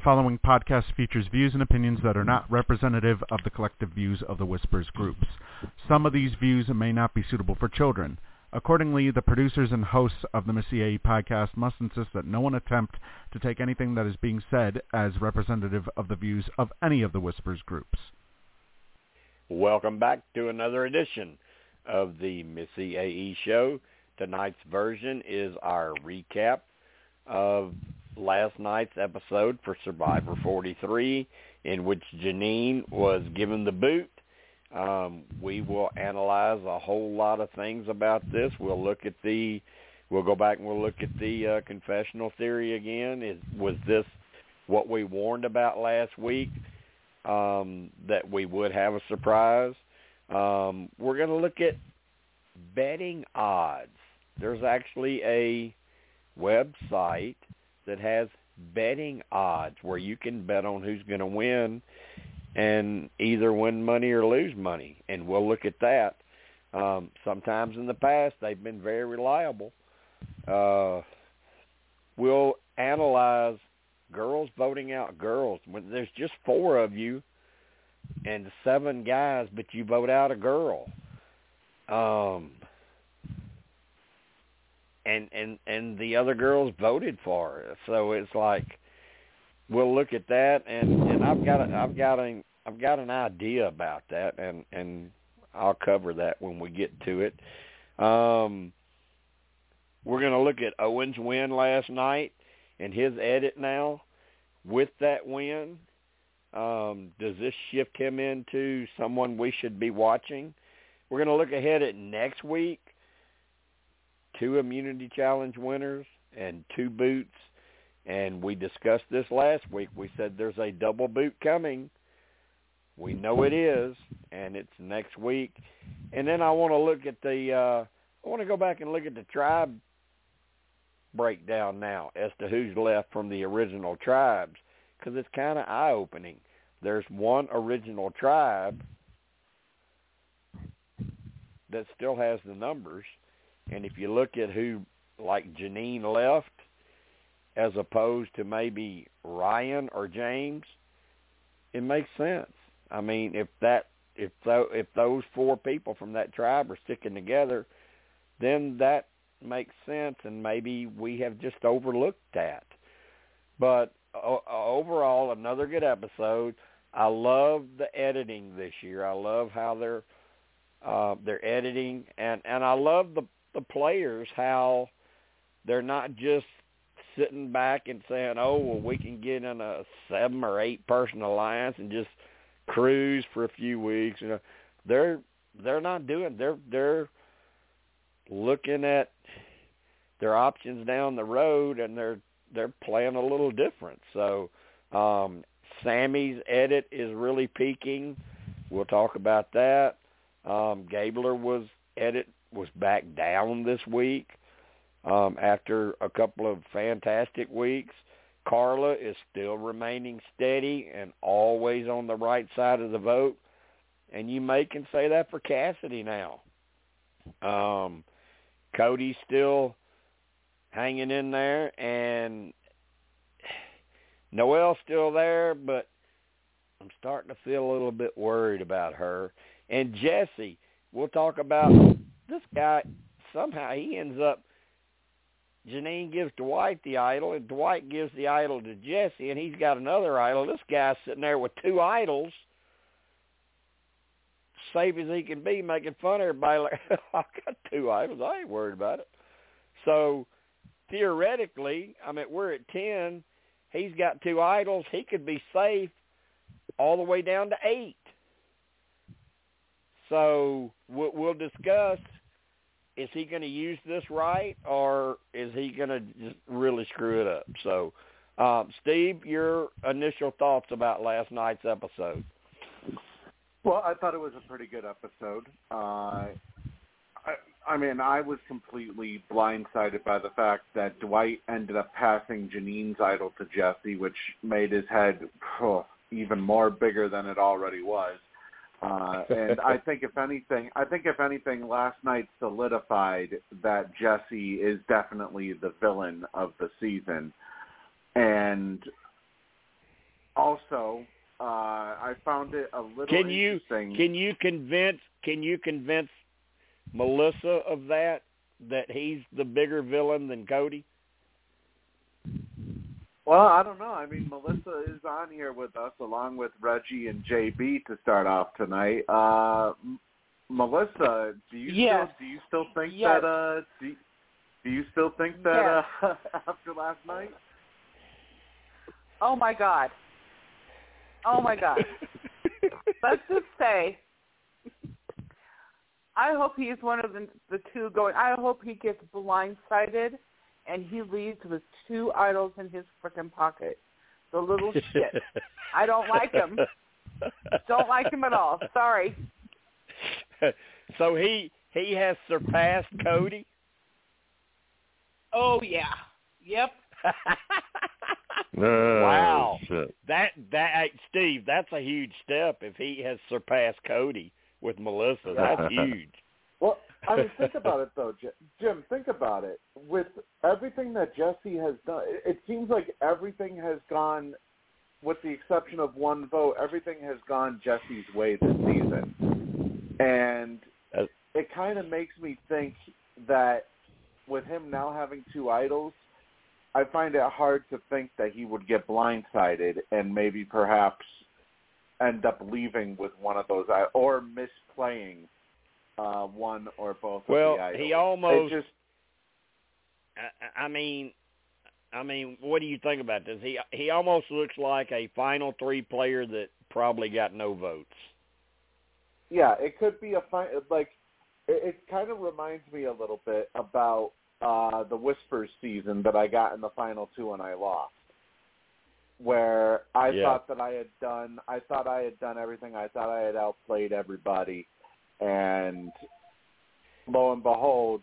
following podcast features views and opinions that are not representative of the collective views of the Whispers groups. Some of these views may not be suitable for children. Accordingly, the producers and hosts of the Missyae podcast must insist that no one attempt to take anything that is being said as representative of the views of any of the Whispers groups. Welcome back to another edition of the Missyae show. Tonight's version is our recap of last night's episode for Survivor 43, in which Jeanine was given the boot. Um, we will analyze a whole lot of things about this. We'll look at the, we'll go back and we'll look at the uh, confessional theory again. Is was this what we warned about last week? Um, that we would have a surprise. Um, we're going to look at betting odds. There's actually a website that has betting odds where you can bet on who's going to win and either win money or lose money. And we'll look at that. Um, sometimes in the past, they've been very reliable. Uh, we'll analyze girls voting out girls. When there's just four of you and seven guys, but you vote out a girl. Um, and and and the other girls voted for her. So it's like we'll look at that, and and I've got a, I've got a I've got an idea about that, and and I'll cover that when we get to it. Um, we're going to look at Owen's win last night and his edit now. With that win, um, does this shift him into someone we should be watching? We're going to look ahead at next week two immunity challenge winners and two boots. And we discussed this last week. We said there's a double boot coming. We know it is, and it's next week. And then I want to look at the. Uh, I want to go back and look at the tribe breakdown now as to who's left from the original tribes because it's kind of eye opening. There's one original tribe that still has the numbers, and if you look at who, like Jeanine left, as opposed to maybe Ryan or James, it makes sense. I mean, if that if th- if those four people from that tribe are sticking together, then that makes sense, and maybe we have just overlooked that. But uh, overall, another good episode. I love the editing this year. I love how they're uh, they're editing, and and I love the the players how they're not just sitting back and saying, "Oh, well, we can get in a seven or eight person alliance and just cruise for a few weeks." You know, they're they're not doing. They're they're looking at their options down the road, and they're they're playing a little different. So, um, Sami's edit is really peaking. We'll talk about that. Um, Gabler was edit was back down this week um, after a couple of fantastic weeks. Karla is still remaining steady and always on the right side of the vote. And you may can say that for Cassidy now. Um, Cody's still hanging in there, and Noelle's still there, but I'm starting to feel a little bit worried about her. And Jesse, we'll talk about this guy somehow he ends up Jeanine gives Dwight the idol, and Dwight gives the idol to Jesse, and he's got another idol. This guy's sitting there with two idols, safe as he can be, making fun of everybody. Like, I've got two idols. I ain't worried about it. So theoretically, I mean, we're at ten. He's got two idols. He could be safe all the way down to eight. So we'll discuss is he going to use this right or is he going to really screw it up? So, um, Steve, your initial thoughts about last night's episode? Well, I thought it was a pretty good episode. Uh, I, I mean, I was completely blindsided by the fact that Dwight ended up passing Jeanine's idol to Jesse, which made his head oh, even more bigger than it already was. Uh, and I think if anything, I think if anything, last night solidified that Jesse is definitely the villain of the season. And also, uh, I found it a little can you. Can you convince? Can you convince Melissa of that? That he's the bigger villain than Cody? Well, I don't know. I mean, Melissa is on here with us along with Reggie and JB to start off tonight. Uh, M- Melissa, do you yes. still do you still think yes. that uh do, do you still think that uh, after last night? Oh my God. Oh my God. Let's just say, I hope he's one of the, the two going. I hope he gets blindsided, and he leaves with two idols in his freaking pocket. The little shit. I don't like him. Don't like him at all. Sorry. so he he has surpassed Cody. Oh yeah. Yep. Oh, wow. shit. That that hey, Steve, that's a huge step if he has surpassed Cody with Melissa. That's huge. Well, I mean, think about it though, Jim. Jim, think about it. With everything that Jesse has done, it seems like everything has gone, with the exception of one vote, everything has gone Jesse's way this season, and it kind of makes me think that with him now having two idols, I find it hard to think that he would get blindsided and maybe perhaps end up leaving with one of those or misplaying uh, one or both Well, of the he almost. Just I, I mean, I mean, what do you think about this? He he almost looks like a final three player that probably got no votes. yeah, it could be a fine like it, it kind of reminds me a little bit about uh the Whispers season that I got in the final two and I lost. Where I Yeah. thought that I had done I thought I had done everything. I thought I had outplayed everybody and lo and behold,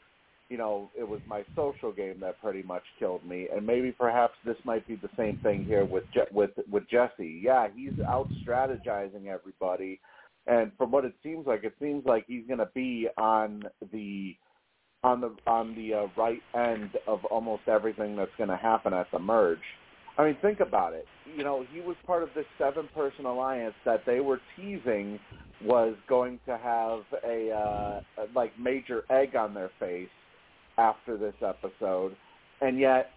you know, it was my social game that pretty much killed me, and maybe perhaps this might be the same thing here with Je- with with Jesse. Yeah, he's out strategizing everybody, and from what it seems like, it seems like he's going to be on the on the on the uh, right end of almost everything that's going to happen at the merge. I mean, think about it. You know, he was part of this seven-person alliance that they were teasing was going to have a uh, like major egg on their face after this episode, and yet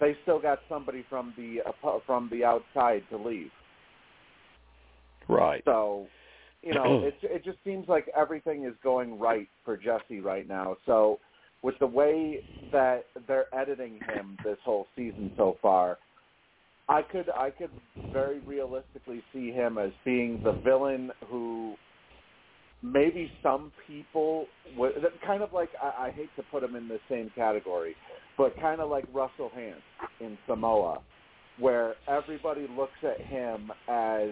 they still got somebody from the uh, from the outside to leave. Right. So, you know, it it just seems like everything is going right for Jesse right now. So, with the way that they're editing him this whole season so far, I could I could very realistically see him as being the villain who maybe some people would kind of like I, I hate to put him in the same category, but kind of like Russell Hantz in Samoa, where everybody looks at him as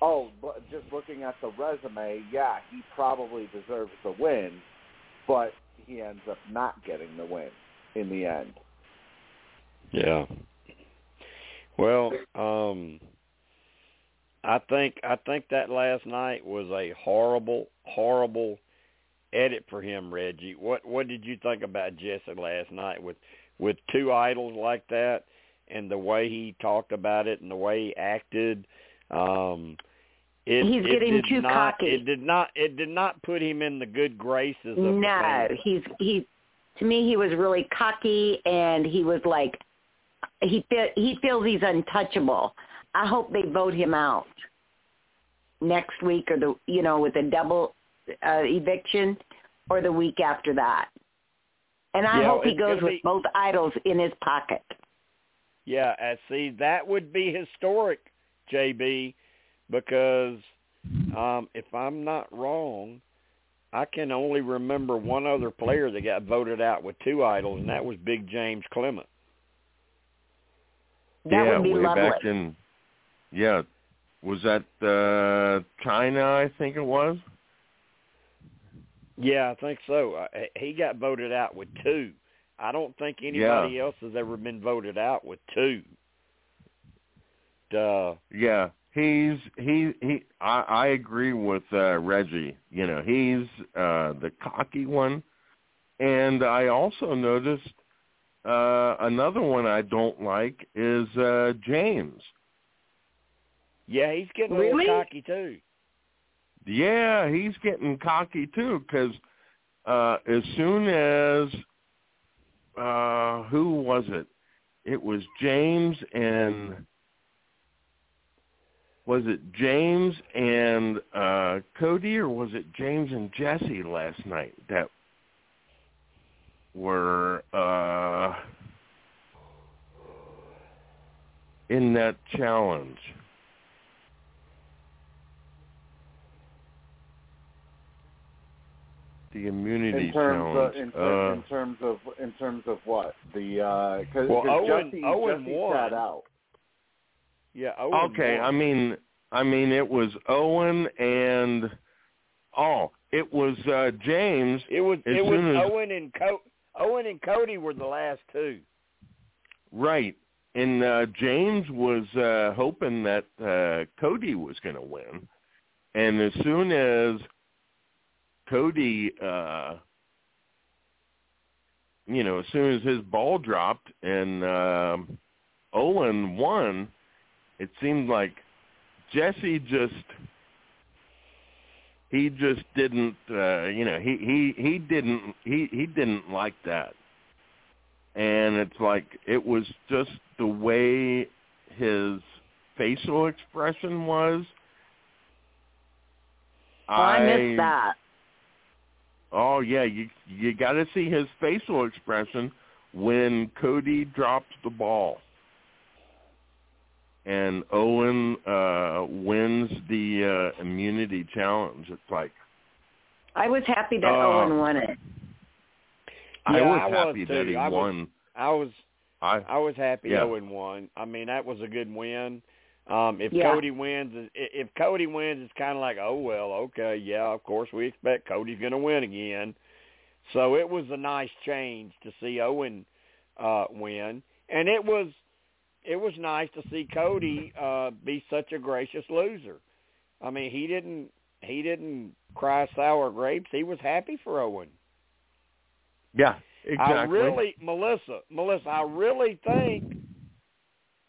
oh, just looking at the resume, yeah, he probably deserves the win, but he ends up not getting the win in the end. Yeah. Well, um I think I think that last night was a horrible, horrible edit for him, Reggie. What what did you think about Jesse last night with with two idols like that and the way he talked about it and the way he acted? Um it, He's it getting too not, cocky. It did not it did not put him in the good graces of No, he's he. To me, he was really cocky, and he was like, he he feels he's untouchable. I hope they vote him out next week, or the you know with a double uh, eviction, or the week after that. And I Yeah, hope he goes with be- both idols in his pocket. Yeah, and see that would be historic, JB, because um, if I'm not wrong, I can only remember one other player that got voted out with two idols, and that was Big James Clement. That yeah, would be way lovely. back in yeah, was that uh China? I think it was. Yeah, I think so. Uh, he got voted out with two. I don't think anybody else has ever been voted out with two. Duh. Yeah, he's he he. I I agree with uh, Reggie. You know, he's uh, the cocky one, and I also noticed uh, another one I don't like is uh, James. Yeah, he's getting a Really? little cocky too. Yeah, he's getting cocky too because uh, as soon as uh, who was it? It was James and was it James and uh, Cody or was it James and Jesse last night that were uh, in that challenge. The immunity in terms challenge. of in, uh, in terms of in terms of what the because Well, Owen- Jesse, Owen Jesse won. sat out. Yeah. Owen okay, won. I mean, I mean, it was Owen and oh, it was uh, James. it was as it was as- Owen and Co- Owen and Cody were the last two. Right. And uh, James was uh, hoping that uh, Cody was going to win. And as soon as Cody, uh, you know, as soon as his ball dropped and um Owen won, it seemed like Jesse just he just didn't uh you know he he he didn't he he didn't like that and it's like it was just the way his facial expression was. Well, I missed that. Oh yeah, you you got to see his facial expression when Cody dropped the ball, and Owen uh wins the uh immunity challenge. It's like I was happy that Oh. Owen won it. I Yeah, was I happy too. that he I was- won. I was I I was happy Yeah. Owen won. I mean, that was a good win. Um, if Yeah. Cody wins, if Cody wins, it's kind of like, oh well, okay, yeah, of course we expect Cody's going to win again. So it was a nice change to see Owen uh, win, and it was it was nice to see Cody uh, be such a gracious loser. I mean, he didn't he didn't cry sour grapes. He was happy for Owen. yeah exactly. I really, Melissa, Melissa, I really think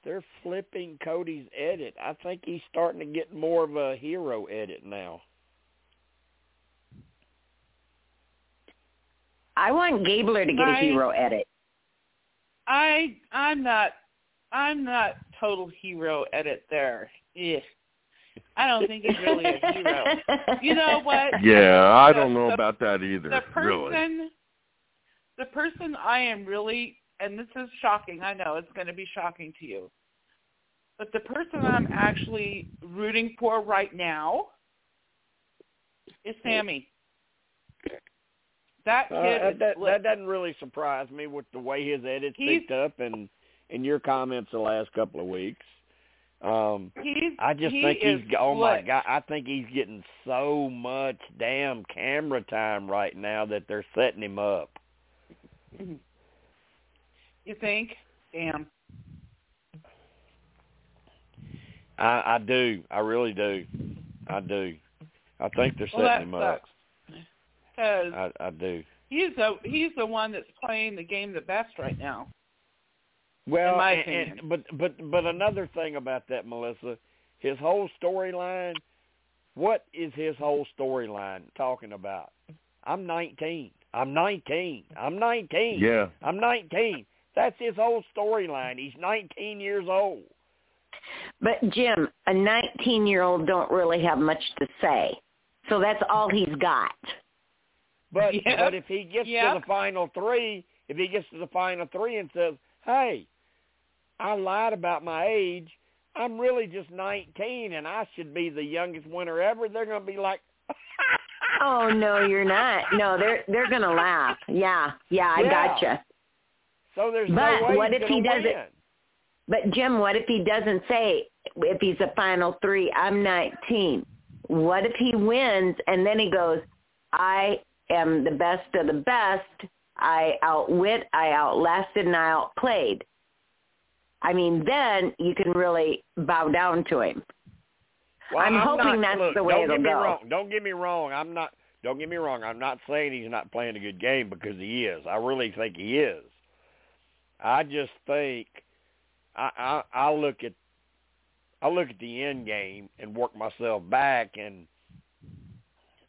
they're flipping Cody's edit. I think he's starting to get more of a hero edit now. I want Gabler to get a hero edit. I I'm not I'm not total hero edit there. Ugh. I don't think he's really a hero. You know what? Yeah, I don't know the- about that either. the really. person the person I am really and this is shocking, I know it's gonna be shocking to you. But the person I'm actually rooting for right now is Sami. That Uh, kid that, is that, slick. that doesn't really surprise me with the way his edits He's- picked up and in your comments the last couple of weeks. Um, He's, I just he think he's oh my god, I think he's getting so much damn camera time right now that they're setting him up. You think? Damn. I, I do. I really do. I do. I think they're setting Well, him up. I, I do. he's the he's the one that's playing the game the best right now. Well, my and- and- but but but another thing about that, Melissa, his whole storyline. What is his whole storyline talking about? I'm 19. I'm 19. I'm 19. Yeah. I'm 19. That's his whole storyline. He's 19 years old. But Jim, a 19-year-old don't really have much to say. So that's all he's got. But Yep. but if he gets Yep. to the final three, if he gets to the final three and says, "Hey, I lied about my age. I'm really just 19, and I should be the youngest winner ever," they're going to be like, Oh no, you're not. No, they're they're gonna laugh. Yeah, yeah, I Yeah. gotcha. "So there's But no way what if he doesn't? win." But Jim, what if he doesn't say if he's a final three, I'm 19? What if he wins and then he goes, I am the best of the best. I outwit, I outlasted, and I outplayed. I mean, then you can really bow down to him. Well, I'm hoping not, that's look, the way don't it'll get me go. Wrong. Don't get me wrong. I'm not. Don't get me wrong. I'm not saying he's not playing a good game because he is. I really think he is. I just think I I, I look at I look at the end game and work myself back, and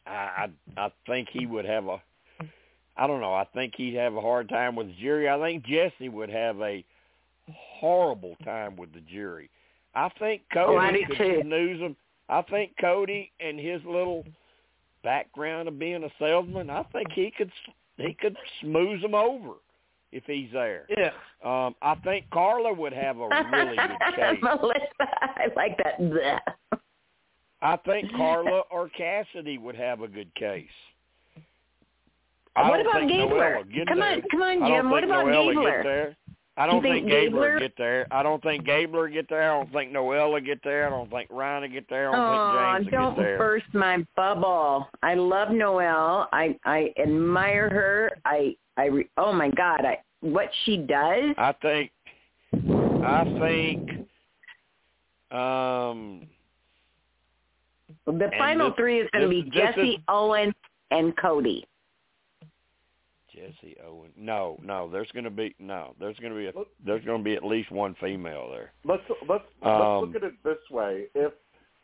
I I, I think he would have a. I don't know. I think he'd have a hard time with the jury. I think Jesse would have a horrible time with the jury. I think Cody Oh, I could too. snooze him. I think Cody and his little background of being a salesman, I think he could he could smooth them over if he's there. Yeah. Um, I think Karla would have a really good case. Melissa, I like that. Bleh. I think Karla or Cassidy would have a good case. I What about Gabler? Noelle will get Come there. on, come on, don't Jim. What about Noelle Gabler? I don't think think Gabler get there. I don't think Gabler will get there. I don't think Noelle will get there. I don't think Ryan will get there. I don't Oh, think James will don't get there. burst my bubble. I love Noelle. I I admire her. I I re, oh my God, I what she does. I think I think um The final this- three is going to be Jesse is- Owens and Cody. Jesse Owen. No, no, there's going to be no. There's going to be a, there's going to be at least one female there. Let's let's Um, let's look at it this way. If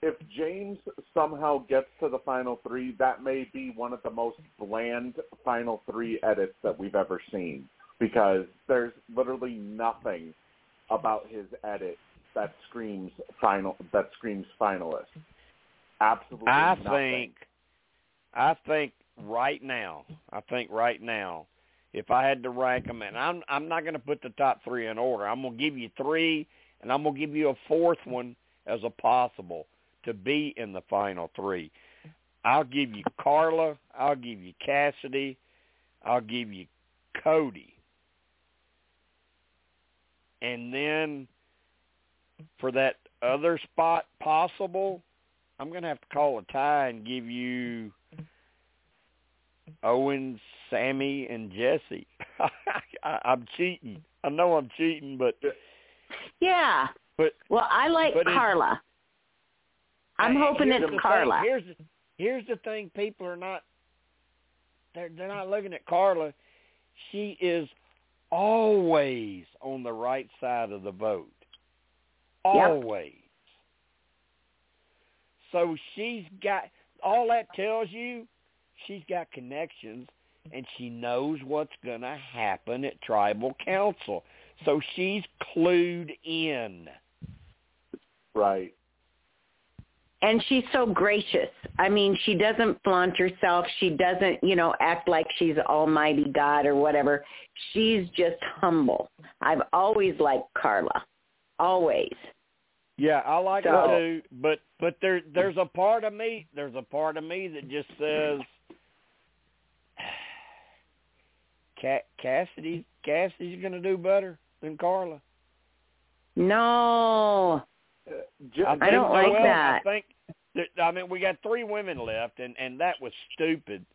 if James somehow gets to the final three, that may be one of the most bland final three edits that we've ever seen because there's literally nothing about his edit that screams final that screams finalist. Absolutely I nothing. think I think right now, I think right now, if I had to rank them, and I'm I'm not going to put the top three in order. I'm going to give you three, and I'm going to give you a fourth one as a possible to be in the final three. I'll give you Karla. I'll give you Cassidy. I'll give you Cody. And then for that other spot possible, I'm going to have to call a tie and give you Owen, Sami, and Jesse. I, I'm cheating. I know I'm cheating, but Yeah. But- well, I like Karla. I'm hoping it's Karla. Thing. Here's the, here's the thing: people are not they're they're not looking at Karla. She is always on the right side of the vote. Always. So she's got all that tells you she's got connections and she knows what's going to happen at tribal council. So she's clued in. right. and she's so gracious. I mean, she doesn't flaunt herself. She doesn't, you know, act like she's almighty God or whatever. She's just humble. I've always liked Karla. Always. Yeah, I like So- her too, but but there there's a part of me there's a part of me that just says Ca- Cassidy Cassidy's going to do better than Karla. No. Uh, J- I don't like that. I think that, I mean we got three women left and and that was stupid.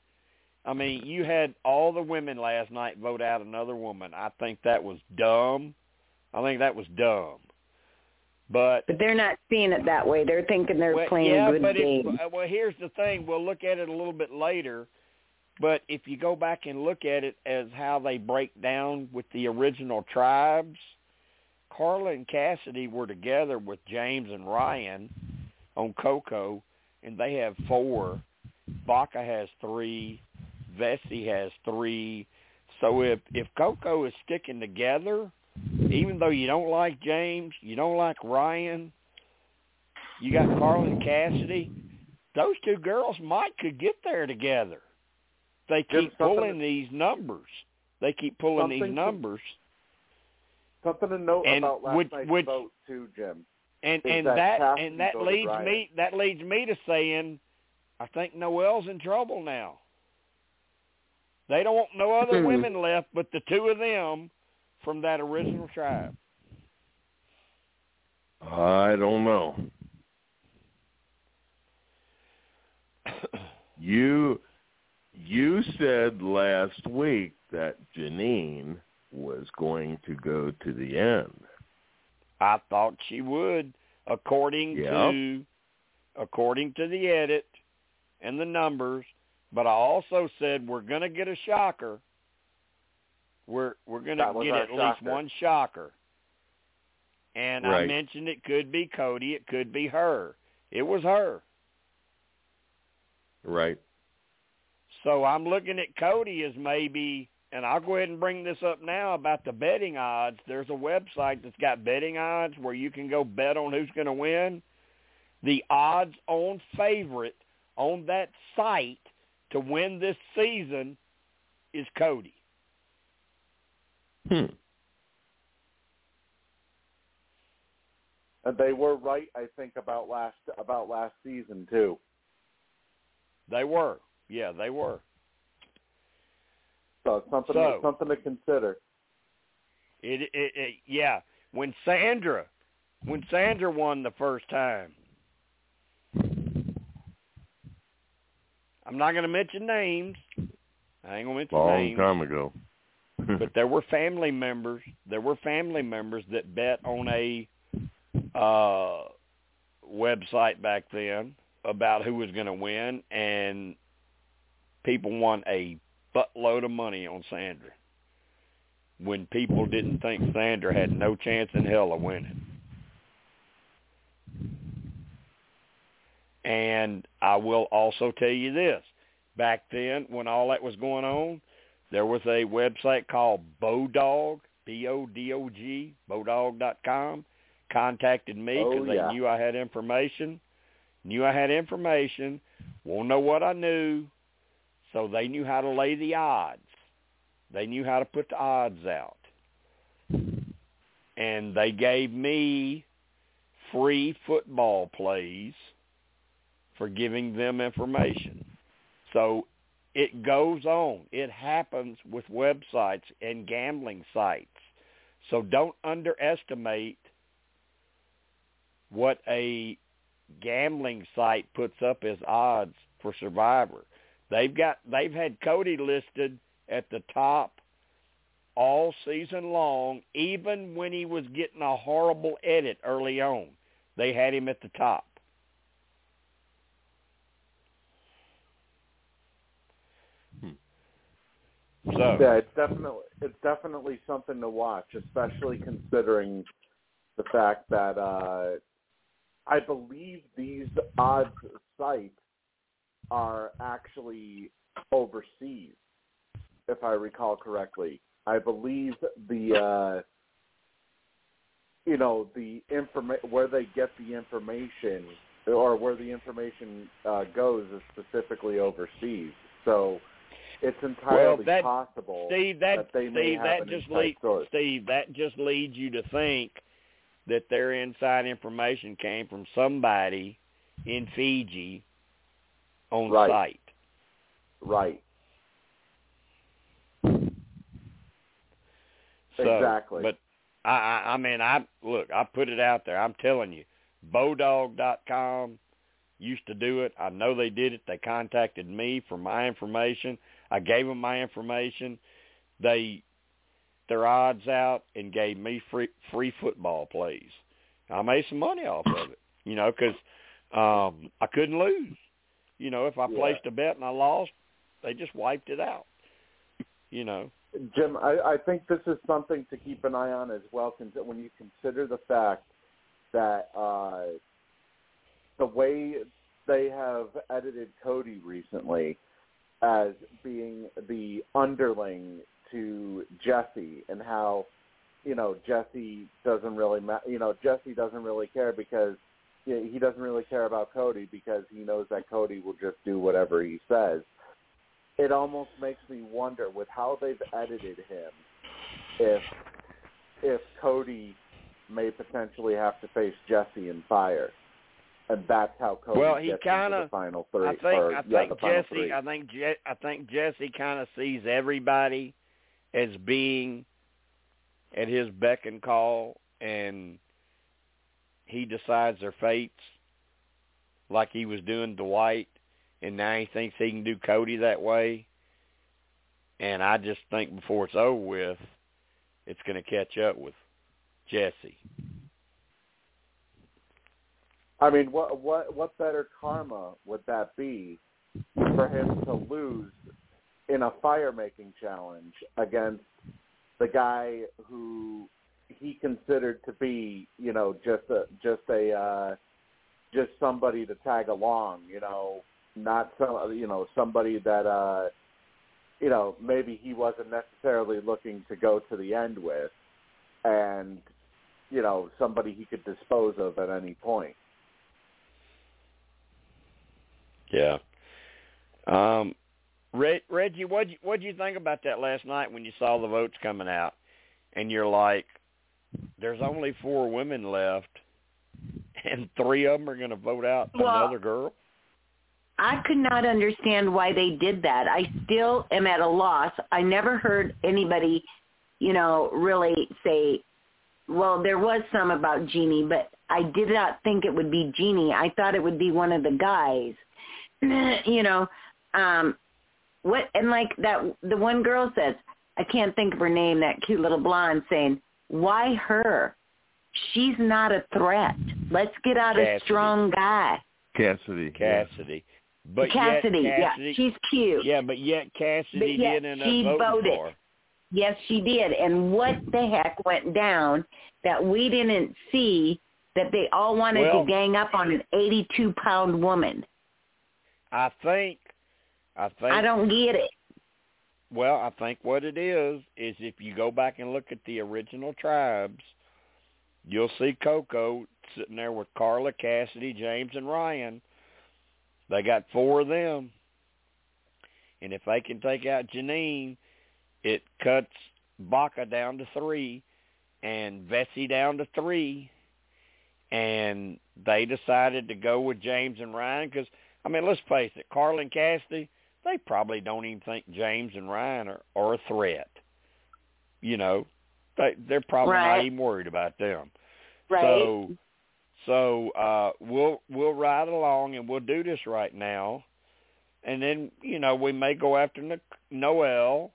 I mean, you had all the women last night vote out another woman. I think that was dumb. I think that was dumb. But But they're not seeing it that way. They're thinking they're well, playing yeah, a good but game. It, well, here's the thing. We'll look at it a little bit later. But if you go back and look at it as how they break down with the original tribes, Karla and Cassidy were together with James and Ryan on Coco, and they have four. Baka has three. Vesi has three. So if if Coco is sticking together, even though you don't like James, you don't like Ryan, you got Karla and Cassidy. Those two girls might could get there together. They keep something- pulling these numbers. They keep pulling Something these to- numbers, Something to note And about last which- night's which- vote too, Jim. and and that that and that leads Ryan. me that leads me to saying, I think Noelle's in trouble now. They don't want no other Hmm. women left but the two of them from that original tribe. I don't know. You you said last week that Jeanine was going to go to the end. I thought she would, according Yep. to according to the edit and the numbers. But I also said we're going to get a shocker. We're we're going to get our at least one shocker. And I mentioned it could be Cody, it could be her. It was her. Right. So I'm looking at Cody as maybe, and I'll go ahead and bring this up now about the betting odds. There's a website that's got betting odds where you can go bet on who's going to win. The odds on favorite on that site to win this season is Cody. Hmm. And they were right, I think, about last about last season too. They were. Yeah, they were. So it's something So- something to consider. It, it, it yeah. When Sandra, when Sandra won the first time, I'm not going to mention names. I ain't going to mention Long names. time ago. but there were family members. There were family members that bet on a uh, website back then about who was going to win, and people won a buttload of money on Sandra when people didn't think Sandra had no chance in hell of winning. And I will also tell you this. Back then, when all that was going on, there was a website called Bodog, B-O-D-O-G, bodog.com, contacted me Oh, because yeah. they knew I had information, knew I had information, won't know what I knew, so they knew how to lay the odds. They knew how to put the odds out. And they gave me free football plays for giving them information. So it goes on. It happens with websites and gambling sites. So don't underestimate what a gambling site puts up as odds for Survivor. They've got they've had Cody listed at the top all season long, even when he was getting a horrible edit early on. They had him at the top. So Yeah, it's definitely it's definitely something to watch, especially considering the fact that uh, I believe these odds sites are actually overseas, if I recall correctly. I believe the uh, you know the informa- where they get the information or where the information uh, goes is specifically overseas. So it's entirely that- possible Steve, that, that they may Steve, have that an just lead, source. Steve, that just leads you to think that their inside information came from somebody in Fiji on Right. site. Right. So, Exactly. But I, I, I mean, I look, I put it out there. I'm telling you, Bodog.com used to do it. I know they did it. They contacted me for my information. I gave them my information. They their odds out and gave me free free football plays. I made some money off of it, you know, because um, I couldn't lose. You know, if I Yeah. placed a bet and I lost, they just wiped it out. You know. Jim, I, I think this is something to keep an eye on as well. When you consider the fact that uh, the way they have edited Cody recently as being the underling to Jesse, and how you know Jesse doesn't really, ma- you know, Jesse doesn't really care because you know, he doesn't really care about Cody because he knows that Cody will just do whatever he says it almost makes me wonder with how they've edited him if if Cody may potentially have to face Jesse in fire. And that's how Cody Well, he gets kinda- into the final three. I think or, I think final Jesse. I think Je- I think Jesse kind of sees everybody as being at his beck and call, and he decides their fates, like he was doing Dwight, and now he thinks he can do Cody that way. And I just think before it's over with, it's going to catch up with Jesse. I mean, what what what better karma would that be for him to lose in a fire making challenge against the guy who he considered to be, you know, just a just a uh just somebody to tag along, you know, not some you know, somebody that uh you know, maybe he wasn't necessarily looking to go to the end with and you know, somebody he could dispose of at any point. Yeah. Um, Reg, Reggie, what what you think about that last night when you saw the votes coming out, and you're like, "There's only four women left, and three of them are going to vote out Well, another girl." I could not understand why they did that. I still am at a loss. I never heard anybody, you know, really say, well, there was some about Jeanine, but I did not think it would be Jeanine. I thought it would be one of the guys. you know, um what and like that the one girl says, I can't think of her name, that cute little blonde saying, "Why her? She's not a threat. Let's get out a strong guy." Cassidy. yeah. Cassidy, but Cassidy, yet Cassidy, yeah, she's cute. yeah, but yet Cassidy But yet did end up she voted. for. Yes, she did. And what the heck went down that we didn't see that they all wanted Well- to gang up on an 82 pound woman? I think, I think I don't get it. Well, I think what it is is if you go back and look at the original tribes, you'll see Coco sitting there with Karla, Cassidy, James, and Ryan. They got four of them, and if they can take out Jeanine, it cuts Baka down to three, and Vesi down to three, and they decided to go with James and Ryan because I mean, let's face it, Karla and Cassidy they probably don't even think James and Ryan are, are a threat. You know, they they're probably Right. not even worried about them. Right? So so uh we'll we'll ride along and we'll do this right now. And then, you know, we may go after no- Noelle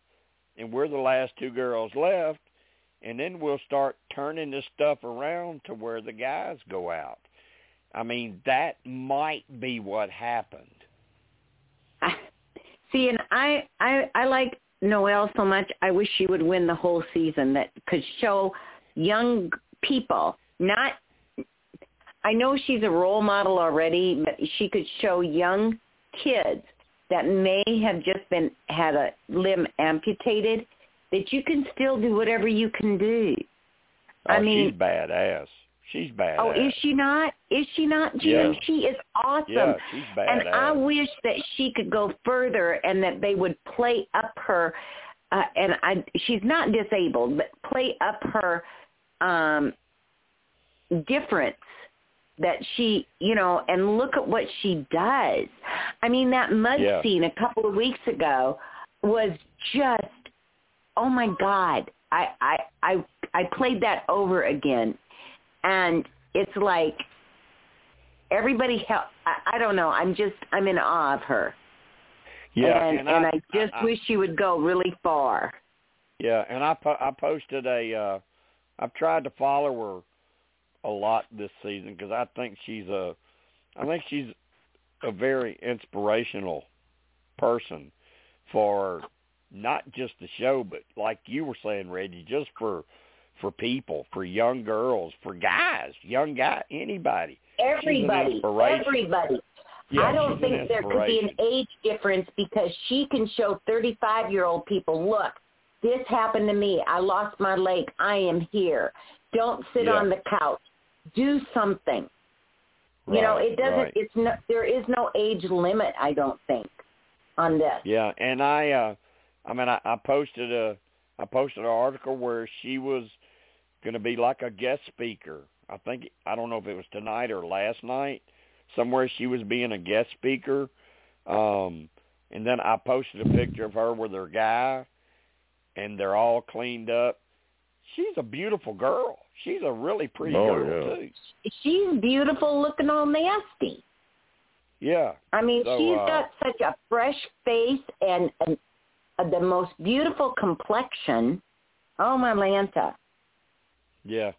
and we're the last two girls left and then we'll start turning this stuff around to where the guys go out. I mean, that might be what happened. See, and I, I, I like Noelle so much. I wish she would win the whole season. That could show young people, not. I know she's a role model already, but she could show young kids that may have just been had a limb amputated that you can still do whatever you can do. Oh, I mean, she's badass. She's badass. Oh, is she not? Is she not, Gina? Yeah. She is awesome. Yeah, she's badass. And I wish that she could go further and that they would play up her uh, and I she's not disabled, but play up her um difference that she, you know, and look at what she does. I mean, that mud Yeah. scene a couple of weeks ago was just oh my god. I I I I played that over again and it's like everybody help I, I don't know i'm just i'm in awe of her. Yeah, and and, and I, i just I, wish she would go really far. Yeah, and I po- I posted a uh I've tried to follow her a lot this season because I think she's a I think she's a very inspirational person for not just the show but like you were saying Reggie just for for people, for young girls, for guys, young guy, anybody. everybody everybody. Yeah, i don't think there could be an age difference because she can show thirty five year old people look this happened to me. I lost my leg. I am here. Don't sit Yeah. on the couch. Do something. You know it doesn't right. it's no there is no age limit i don't think on this. Yeah, and I uh I mean I, I posted a I posted an article where she was going to be like a guest speaker. I think I don't know if it was tonight or last night. Somewhere she was being a guest speaker. Um and then I posted a picture of her with her guy and they're all cleaned up. She's a beautiful girl. She's a really pretty Oh, girl yeah. too. she's beautiful looking all nasty Yeah. I mean, So, she's uh, got such a fresh face and, and uh, the most beautiful complexion. Oh, my Lanta. Yeah.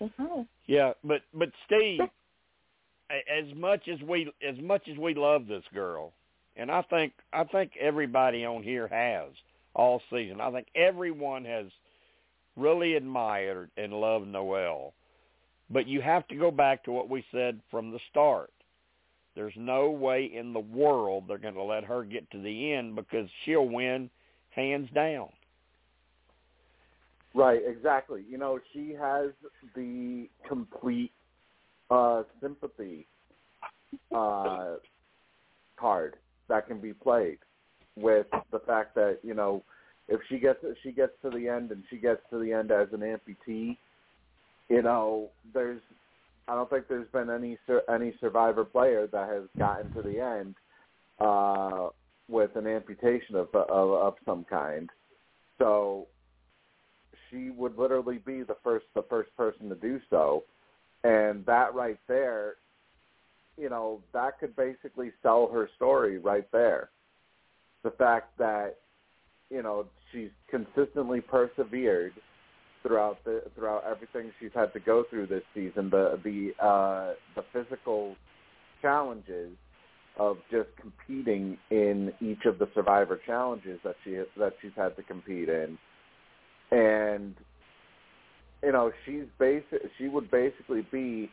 Mm-hmm. Yeah, but but Steve, as much as we as much as we love this girl, and I think I think everybody on here has all season. I think everyone has really admired and loved Noelle. But you have to go back to what we said from the start. There's no way in the world they're going to let her get to the end because she'll win hands down. Right, exactly. You know, she has the complete uh, sympathy uh, card that can be played with the fact that you know if she gets she gets to the end and she gets to the end as an amputee, you know, there's I don't think there's been any any survivor player that has gotten to the end uh, with an amputation of, of of some kind. So she would literally be the first the first person to do so, and that right there, you know, that could basically sell her story right there. The fact that you know she's consistently persevered throughout the throughout everything she's had to go through this season, the the uh, the physical challenges of just competing in each of the survivor challenges that she that she's had to compete in and you know she's basic she would basically be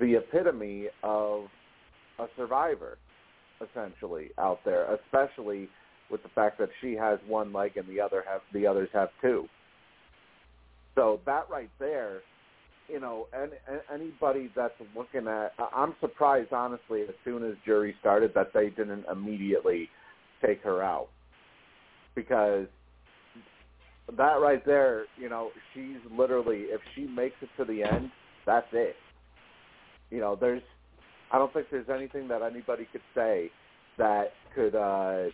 the epitome of a survivor essentially out there especially with the fact that she has one leg and the other have the others have two. So that right there you know and anybody that's looking at i'm surprised honestly as soon as jury started that they didn't immediately take her out. Because that right there, you know, she's literally if she makes it to the end, that's it. You know, there's I don't think there's anything that anybody could say that could uh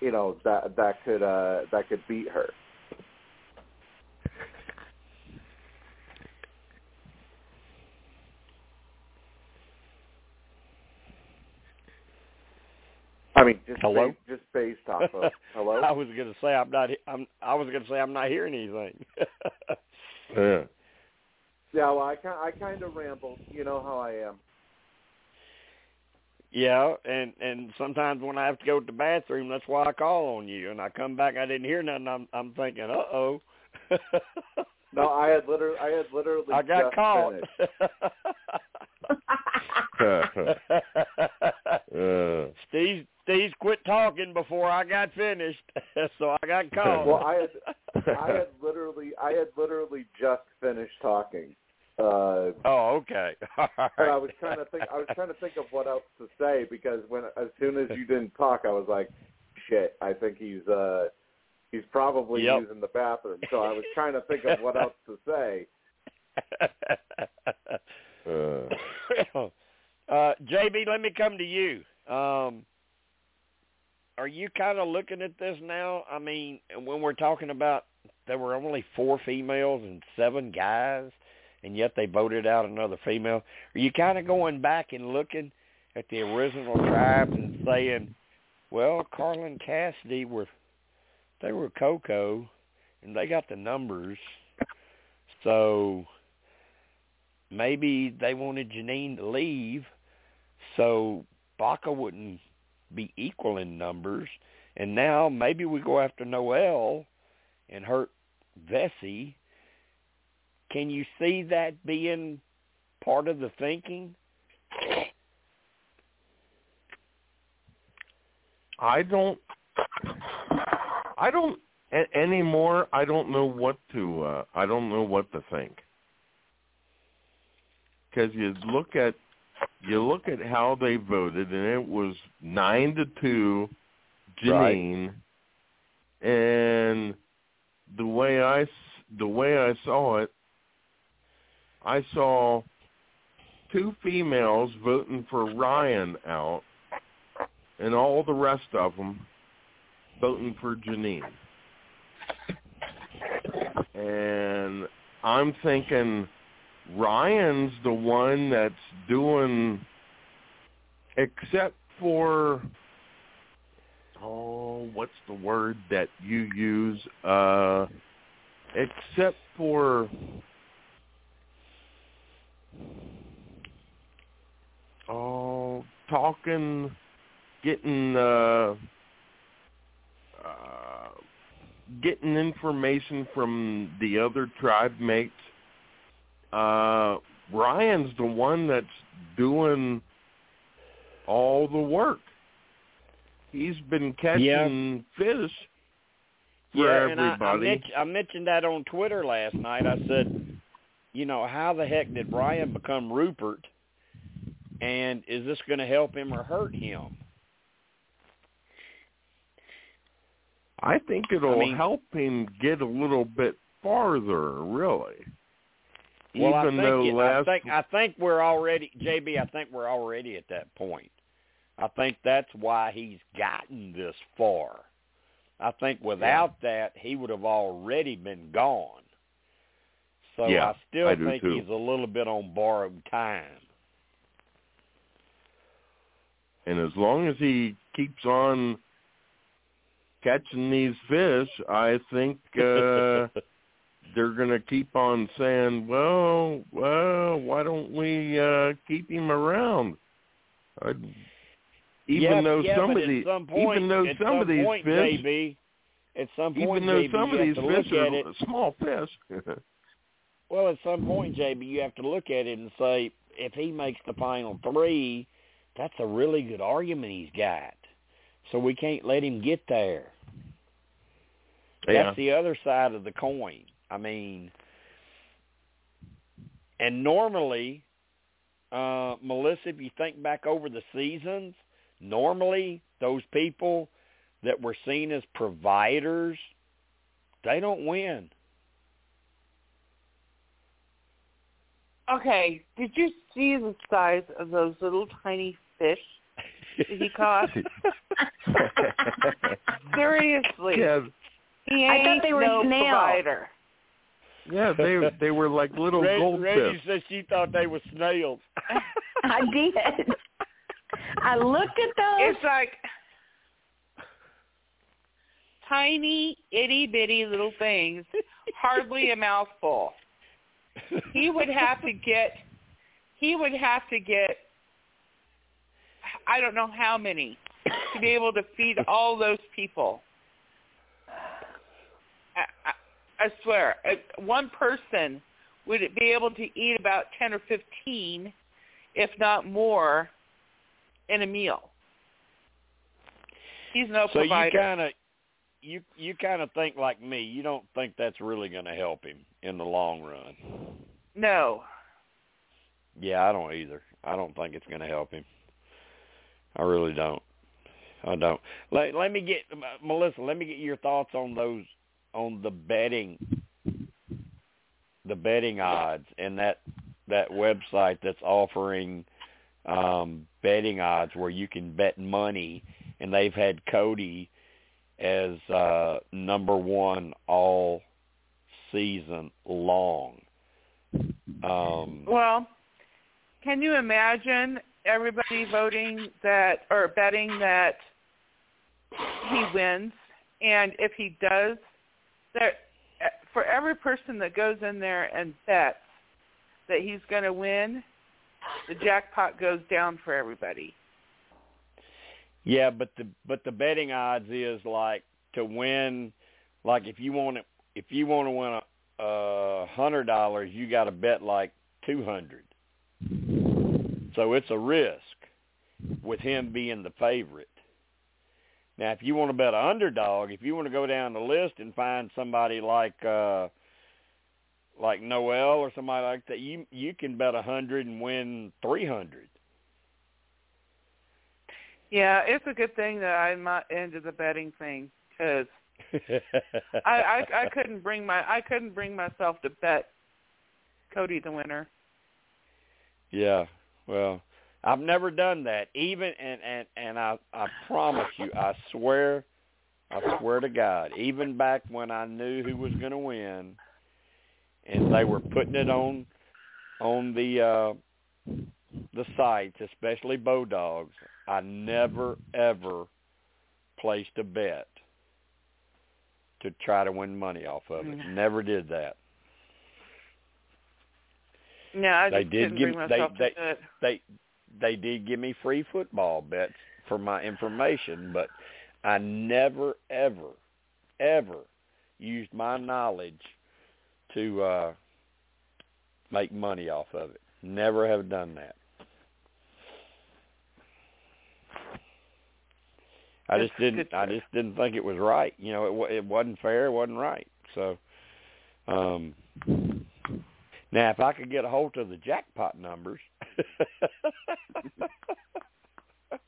you know, that that could uh that could beat her. I mean, just hello, based, just based off of hello. I was going to say I'm not. I'm. I was going to say I'm not hearing anything. yeah. Yeah. Well, I kind I kind of ramble. You know how I am. Yeah, and and sometimes when I have to go to the bathroom, that's why I call on you. And I come back, I didn't hear nothing. I'm I'm thinking, uh oh. no, I had literally, I had literally. I got just caught. uh. Steve Steve quit talking before I got finished, so I got caught. Well, I had I had literally I had literally just finished talking. Uh, oh, okay. All right. And I was trying to think. I was trying to think of what else to say because when as soon as you didn't talk, I was like, "Shit, I think he's uh he's probably yep. using the bathroom." So I was trying to think of what else to say. uh. uh, JB, let me come to you. Um, are you kind of looking at this now? I mean, when we're talking about there were only four females and seven guys, and yet they voted out another female. Are you kind of going back and looking at the original tribes and saying, well, Carlin Cassidy were they were Coco, and they got the numbers, so maybe they wanted Jeanine to leave, so Baka wouldn't be equal in numbers. And now maybe we go after Noelle and hurt Vesi. Can you see that being part of the thinking? I don't. I don't a- anymore. I don't know what to. Uh, I don't know what to think. Because you look at you look at how they voted, and it was nine to two, Jeanine, right. and the way I the way I saw it, I saw two females voting for Ryan out, and all the rest of them voting for Jeanine. And I'm thinking Ryan's the one that's doing, except for, oh, what's the word that you use? Uh, except for, oh, talking, getting, uh, uh, getting information from the other tribe mates uh, Ryan's the one that's doing all the work. He's been catching yeah. fish for yeah, everybody. and I, I, mentioned, I mentioned that on Twitter last night. I said, you know, how the heck did Ryan become Rupert? And is this going to help him or hurt him? I think it'll I mean- help him get a little bit farther, really. Well, Even I though think it, last I think I think we're already JB. I think we're already at that point. I think that's why he's gotten this far. I think without that, he would have already been gone. So Yeah, I still I think too. he's a little bit on borrowed time. and as long as he keeps on catching these fish, I think uh they're going to keep on saying, "Well, well, why don't we uh keep him around?" i even yeah, though yeah, some of these, some point, even though at some of these point, fish, JB, at some point, even though JB, some of these fish are it. small fish. Well, at some point, JB, you have to look at it and say, if he makes the final three, that's a really good argument he's got. So we can't let him get there. Yeah, That's the other side of the coin. I mean, and normally, uh, Melissa, if you think back over the seasons, normally those people that were seen as providers, they don't win. Okay, did you see the size of those little tiny fish that he caught? Seriously, yeah, he I thought they were no snails. provider. yeah. They they were like little Reg- goldfish. Reggie said she thought they were snails. I did. I looked at those. It's like tiny, itty bitty little things, hardly a mouthful. He would have to get. He would have to get. I don't know how many to be able to feed all those people. I, I, swear, one person would be able to eat about ten or fifteen, if not more, in a meal. He's no so provider. you kind of you you kind of think like me. You don't think that's really going to help him in the long run. no. Yeah, I don't either. I don't think it's going to help him. I really don't. I don't. Let let me get Melissa. Let me get your thoughts on those on the betting, the betting odds, and that that website that's offering um, betting odds where you can bet money, and they've had Cody as uh, number one all season long. Um, Well, can you imagine everybody voting that or betting that he wins, and if he does, there uh, for every person that goes in there and bets that he's going to win, the jackpot goes down for everybody. Yeah, but the but the betting odds is like to win, like if you want to if you want to win a, a hundred dollars, you got to bet like two hundred. So it's a risk with him being the favorite. Now, if you want to bet a underdog, if you want to go down the list and find somebody like uh like Noelle or somebody like that, you you can bet a hundred and win three hundred. Yeah, it's a good thing that I'm not into the betting thing because I, I I couldn't bring my I couldn't bring myself to bet Cody the winner. Yeah. Well, I've never done that. Even and and and I I promise you, I swear, I swear to God, even back when I knew who was going to win, and they were putting it on on the uh the sites, especially Bodogs, I never ever placed a bet to try to win money off of it. Mm. Never did that. No, I They just did give- they- they- to do it. they they did give me free football bets for my information, but I never ever ever used my knowledge to uh make money off of it. Never have done that. I just didn't I just didn't think it was right. You know, it wa- it wasn't fair, it wasn't right. So um now if I could get a hold of the jackpot numbers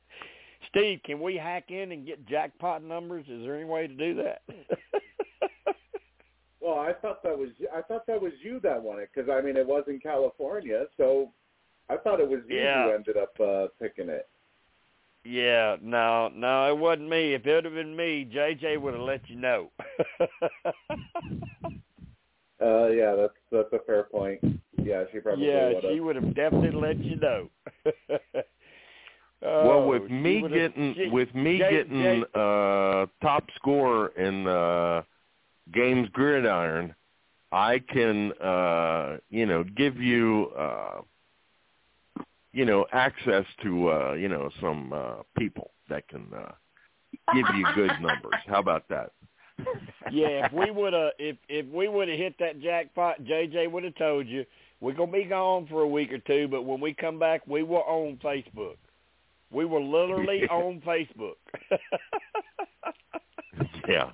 Steve, can we hack in and get jackpot numbers? Is there any way to do that? well, I thought that was I thought that was you that won it because I mean it was in California, so I thought it was you Yeah. who ended up uh, picking it. yeah, no, no, it wasn't me. If it would have been me, JJ would have let you know. Uh, yeah, that's that's a fair point. Yeah, she probably yeah, would have. she would have definitely let you know. well, Oh, with me getting she- with me Jay- getting Jay- uh top score in uh games gridiron, I can uh you know give you uh you know access to uh you know some uh people that can uh give you good numbers. How about that? yeah, if we would have if if we would have hit that jackpot, JJ would have told you we're gonna be gone for a week or two, but when we come back, we will on Facebook. We were literally Yeah. on Facebook. Yeah.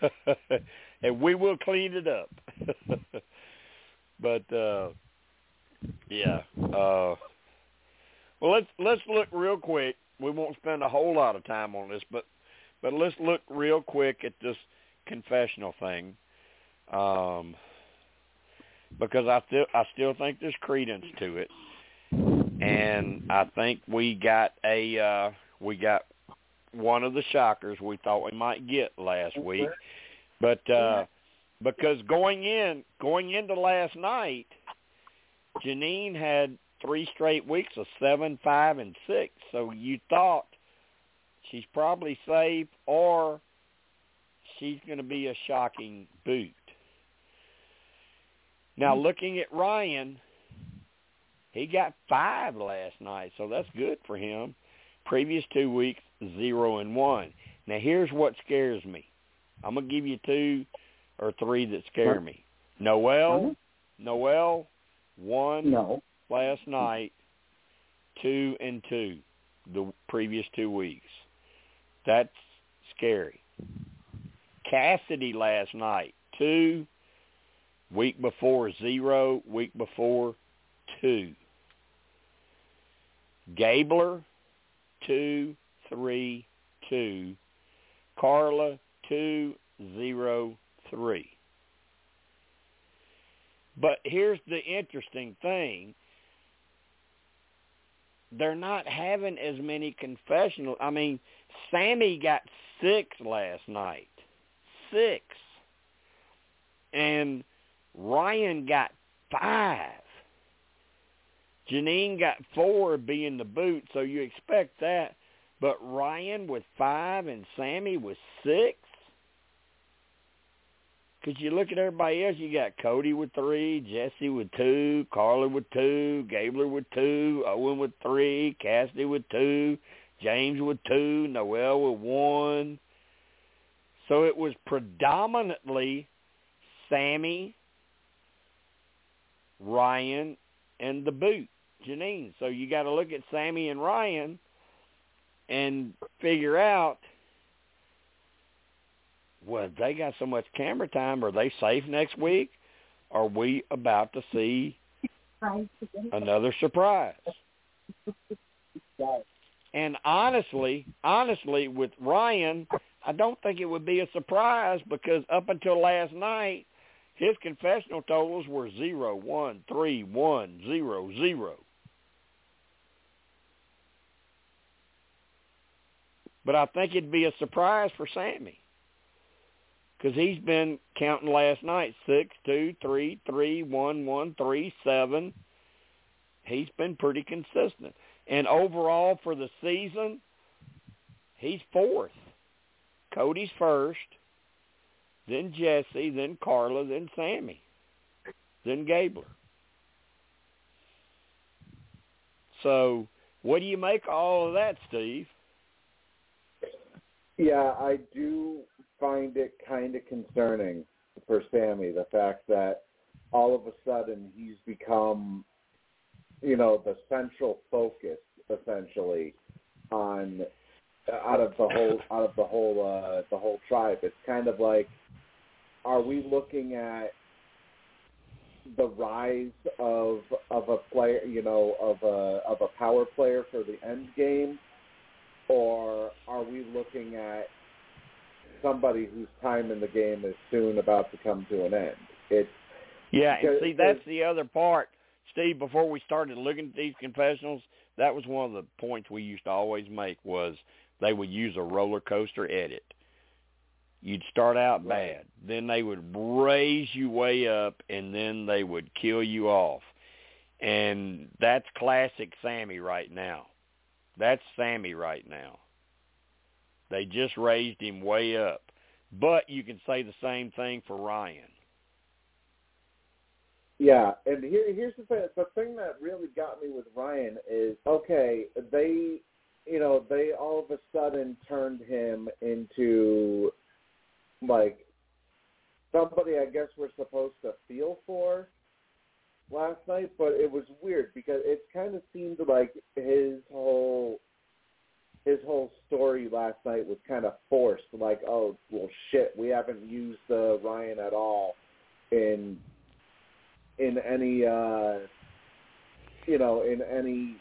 and we will clean it up. but uh yeah. Uh well let's let's look real quick. We won't spend a whole lot of time on this, but but let's look real quick at this confessional thing. Um because I still I still think there's credence to it. And I think we got a uh we got one of the shockers we thought we might get last week. But uh because going in going into last night, Jeanine had three straight weeks of seven, five, and six. So you thought she's probably safe or she's going to be a shocking boot. Now looking at Ryan, he got five last night, so that's good for him. Previous two weeks, zero and one. Now here's what scares me. I'm gonna give you two or three that scare me. Noelle, Noelle, one No. last night, two and two, the previous two weeks. That's scary. Cassidy last night, two. Week before zero. Week before two. Gabler, two, three, two. Karla, two, zero, three. But here's the interesting thing. They're not having as many confessional. I mean, Sami got six last night. Six. And Ryan got five. Jeanine got four being the boot, so you expect that. But Ryan with five and Sami with six? Because you look at everybody else, you got Cody with three, Jesse with two, Karla with two, Gabler with two, Owen with three, Cassidy with two, James with two, Noelle with one. So it was predominantly Sami, Ryan, and the boot, Jeanine. So you got to look at Sami and Ryan and figure out well, they got so much camera time. Are they safe next week? Are we about to see another surprise? And honestly, honestly, with Ryan, I don't think it would be a surprise because up until last night, his confessional totals were zero, one, three, one, zero, zero. But I think it'd be a surprise for Sami because he's been counting last night six, two, three, three, one, one, three, seven. He's been pretty consistent, and overall for the season, he's fourth. Cody's first, then Jesse, then Karla, then Sami, then Gabler. So, what do you make all of that, Steve? Yeah, I do find it kind of concerning for Sami the fact that all of a sudden he's become, you know, the central focus essentially on out of the whole out of the whole uh, the whole tribe. It's kind of like, are we looking at the rise of of a player, you know, of a of a power player for the end game, or are we looking at somebody whose time in the game is soon about to come to an end? It's yeah, and see that's the other part, Steve. Before we started looking at these confessionals, that was one of the points we used to always make was they would use a roller coaster edit. You'd start out bad, then they would raise you way up, and then they would kill you off. And that's classic Sami right now. That's Sami right now. They just raised him way up. But you can say the same thing for Ryan. Yeah, and here here's the thing. The thing that really got me with Ryan is okay. They, you know, they all of a sudden turned him into like somebody. I guess we're supposed to feel for last night, but it was weird because it kind of seemed like his whole his whole story last night was kind of forced. Like, oh well, shit, we haven't used uh, Ryan at all in in any uh you know in any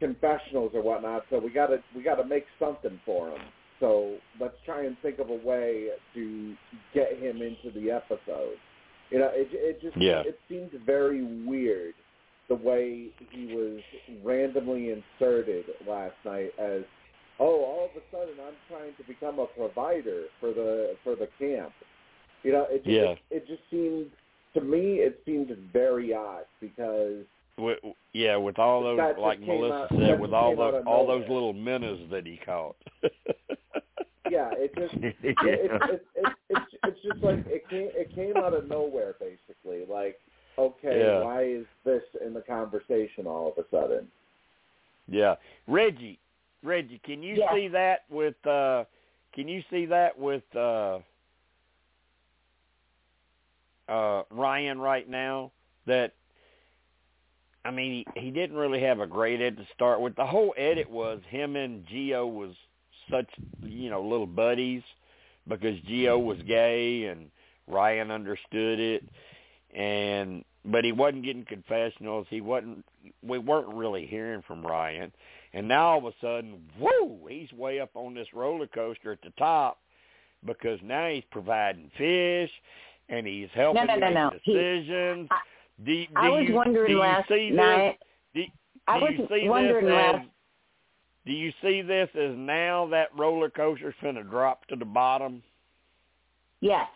confessionals or whatnot so we gotta we gotta make something for him so let's try and think of a way to get him into the episode you know it it just Yeah. it seemed very weird the way he was randomly inserted last night as oh all of a sudden i'm trying to become a provider for the for the camp you know it just, Yeah. it, it just seemed to me it seemed very odd because With, yeah, with all those, like Melissa out- said, with all those all those little minnows that he caught. yeah it just it, it, it, it, it's it's just like it came it came out of nowhere basically like okay Yeah. why is this in the conversation all of a sudden yeah, Reggie, Reggie, can you Yes. see that with? uh Can you see that with uh uh Ryan right now? That I mean, he, he didn't really have a great edit to start with. The whole edit was him and Geo was such you know little buddies because Geo was gay and Ryan understood it, and but he wasn't getting confessionals. He wasn't. We weren't really hearing from Ryan, and now all of a sudden, whoa, he's way up on this roller coaster at the top because now he's providing fish and he's helping no, no, make no. He- decisions. I- do, do I was you, wondering do you last see this? night. Do, I was wondering last. Do you see this as now that roller coaster's going to drop to the bottom? Yes.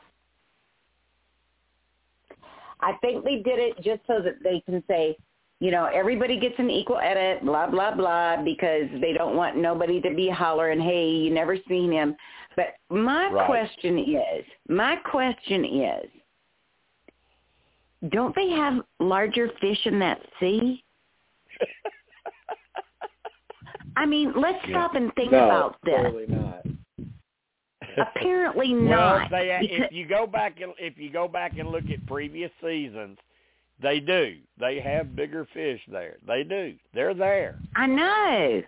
I think they did it just so that they can say, you know, everybody gets an equal edit, blah blah blah, because they don't want nobody to be hollering, "Hey, you never seen him." But my Right. question is, my question is, don't they have larger fish in that sea? I mean, let's Yeah. stop and think no about this. clearly not Apparently well, they because- if you go back and if you go back and look at previous seasons, they do. They have bigger fish there. They do. They're there. I know.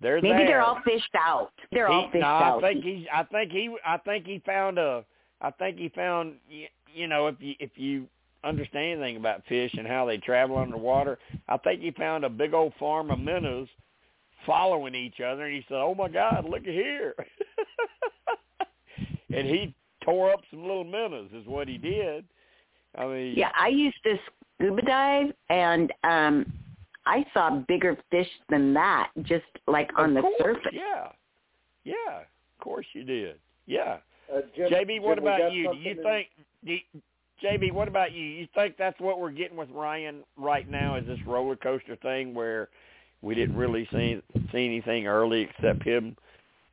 They're Maybe there. they're all fished out. They're all He- fished no, out. I think he. I think he. I think he found a. I think he found. y- You know, if you if you understand anything about fish and how they travel underwater, I think he found a big old farm of minnows following each other, and he said, "Oh my God, look at here!" and he tore up some little minnows, is what he did. I mean, yeah, I used to scuba dive, and um I saw bigger fish than that, just like on the course, surface. Yeah, yeah, of course you did. Yeah. uh, Jim, JB, what Jim, about you? Do something you in- think, do, JB, what about you? You think that's what we're getting with Ryan right now? Is this roller coaster thing where we didn't really see see anything early except him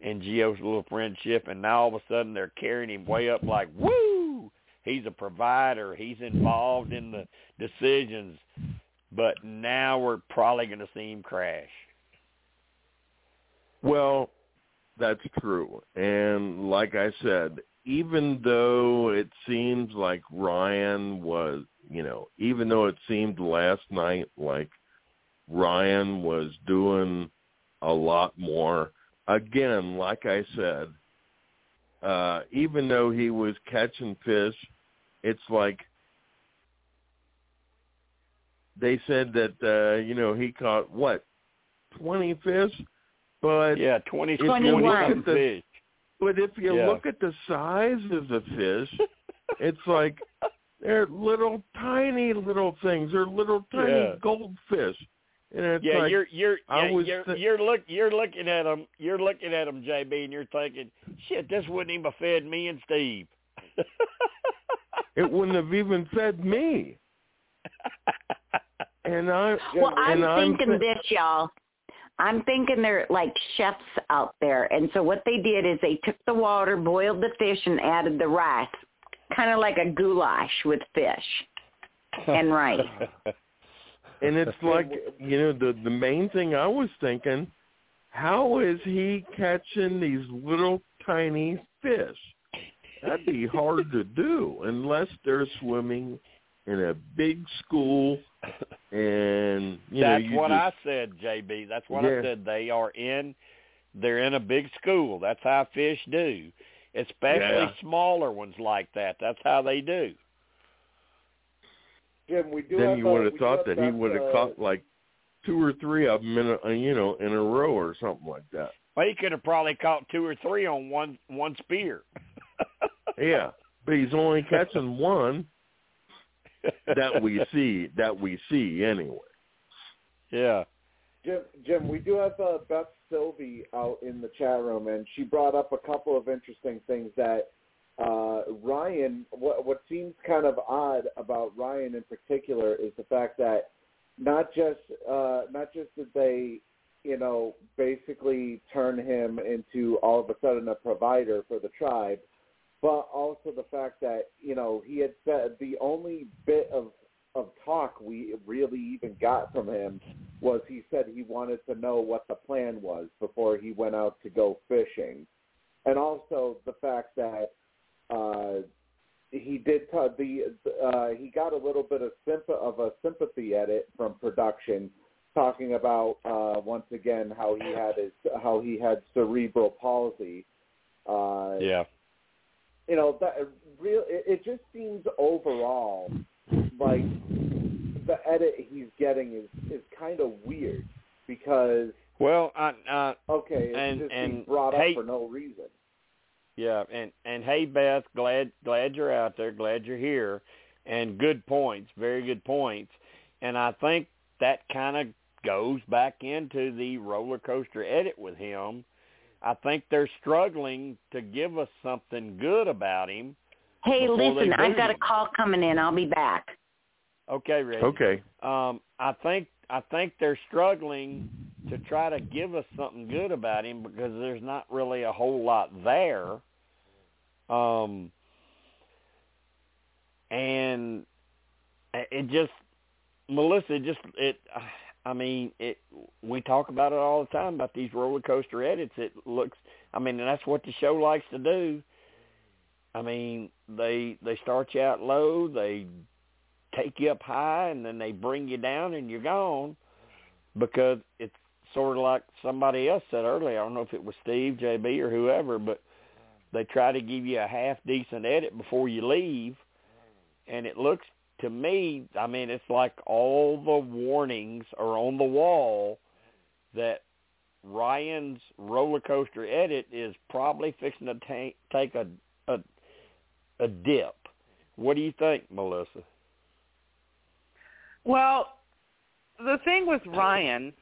and Geo's little friendship, and now all of a sudden they're carrying him way up like, woo! He's a provider. He's involved in the decisions, but now we're probably going to see him crash. Well, that's true. And like I said, even though it seems like Ryan was, you know, even though it seemed last night like Ryan was doing a lot more, again, like I said, uh, even though he was catching fish, it's like they said that, uh, you know, he caught what, 20 fish? But yeah, twenty Twenty-one. the fish. but if you Yeah. look at the size of the fish, it's like they're little tiny little things. They're little tiny Yeah. goldfish, yeah, like you're you're I yeah, was you're thi- you're look you're looking at them. You're looking at them, JB, and you're thinking, shit, this wouldn't even have fed me and Steve. it wouldn't have even fed me. And I Well, I'm I'm thinking thi- this, y'all. I'm thinking they're like chefs out there, and so what they did is they took the water, boiled the fish, and added the rice, kind of like a goulash with fish and rice. And it's like you know the the main thing I was thinking, how is he catching these little tiny fish? That'd be hard to do unless they're swimming in a big school and you know That's you what just, I said, JB. That's what Yeah. I said. They are in they're in a big school. That's how fish do. Especially Yeah. smaller ones like that. That's how they do. Jim, we do then have, you would have thought that he would have uh, caught like two or three of them in a you know in a row or something like that. Well, he could have probably caught two or three on one one spear. Yeah, but he's only catching one that we see that we see anyway. yeah. Jim, Jim, we do have uh, Beth Sylvie out in the chat room, and she brought up a couple of interesting things that uh, Ryan. What, what seems kind of odd about Ryan in particular is the fact that not just uh, not just did they, you know, basically turn him into all of a sudden a provider for the tribe, but also the fact that you know he had said the only bit of of talk we really even got from him was he said he wanted to know what the plan was before he went out to go fishing, and also the fact that uh, he did t- the uh, he got a little bit of symp- of a sympathy edit from production, talking about uh, once again how he had his how he had cerebral palsy. Uh, Yeah. you know that real it, it just seems overall like the edit he's getting is is kind of weird because Well, I uh okay it's And- just and being brought hey- up for no reason Yeah, and and hey Beth, glad glad you're out there, glad you're here, and good points, very good points, and I think that kind of goes back into the roller coaster edit with him. I think they're struggling to give us something good about him. Hey, listen, I've got a call coming in. I'll be back. Okay, Reggie. Okay. Um, I think I think they're struggling to try to give us something good about him because there's not really a whole lot there. Um, and it just Melissa just it I mean it we talk about it all the time about these roller coaster edits. It looks I mean and that's what the show likes to do. I mean they they start you out low they take you up high and then they bring you down and you're gone because it's sort of like somebody else said earlier. I don't know if it was Steve JB or whoever but they try to give you a half decent edit before you leave and it looks to me I mean it's like all the warnings are on the wall that Ryan's roller coaster edit is probably fixing to ta- take a a a dip. What do you think, Melissa? Well, the thing with Ryan,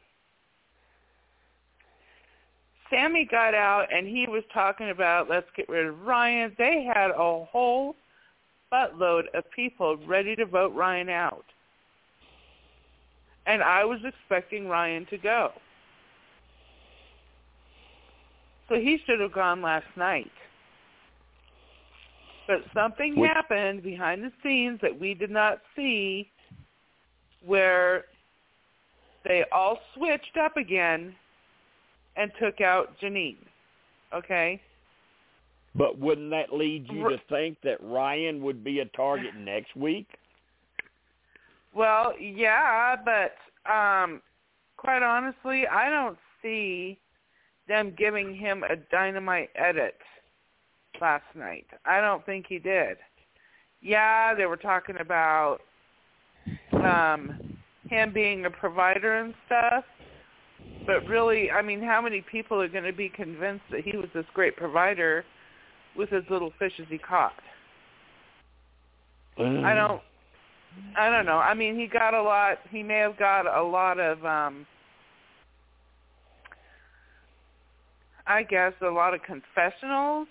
Sami got out and he was talking about let's get rid of Ryan. They had a whole buttload of people ready to vote Ryan out. And I was expecting Ryan to go. So he should have gone last night. But something Which- happened behind the scenes that we did not see where they all switched up again and took out Jeanine. Okay? But wouldn't that lead you to think that Ryan would be a target next week? Well, yeah, but um quite honestly, I don't see them giving him a dynamite edit last night. I don't think he did. Yeah, they were talking about um him being a provider and stuff, But really, I mean, how many people are going to be convinced that he was this great provider with as little fish as he caught? I don't. I don't know. I mean, he got a lot. He may have got a lot of. um I guess a lot of confessionals.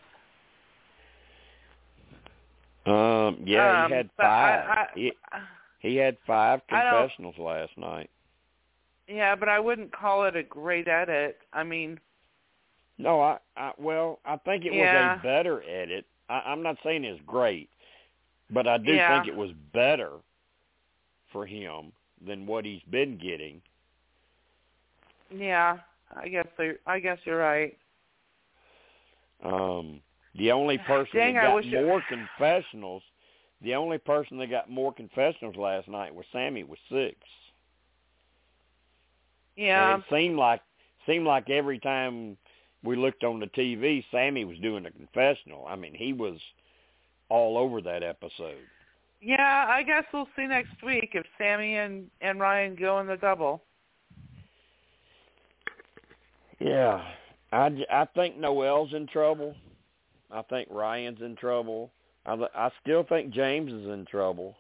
Um. Yeah, Um, he had but I- five. I- he, he had five confessionals last night. Yeah, but I wouldn't call it a great edit. I mean, No, I, I well, I think it Yeah. was a better edit. I, I'm not saying it's great, but I do Yeah. think it was better for him than what he's been getting. yeah, I guess I guess you're right. Um, the only person Dang, that got more confessionals, the only person that got more confessionals last night was Sami with six. Yeah, And it seemed like seemed like every time we looked on the TV, Sami was doing a confessional. I mean, he was all over that episode. yeah. I guess we'll see next week if Sami and and Ryan go in the double. Yeah, I I think Noelle's in trouble. I think Ryan's in trouble. I I still think James is in trouble.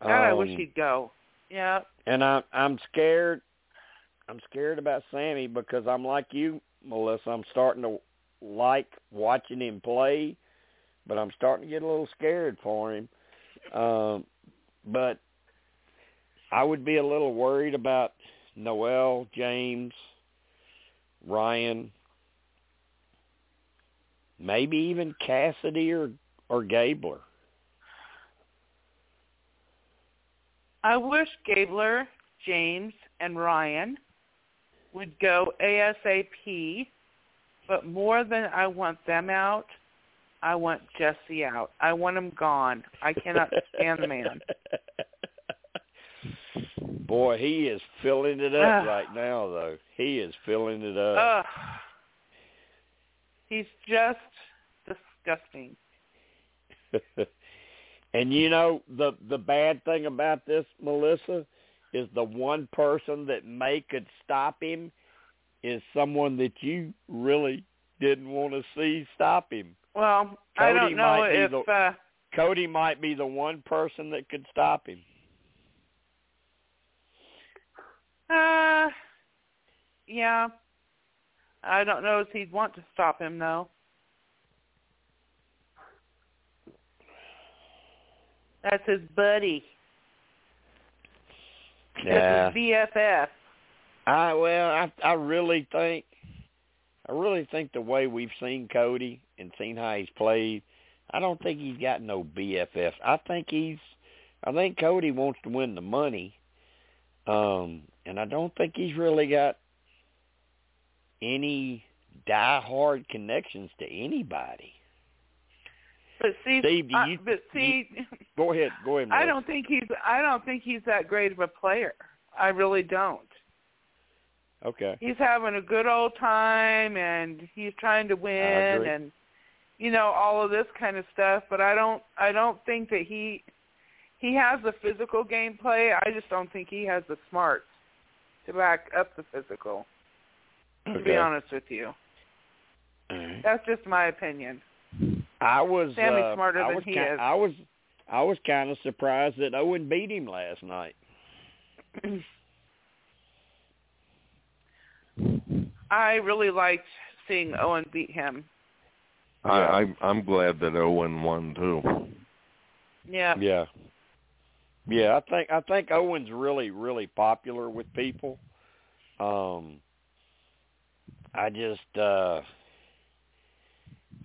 God, I wish Um, he'd go. Yeah, And I I'm scared. I'm scared about Sami because I'm like you, Melissa. I'm starting to like watching him play, but I'm starting to get a little scared for him. Um, but I would be a little worried about Noelle, James, Ryan, maybe even Cassidy or or Gabler. I wish Gabler, James, and Ryan would go ASAP, but more than I want them out, I want Jesse out. I want him gone. I cannot stand the man. Boy, he is filling it up Ugh. right now, though. He is filling it up. Ugh. He's just disgusting. and you know the the bad thing about this, Melissa, is the one person that may could stop him is someone that you really didn't want to see stop him. Well, I Cody don't know might be if the- uh Cody might be the one person that could stop him. uh yeah. I don't know if he'd want to stop him though. That's his buddy. His BFF. I well, I I really think I really think the way we've seen Cody and seen how he's played, I don't think he's got no BFFs. I think he's I think Cody wants to win the money. Um and I don't think he's really got any die-hard connections to anybody. But see, Steve, do uh, but see, Go ahead, go ahead. I don't think he's I don't think he's that great of a player. I really don't. Okay. He's having a good old time and he's trying to win and you know all of this kind of stuff, but I don't I don't think that he he has the physical gameplay. I just don't think he has the smarts to back up the physical. To be honest with you, right. that's just my opinion. I was Sami's uh, smarter I than was he ki- is. I was I was kind of surprised that Owen beat him last night. I really liked seeing Owen beat him. I, I I'm glad that Owen won too. Yeah. Yeah. Yeah, I think I think Owen's really really popular with people. Um I just uh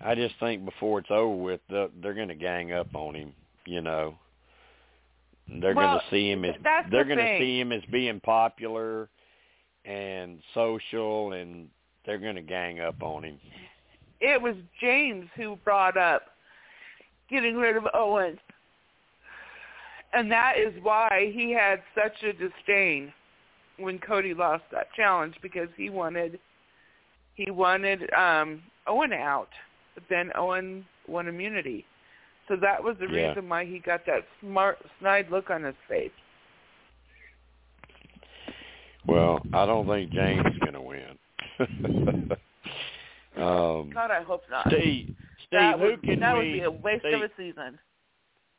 I just think before it's over with they're, they're going to gang up on him, you know. They're Well, going to see him as they're the going to see him as being popular and social and they're going to gang up on him. it was James who brought up getting rid of Owens. And that is why he had such a disdain when Cody lost that challenge because he wanted he wanted um Owen out. But then Owen won immunity. So that was the Yeah. reason why he got that smart snide look on his face. Well, I don't think James is going to win. um, God, I hope not. Steve, Steve, that who would, can that we? would be a waste Steve, of a season.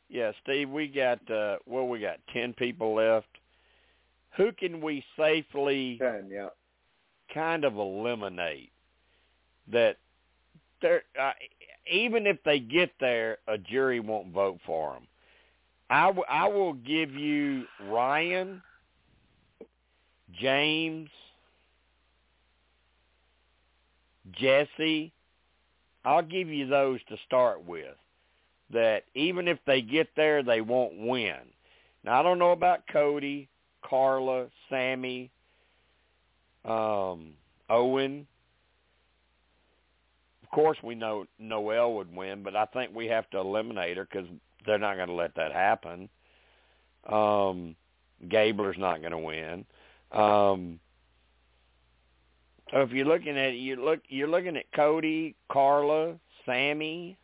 Yeah, Steve, we got uh well, we got ten people left. Who can we safely Ten, yeah. kind of eliminate that? Uh, even if they get there, a jury won't vote for them. I, w- I will give you Ryan, James, Jesse. I'll give you those to start with. That even if they get there, they won't win. Now I don't know about Cody, Karla, Sami, um, Owen. Of course, we know Noelle would win, but I think we have to eliminate her because they're not going to let that happen. Um, Gabler's not going to win. Um, so if you're looking at you look you're looking at Cody, Karla, Sami,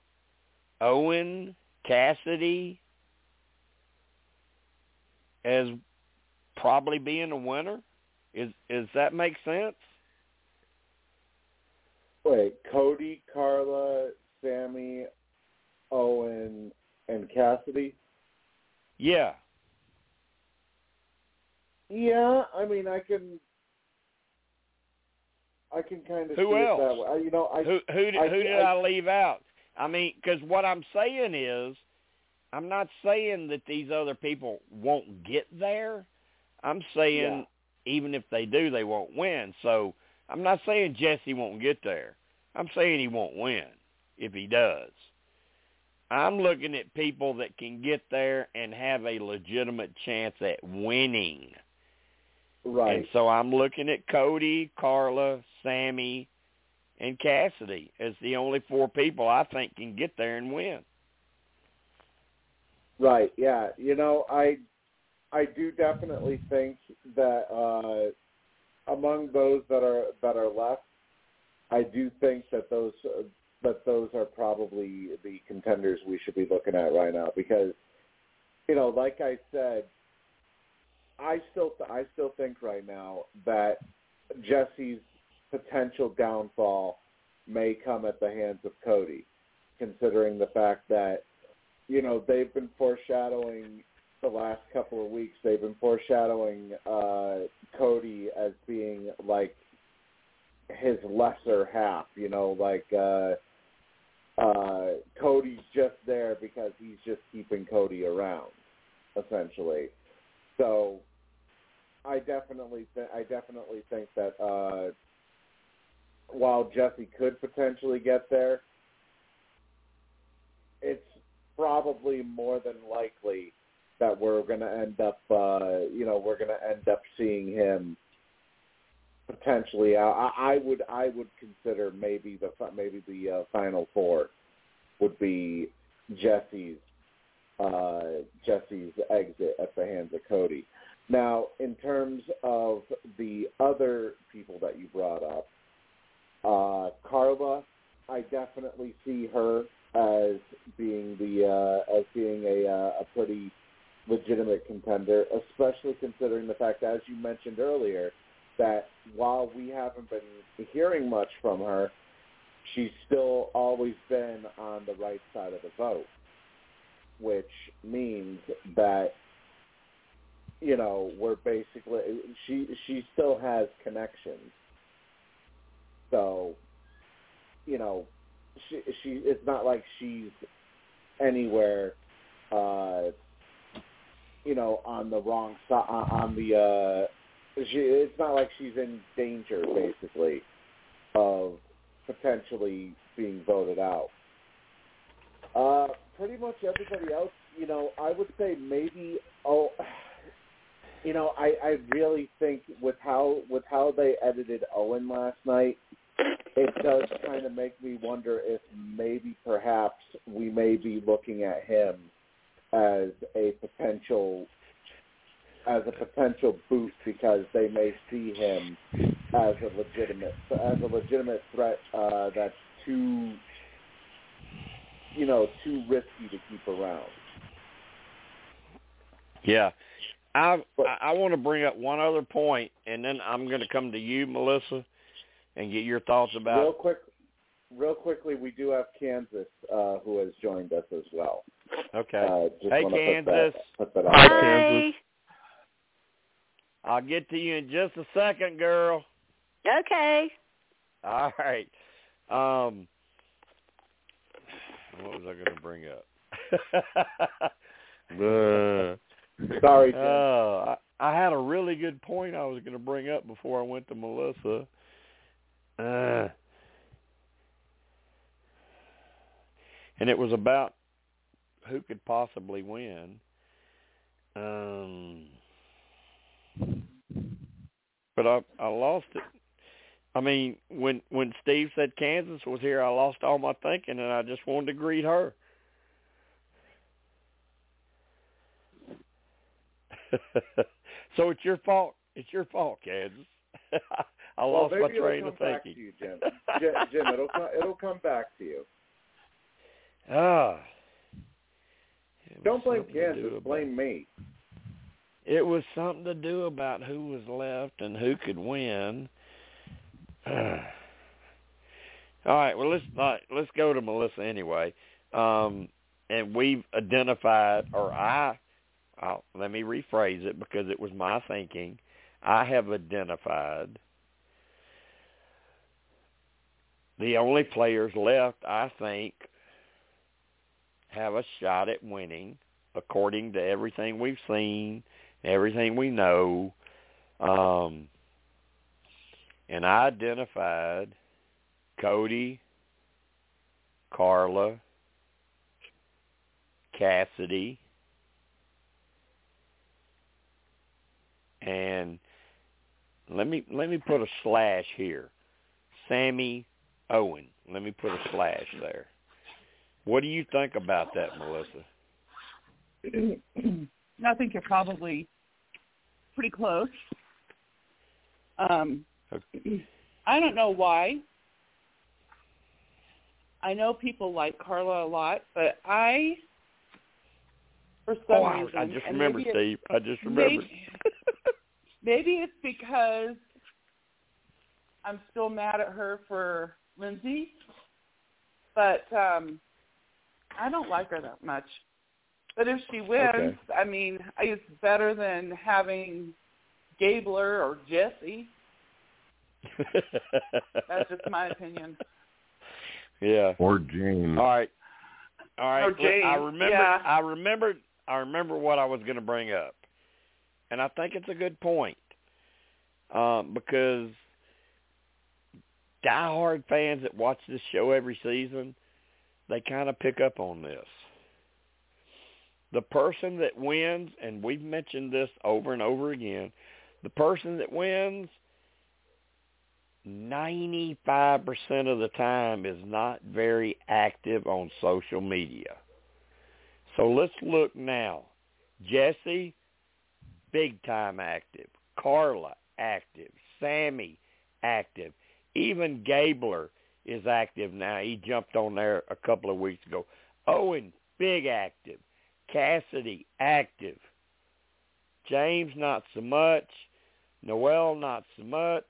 Owen, Cassidy as probably being a winner. Is is that make sense? Wait, Cody, Karla, Sami, Owen, and Cassidy. Yeah. Yeah, I mean, I can, I can kind of Who see else? it that way. You know, I who who did, I- who did I- I, leave out? I mean, because what I'm saying is, I'm not saying that these other people won't get there. I'm saying even if they do, they won't win. So I'm not saying Jesse won't get there. I'm saying he won't win if he does. I'm looking at people that can get there and have a legitimate chance at winning. right. And so I'm looking at Cody, Karla, Sami, and Cassidy as the only four people I think can get there and win. Right. Yeah. You know, I I do definitely think that uh among those that are that are left, I do think that those that those are probably the contenders we should be looking at right now because you know, like I said, I still I still think right now that Jesse's potential downfall may come at the hands of Cody, considering the fact that you know they've been foreshadowing the last couple of weeks. They've been foreshadowing uh, Cody as being like his lesser half. You know, like uh, uh, Cody's just there because he's just keeping Cody around, essentially. So I definitely th- I definitely think that uh, while Jesse could potentially get there, it's probably more than likely that we're going to end up, uh, you know, we're going to end up seeing him potentially. I, I would, I would consider maybe the maybe the uh, final four would be Jesse's uh, Jesse's exit at the hands of Cody. Now, in terms of the other people that you brought up, uh, Karla, I definitely see her as being the uh, as being a uh, a pretty legitimate contender, especially considering the fact, as you mentioned earlier, that while we haven't been hearing much from her, she's still always been on the right side of the vote, which means that you know we're basically she she still has connections, so you know she she it's not like she's anywhere uh you know on the wrong side on the uh she it's not like she's in danger basically of potentially being voted out. Uh pretty much everybody else you know i would say maybe oh you know i i really think with how with how they edited owen last night it does kind of make me wonder if maybe perhaps we may be looking at him as a potential as a potential boot because they may see him as a legitimate as a legitimate threat uh, that's too you know too risky to keep around. Yeah. I I, I want to bring up one other point, and then I'm going to come to you, Melissa, and get your thoughts about. Real quick, real quickly, we do have Kansas uh, who has joined us as well. Okay. Uh, Hey, Kansas. Put that, put that Hi. Kansas. I'll get to you in just a second, girl. Okay. All right. Um, what was I going to bring up? Uh, Sorry, Jim. Oh, I, I had a really good point I was going to bring up before I went to Melissa. Uh, and it was about who could possibly win. Um, but I I lost it. I mean, when when Steve said Kansas was here, I lost all my thinking, and I just wanted to greet her. so it's your fault. It's your fault, Kansas. I lost maybe my it'll train come of back thinking. to you, Jim. Jim, Jim it'll come, it'll come back to you. Ah. Don't blame do Blame me. It was something to do about who was left and who could win. All right, well let's right, let's go to Melissa anyway. Um, and we've identified, or I, I'll, let me rephrase it because it was my thinking. I have identified the only players left. I think have a shot at winning, according to everything we've seen, everything we know. Um, and I identified Cody, Karla, Cassidy, and let me let me put a slash here. Sami Owen. Let me put a slash there. What do you think about that, Melissa? I think you're probably pretty close. Um, I don't know why. I know people like Karla a lot, but I, for some Oh, I, reason, I just remember, Steve. I just remember. maybe, maybe it's because I'm still mad at her for Lindsay, but um, I don't like her that much. But if she wins, Okay. I mean, it's better than having Gabler or Jesse. That's just my opinion. yeah. or James. All right. All right. Or Look, I remember. yeah. I remembered. I remember what I was going to bring up, and I think it's a good point um, because diehard fans that watch this show every season, they kind of pick up on this. The person that wins, and we've mentioned this over and over again, the person that wins 95% of the time is not very active on social media. So let's look now. Jesse, big time active. Karla, active. Sami, active. Even Gabler is active now. He jumped on there a couple of weeks ago. Owen, big active. Cassidy, active. James, not so much. Noelle, not so much.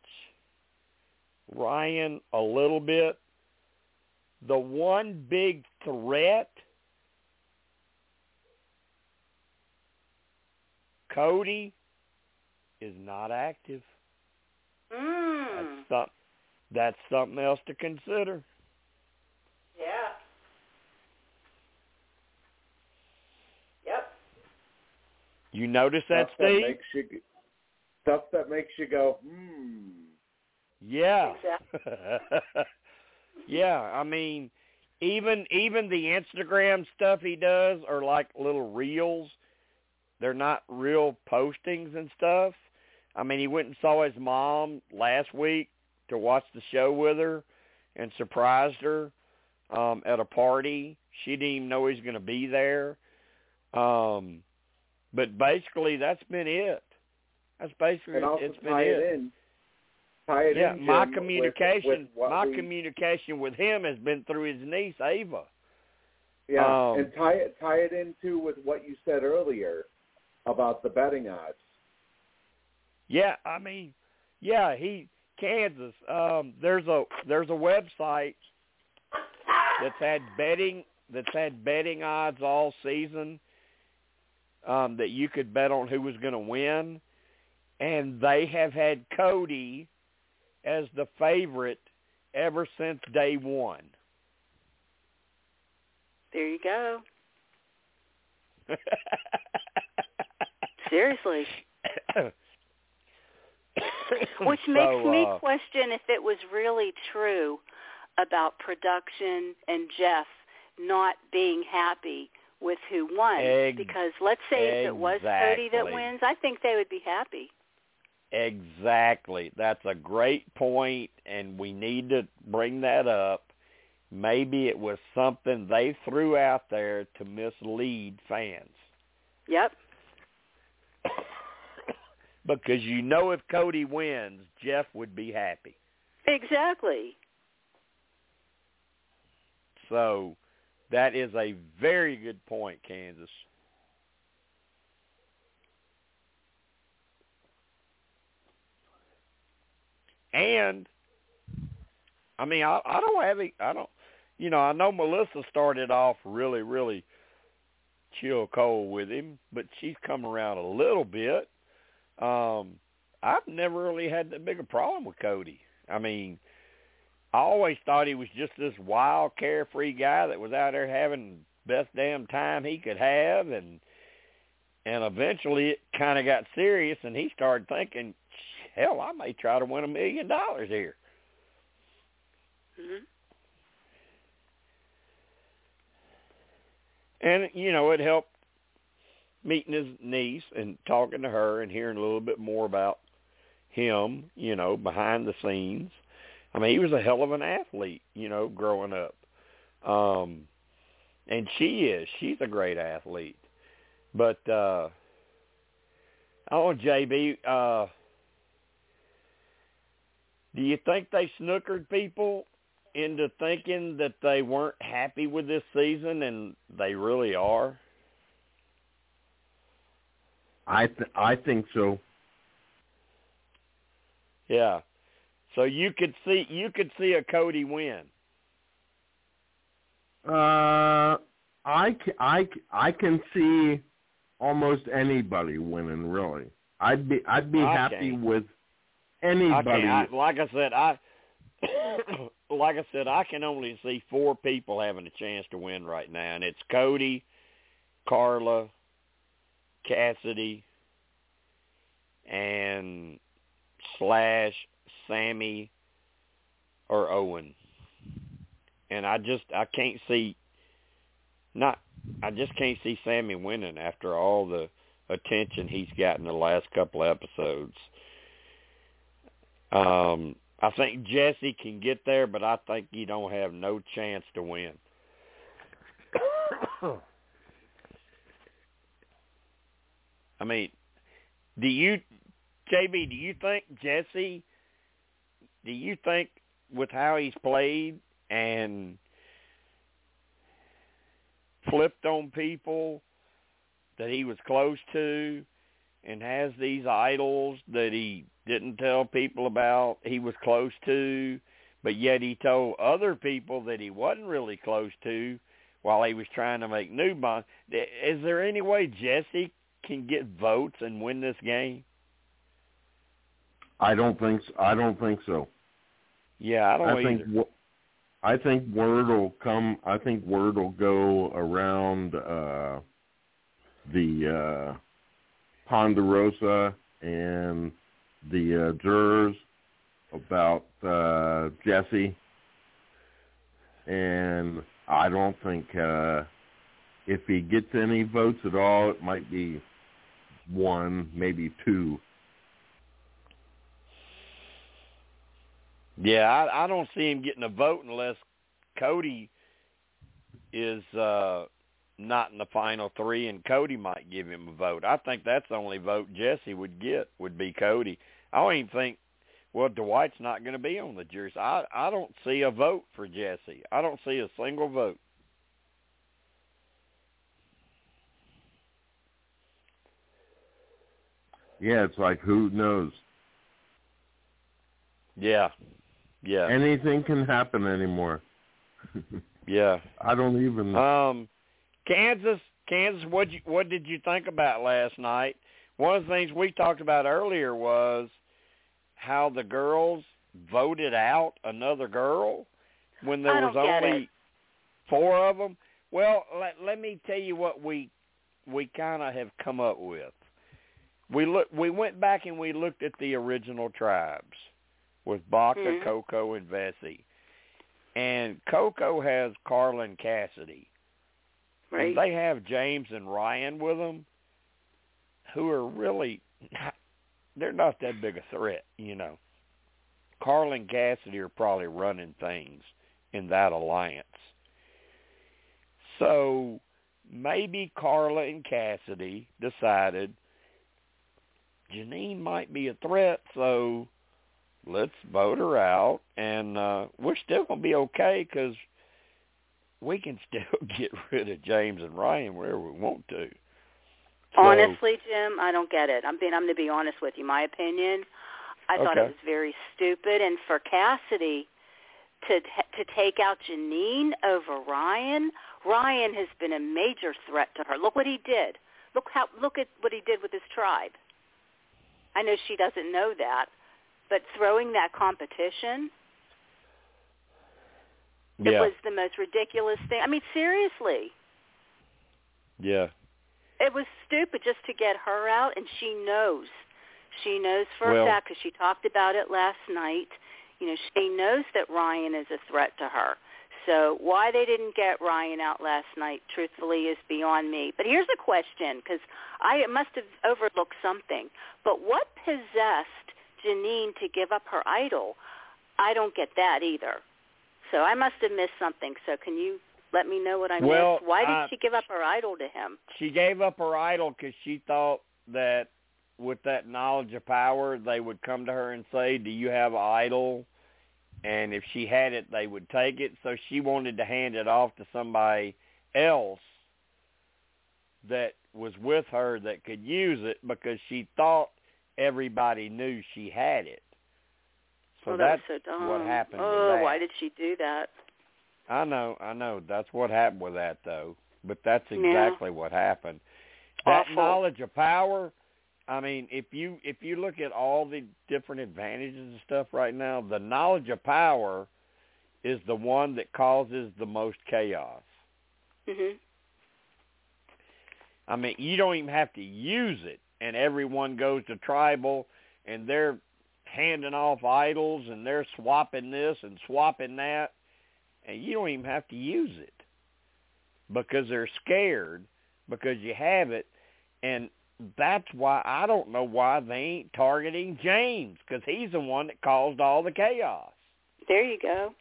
Ryan, a little bit. The one big threat, Cody, is not active. Mm. That's, some, that's something else to consider. Yeah. Yep. You notice that, stuff that Steve? makes you stuff that makes you go, hmm. Yeah. Exactly. yeah, I mean, even even the Instagram stuff he does are like little reels. They're not real postings and stuff. I mean, he went and saw his mom last week to watch the show with her and surprised her um at a party. She didn't even know he was going to be there. Um but basically that's been it. That's basically And it's been tie it in. Tie it yeah, in. my communication, with, with my we, communication with him has been through his niece Ava. Yeah, um, and tie it tie it into with what you said earlier. about the betting odds. Yeah, I mean, yeah, he Kansas. Um, there's a there's a website that's had betting that's had betting odds all season um, that you could bet on who was going to win, and they have had Cody as the favorite ever since day one. There you go. Seriously. Which So, makes me uh, question if it was really true about production and Jeff not being happy with who won. Ex- because let's say if it was Cody that wins, I think they would be happy. Exactly. That's a great point, and we need to bring that up. Maybe it was something they threw out there to mislead fans. Yep. Because you know if Cody wins, Jeff would be happy. Exactly. So that is a very good point, Kansas. And I mean, I, I don't have any, I don't, you know, I know Melissa started off really, really chill cold with him, but she's come around a little bit. Um, I've never really had that big a problem with Cody. I mean, I always thought he was just this wild, carefree guy that was out there having best damn time he could have, and and eventually it kind of got serious, and he started thinking, hell, I may try to win a million dollars here. hmm And you know, it helped meeting his niece and talking to her and hearing a little bit more about him, you know, behind the scenes. I mean, he was a hell of an athlete, you know, growing up. Um and she is. She's a great athlete. But uh oh JB, uh do you think they snookered people into thinking that they weren't happy with this season and they really are? I th- I think so. Yeah. So you could see you could see a Cody win. Uh, I, I, I can see almost anybody winning. Really, I'd be I'd be I happy with anybody. can't, I, like I said, I like I said, I can only see four people having a chance to win right now, and it's Cody, Karla, Cassidy, and slash Sami or Owen. And I just I can't see not I just can't see Sami winning after all the attention he's gotten the last couple of episodes. Um I think Jesse can get there, but I think he don't have no chance to win. I mean, do you, JB? Do you think Jesse? Do you think with how he's played and flipped on people that he was close to, and has these idols that he didn't tell people about he was close to, but yet he told other people that he wasn't really close to while he was trying to make new bonds. Is there any way Jesse can get votes and win this game? I don't think so. I don't think so. Yeah, I don't I either. think I think word will come. I think word will go around uh, the uh, Ponderosa and the uh, jurors about uh, Jesse, and I don't think uh, if he gets any votes at all, it might be one, maybe two. Yeah, I, I don't see him getting a vote unless Cody is uh not in the final three, and Cody might give him a vote. I think that's the only vote Jesse would get would be Cody. I don't even think. Well, Dwight's not going to be on the jury. I I don't see a vote for Jesse. I don't see a single vote. Yeah, it's like who knows. Yeah, yeah, Anything can happen anymore. yeah. I don't even. Um, Kansas, Kansas. What you what did you think about last night? One of the things we talked about earlier was how the girls voted out another girl when there I was only four of them. Well, let let me tell you what we we kind of have come up with. We look we went back and we looked at the original tribes with Baka, Mhm. Coco, and Vesi. And Coco has Carlin Cassidy. Right. And they have James and Ryan with them, who are really not, they're not that big a threat, you know. Carlin Cassidy are probably running things in that alliance. So maybe Karla and Cassidy decided Jeanine might be a threat, so let's vote her out, and uh, we're still gonna be okay because we can still get rid of James and Ryan wherever we want to. So- Honestly, Jim, I don't get it. I'm being I'm going to be honest with you. My opinion, I thought it was very stupid and for Cassidy to to take out Jeanine over Ryan, Ryan has been a major threat to her. Look what he did. Look how look at what he did with his tribe. I know she doesn't know that, but throwing that competition it was the most ridiculous thing. I mean, seriously. yeah, It was stupid just to get her out, and she knows. She knows for Well- a fact because she talked about it last night. You know, she knows that Ryan is a threat to her. So why they didn't get Ryan out last night, truthfully, is beyond me. But here's a question, because I must have overlooked something. But what possessed Jeanine to give up her idol? I don't get that either. So I must have missed something. So can you let me know what I Well, missed? Why did uh, she give up her idol to him? she gave up her idol because she thought that with that knowledge of power, they would come to her and say, "Do you have an idol?" And if she had it, they would take it. So she wanted to hand it off to somebody else that was with her that could use it because she thought everybody knew she had it. So oh, that that's so dumb. what happened Oh, why did she do that? I know, I know. That's what happened with that, though. But that's Yeah. exactly what happened. That Awful. knowledge of power. I mean, if you if you look at all the different advantages and stuff right now, the knowledge of power is the one that causes the most chaos. Mhm. I mean, you don't even have to use it, and everyone goes to tribal, and they're handing off idols, and they're swapping this and swapping that, and you don't even have to use it because they're scared because you have it, and that's why I don't know why they ain't targeting James because he's the one that caused all the chaos. There you go.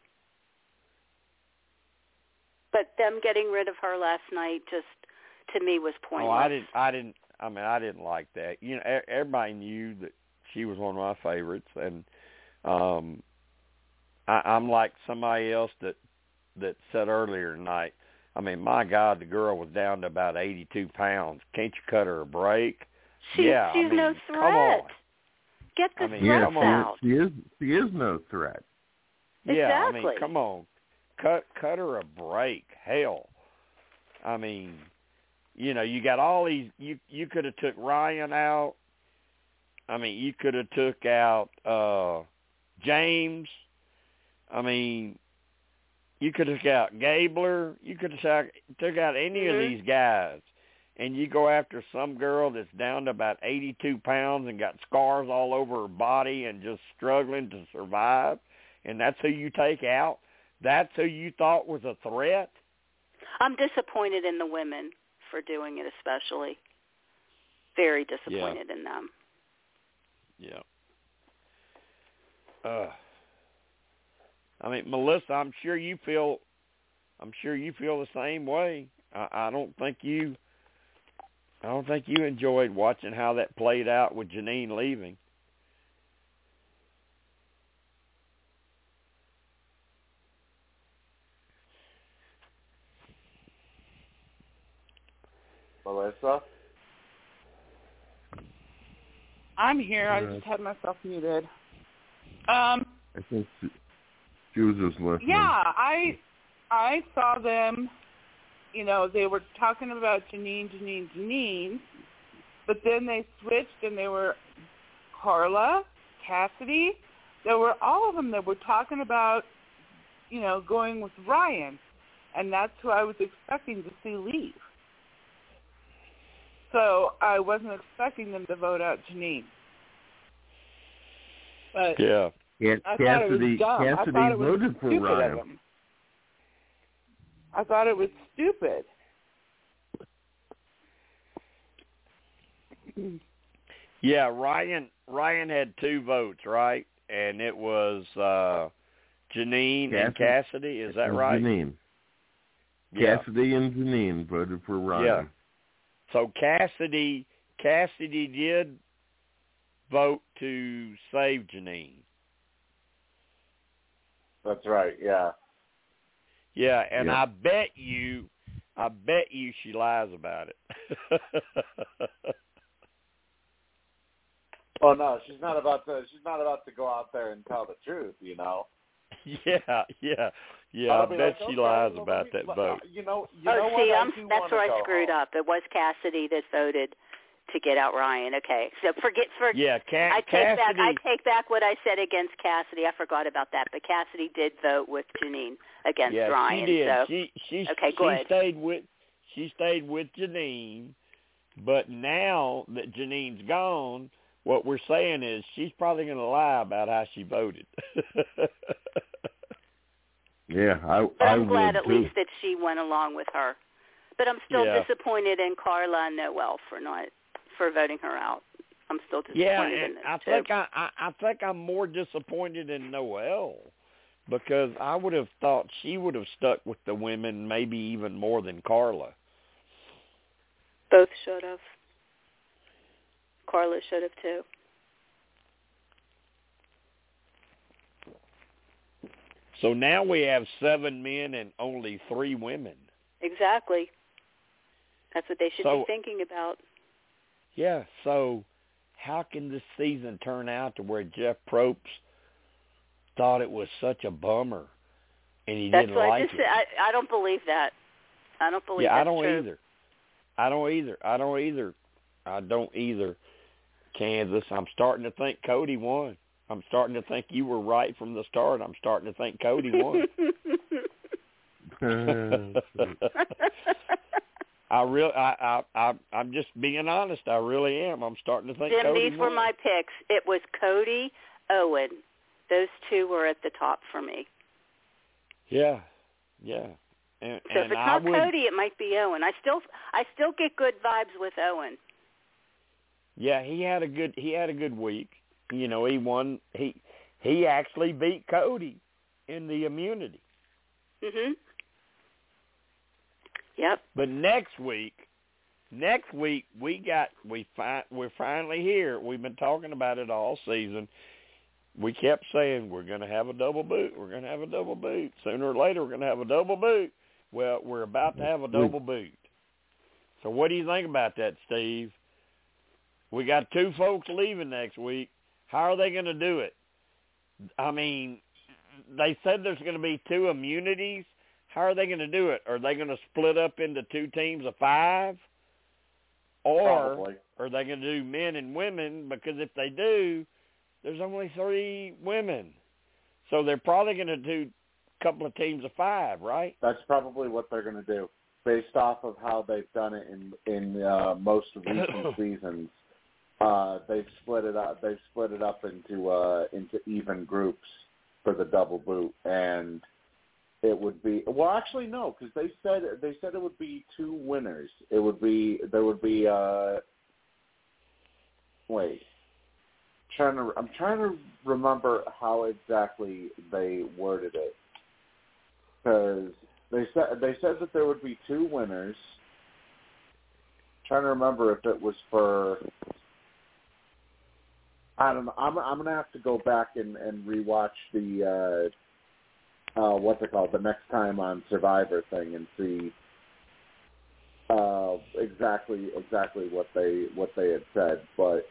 But them getting rid of her last night just to me was pointless. Oh, I didn't. I didn't. I mean, I didn't like that. You know, everybody knew that she was one of my favorites, and um, I, I'm like somebody else that that said earlier tonight. I mean, my God, the girl was down to about 82 pounds. Can't you cut her a break? She's, yeah, she's I mean, no come threat. on. Get the I mean, yeah, threats come out. she, she is. She is no threat. Exactly. Yeah, I mean, come on, cut cut her a break. Hell, I mean, you know, you got all these. You you could have took Ryan out. I mean, you could have took out uh James. I mean, you could have out Gabler. You could have took, out any Mhm. of these guys, and you go after some girl that's down to about eighty-two pounds and got scars all over her body and just struggling to survive, and that's who you take out. That's who you thought was a threat. I'm disappointed in the women for doing it especially. Very disappointed in them. Yeah. Uh, I mean, Melissa, I'm sure you feel, I'm sure you feel the same way. I, I don't think you, I don't think you enjoyed watching how that played out with Jeanine leaving. Melissa? I'm here. I just had myself muted. Um, I think she, she was just listening. yeah, I I saw them. You know, they were talking about Jeanine, Jeanine, Jeanine, but then they switched and they were Karla, Cassidy. There were all of them that were talking about, you know, going with Ryan, and that's who I was expecting to see leave. So I wasn't expecting them to vote out Jeanine. But Yeah. Ca- I thought it Cassidy, was dumb. I Cassidy thought it was voted for stupid Ryan. I thought it was stupid. Yeah, Ryan Ryan had two votes, right? And it was uh Jeanine and Cassidy, is that right? Jeanine. Yeah. Cassidy and Jeanine voted for Ryan. Yeah. So Cassidy Cassidy did vote to save Jeanine. That's right. Yeah. Yeah, and Yeah. I bet you I bet you she lies about it. Oh no, she's not about to. She's not about to go out there and tell the truth. You know. yeah, yeah. Yeah, I I'll bet like, she okay, lies well, about let me- that vote. You know. You oh, know see, what? I I'm, that's where I screwed home. up. It was Cassidy that voted to get out Ryan. Okay, so forget for. Yeah, Ca- I take back. I take back what I said against Cassidy. I forgot about that. But Cassidy did vote with Jeanine against yeah, Ryan. she did. So She she Okay, she good. stayed with she stayed with Jeanine, but now that Jeanine's gone, what we're saying is she's probably going to lie about how she voted. Yeah, I But I I'm glad would at too. least that she went along with her. But I'm still Yeah. disappointed in Karla and Noelle for not for voting her out. I'm still disappointed yeah, in them I too. think I, I I think I'm more disappointed in Noelle because I would have thought she would have stuck with the women maybe even more than Karla. Both should have. Karla should have too. So now we have seven men and only three women. Exactly. That's what they should So- be thinking about. Yeah, so how can this season turn out to where Jeff Probst thought it was such a bummer and he That's didn't what I like just it? said. I, I don't believe that. I don't believe yeah, that's I don't true. either. I don't either. I don't either. I don't either. Kansas, I'm starting to think Cody won. I'm starting to think you were right from the start. I'm starting to think Cody won. Oh, I really, I, I, I, I'm just being honest. I really am. I'm starting to think Jim, Cody these were my picks. It was Cody, Owen. Those two were at the top for me. Yeah, yeah. And, So and if it's I not would, Cody, it might be Owen. I still, I still get good vibes with Owen. yeah, he had a good, he had a good week. You know, he won. He, he actually beat Cody in the immunity. Mhm. Yep. But next week, next week we got we fi- we're finally here. We've been talking about it all season. We kept saying we're going to have a double boot. We're going to have a double boot. Sooner or later, we're going to have a double boot. Well, we're about to have a double mm-hmm. boot. So, what do you think about that, Steve? We got two folks leaving next week. How are they going to do it? I mean, they said there's going to be two immunities. How are they going to do it? Are they going to split up into two teams of five? Or Probably. are they going to do men and women? Because if they do, there's only three women. So they're probably going to do a couple of teams of five, right? That's probably what they're going to do, based off of how they've done it in in uh, most recent seasons. Uh, they've split it up. They've split it up into uh, into even groups for the double boot, and it would be well. Actually, no, because they said they said it would be two winners. It would be there would be. Uh, wait, trying to I'm trying to remember how exactly they worded it because they said they said that there would be two winners. trying to remember if it was for. I don't know. I'm I'm gonna have to go back and and rewatch the uh, uh, what's it called the next time on Survivor thing and see uh, exactly exactly what they what they had said. But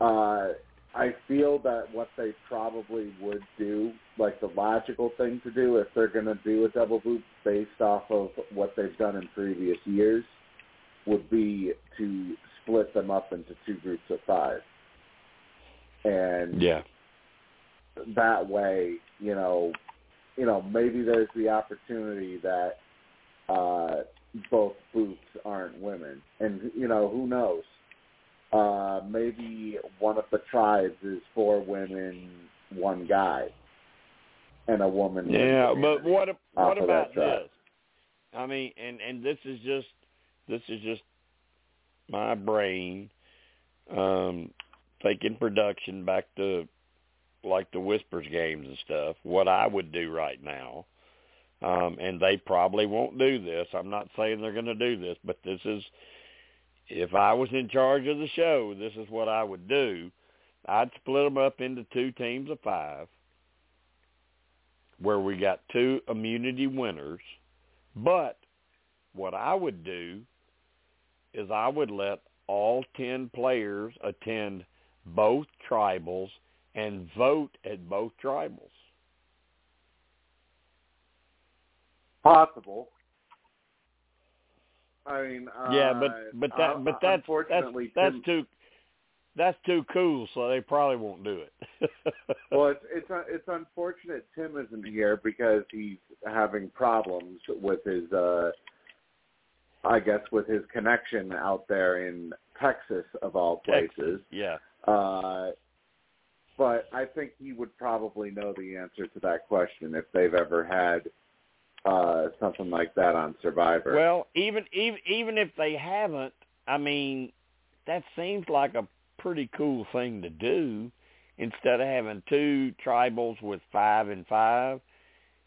uh, I feel that what they probably would do, like the logical thing to do if they're going to do a double boot based off of what they've done in previous years, would be to split them up into two groups of five. And Yeah. That way, you know, you know, maybe there's the opportunity that uh both boots aren't women. And you know, who knows? Uh maybe one of the tribes is four women, one guy. And a woman. Yeah, but what what about this? I mean, and and this is just this is just my brain um taking production back to like the Whispers games and stuff. What I would do right now, um, and they probably won't do this. I'm not saying they're going to do this, but this is if I was in charge of the show, this is what I would do. I'd split them up into two teams of five where we got two immunity winners. But what I would do is I would let all 10 players attend both tribals and vote at both tribals. Possible. I mean, uh, yeah, but but that uh, but that's that's that's too that's too cool, so they probably won't do it. Well, it's it's uh, it's unfortunate Tim isn't here because he's having problems with his, uh I guess, with his connection out there in Texas of all places. Texas, yeah. Uh, but I think he would probably know the answer to that question if they've ever had uh something like that on Survivor. Well, even even even if they haven't, I mean, that seems like a pretty cool thing to do. Instead of having two tribals with five and five,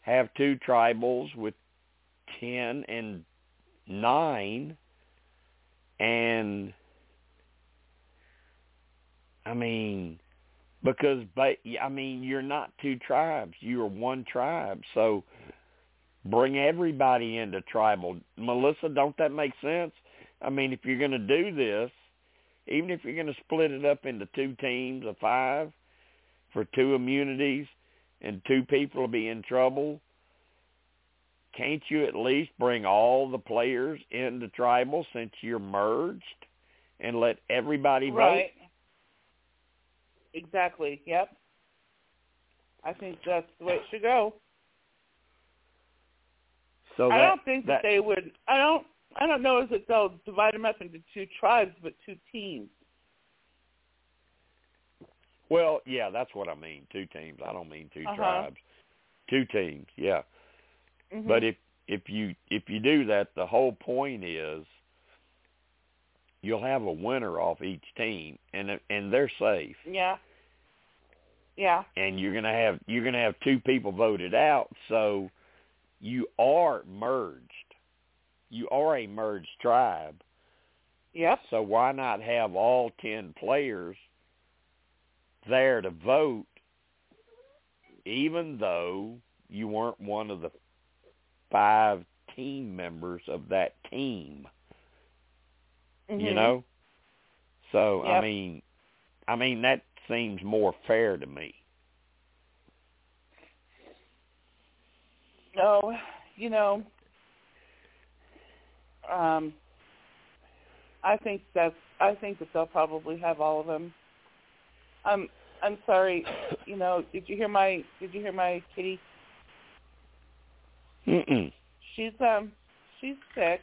have two tribals with ten and nine, and I mean, because ba- I mean, you're not two tribes; you are one tribe. So bring everybody into tribal. Melissa, don't that make sense? I mean, if you're going to do this, even if you're going to split it up into two teams of five for two immunities and two people will be in trouble, can't you at least bring all the players into tribal since you're merged and let everybody vote? Right. Exactly. Yep. I think that's the way it should go. So I don't think that, that they would. I don't. I don't know if that they'll divide them up into two tribes, but two teams. Well, yeah, that's what I mean. Two teams. I don't mean 2 Uh-huh. tribes. Two teams. Yeah. Mhm. But if if you if you do that, the whole point is you'll have a winner off each team, and and they're safe. yeah, yeah, And you're gonna have you're gonna have two people voted out, so you are merged. You are a merged tribe. yep, So why not have all ten players there to vote, even though you weren't one of the five team members of that team? You Mhm. know. So I mean, I mean that seems more fair to me. No, you know, um, I think that's. I think that they'll probably have all of them. I'm. I'm sorry. You know, did you hear my? Did you hear my kitty? Mm-mm. She's um. She's sick,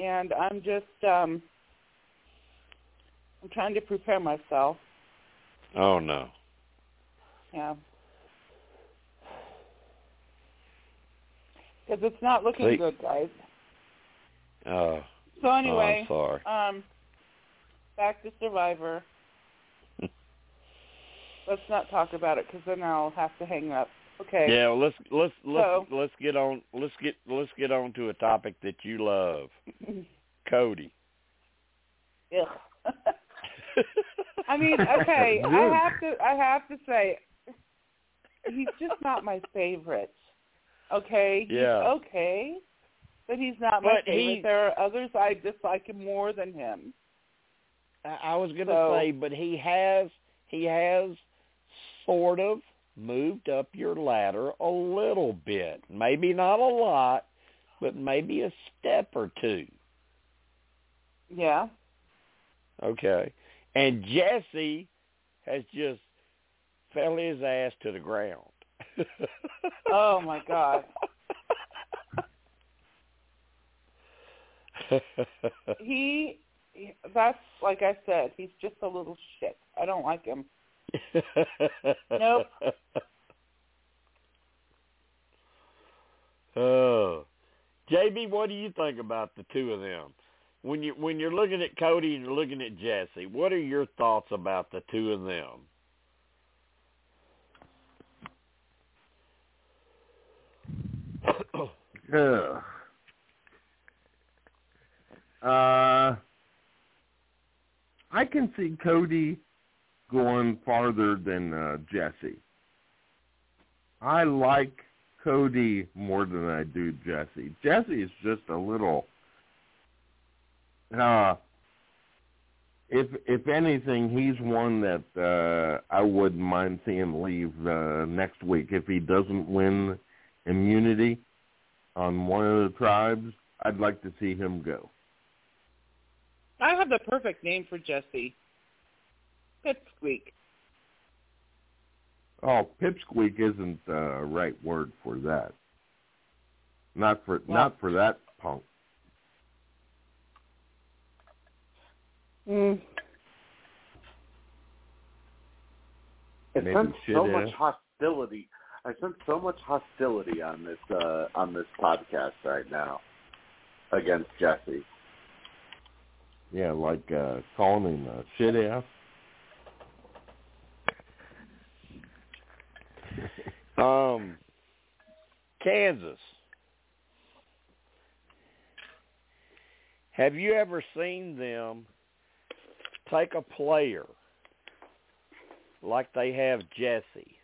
and I'm just um. I'm trying to prepare myself. Oh no. Yeah. Because it's not looking See- good, guys. Oh. So anyway, oh, um, back to Survivor. Let's not talk about it because then I'll have to hang up. Okay. Yeah, well, let's let's let's So- let's get on let's get let's get on to a topic that you love, Cody. Ugh. I mean, okay, I have to I have to say he's just not my favorite. Okay? He's Yeah. okay. But he's not my But favorite. he- There are others I dislike him more than him. I I was going to So- say, but he has he has sort of moved up your ladder a little bit. Maybe not a lot, but maybe a step or two. Yeah. Okay. And Jesse has just fell his ass to the ground. Oh my God. He, that's like I said, he's just a little shit. I don't like him. Nope. Oh, JB, what do you think about the two of them? When you when you're looking at Cody and you're looking at Jesse, what are your thoughts about the two of them? Ugh. Uh, I can see Cody going farther than uh, Jesse. I like Cody more than I do Jesse. Jesse is just a little. Uh, if if anything, he's one that uh, I wouldn't mind seeing leave uh, next week if he doesn't win immunity on one of the tribes. I'd like to see him go. I have the perfect name for Jesse. Pipsqueak. Oh, pipsqueak isn't the right word for that. Not for Well- not for that punk. Mm. I sense so ass. much hostility. I sense so much hostility on this uh, on this podcast right now against Jesse. Yeah, like uh, calling him a shit ass. Um, Kansas. Have you ever seen them take a player like they have Jesse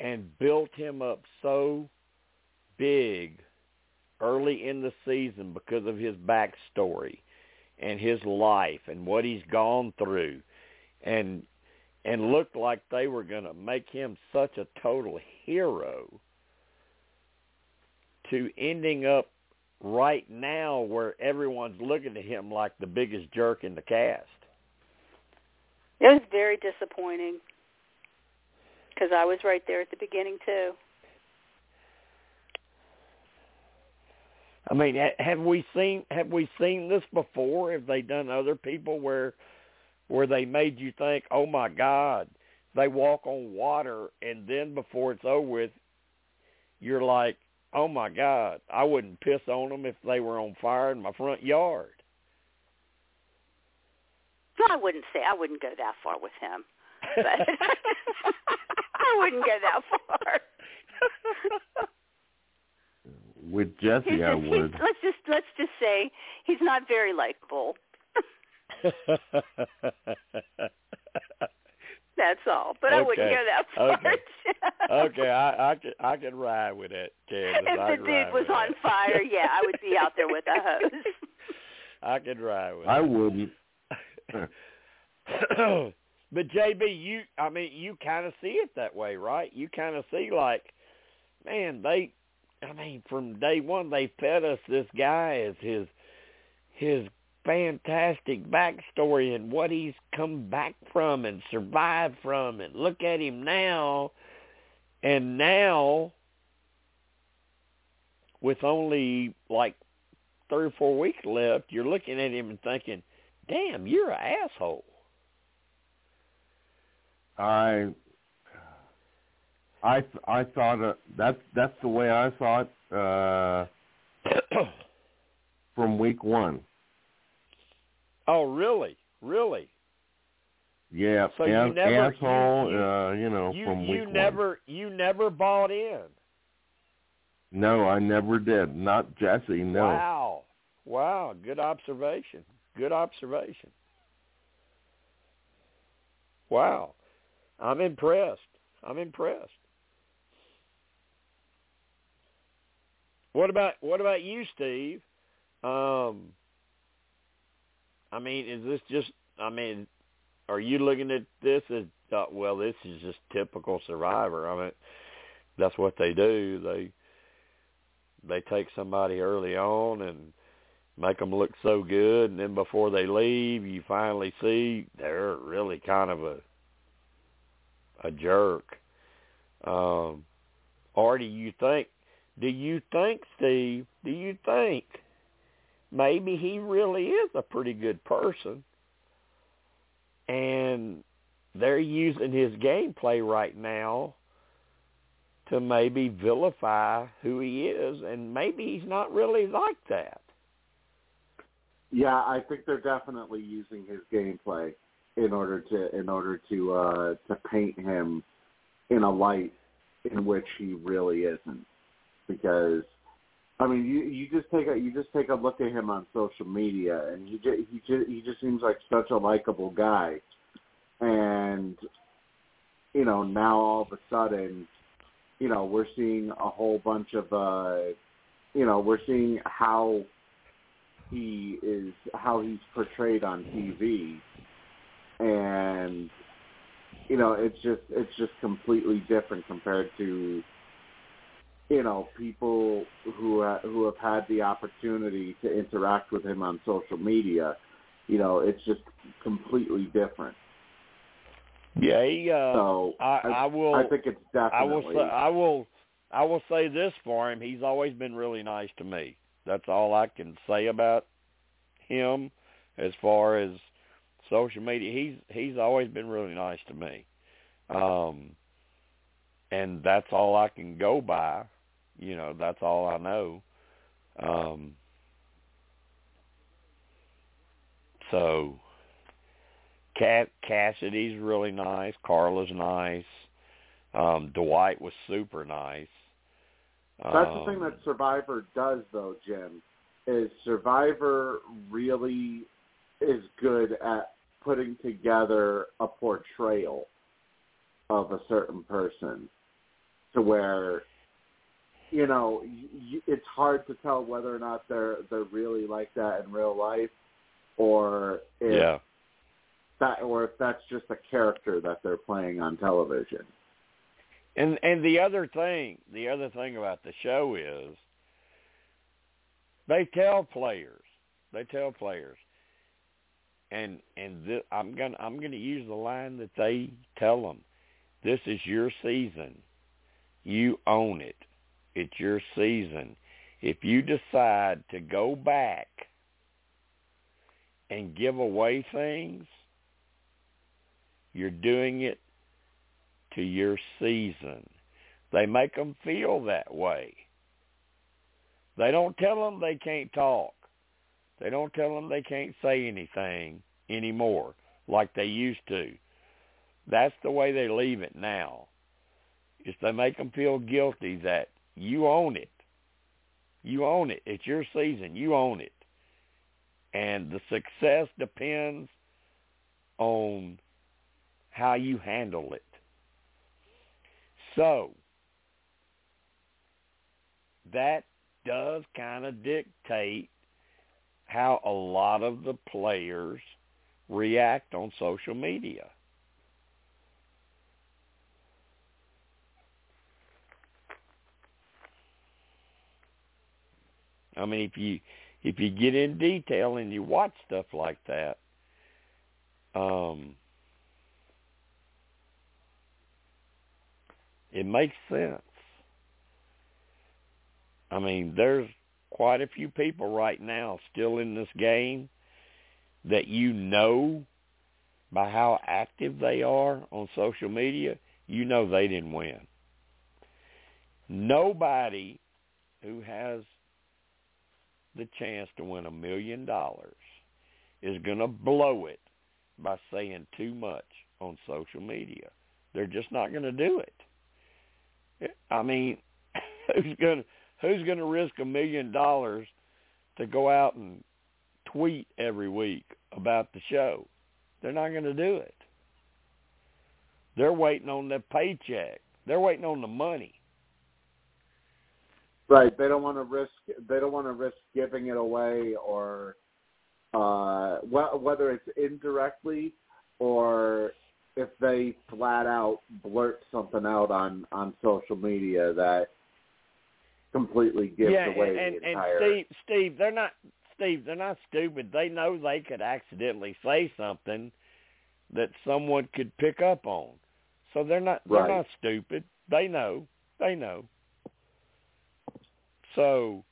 and built him up so big early in the season because of his backstory and his life and what he's gone through and and looked like they were going to make him such a total hero to ending up right now where everyone's looking at him like the biggest jerk in the cast. It was very disappointing because I was right there at the beginning too. I mean, have we seen have we seen this before? Have they done other people where where they made you think, "Oh my God, they walk on water," and then before it's over with, you're like, "Oh my God, I wouldn't piss on them if they were on fire in my front yard." I wouldn't say I wouldn't go that far with him, but I wouldn't go that far. With Jesse, I would. he's, let's just let's just say he's not very likable. That's all. But I wouldn't Okay. go that far. Okay. okay, I I could I could ride with that, Candace. If could the ride dude was on that. fire, yeah, I would be out there with a hose. I could ride with I it. wouldn't. but JB, you I mean, you kind of see it that way, right? You kind of see like, man, they I mean, from day one they fed us this guy as his his fantastic backstory and what he's come back from and survived from and look at him now and now with only like three or four weeks left, you're looking at him and thinking, Damn, you're an asshole. I I I thought uh, that's that's the way I saw it uh, from week one. Oh, really? Really? Yeah, So you never- asshole. you- uh, you know, you from you week one. never you never bought in. No, I never did. Not Jesse. No. Wow. Wow, good observation. Good observation. Wow. I'm impressed. I'm impressed. What about what about you, Steve? Um I mean, is this just? I mean, are you looking at this as uh, well? This is just typical Survivor. I mean, that's what they do. They they take somebody early on and make them look so good, and then before they leave, you finally see they're really kind of a a jerk. Um, or do you think? Do you think, Steve? Do you think maybe he really is a pretty good person, and they're using his gameplay right now to maybe vilify who he is, and maybe he's not really like that. Yeah, I think they're definitely using his gameplay in order to in order to uh to paint him in a light in which he really isn't. Because I mean, you you just take a you just take a look at him on social media, and he just, he just he just seems like such a likable guy, and you know now all of a sudden, you know we're seeing a whole bunch of uh, you know we're seeing how he is how he's portrayed on TV, and you know it's just it's just completely different compared to you know people who who have had the opportunity to interact with him on social media. You know, it's just completely different. Yeah, he, uh, So I, I will. I think it's definitely. I will say I will I will say this for him. He's always been really nice to me. That's all I can say about him as far as social media. He's he's always been really nice to me. Um and that's all I can go by. You know, that's all I know. Um so Cat Cassidy's really nice. Karla's nice. Um, Dwight was super nice. That's um, the thing that Survivor does, though, Jim. Is Survivor really is good at putting together a portrayal of a certain person, to where you know y- it's hard to tell whether or not they're they're really like that in real life, or if yeah. that or if that's just a character that they're playing on television. And and the other thing, the other thing about the show is they tell players, they tell players, and and th- I'm gonna I'm gonna use the line that they tell them. This is your season. You own it. It's your season. If you decide to go back and give away things, you're doing it to your season. They make them feel that way. They don't tell them they can't talk. They don't tell them they can't say anything anymore like they used to. That's the way they leave it now. Is they make them feel guilty that you own it. You own it. It's your season. You own it. And the success depends on how you handle it. So that does kind of dictate how a lot of the players react on social media. I mean, if you if you get in detail and you watch stuff like that, um, it makes sense. I mean, there's quite a few people right now still in this game that you know by how active they are on social media, you know they didn't win. Nobody who has the chance to win a million dollars is going to blow it by saying too much on social media. They're just not going to do it. I mean, who's going to who's going to risk a million dollars to go out and tweet every week about the show? They're not going to do it. They're waiting on the paycheck. They're waiting on the money. Right. They don't want to risk. They don't want to risk giving it away or uh, wh- whether it's indirectly or if they flat out blurt something out on on social media that completely gives yeah, away and, the entire. and Steve, Steve, they're not Steve, they're not stupid. They know they could accidentally say something that someone could pick up on. So they're not they're Right. not stupid. They know. They know. So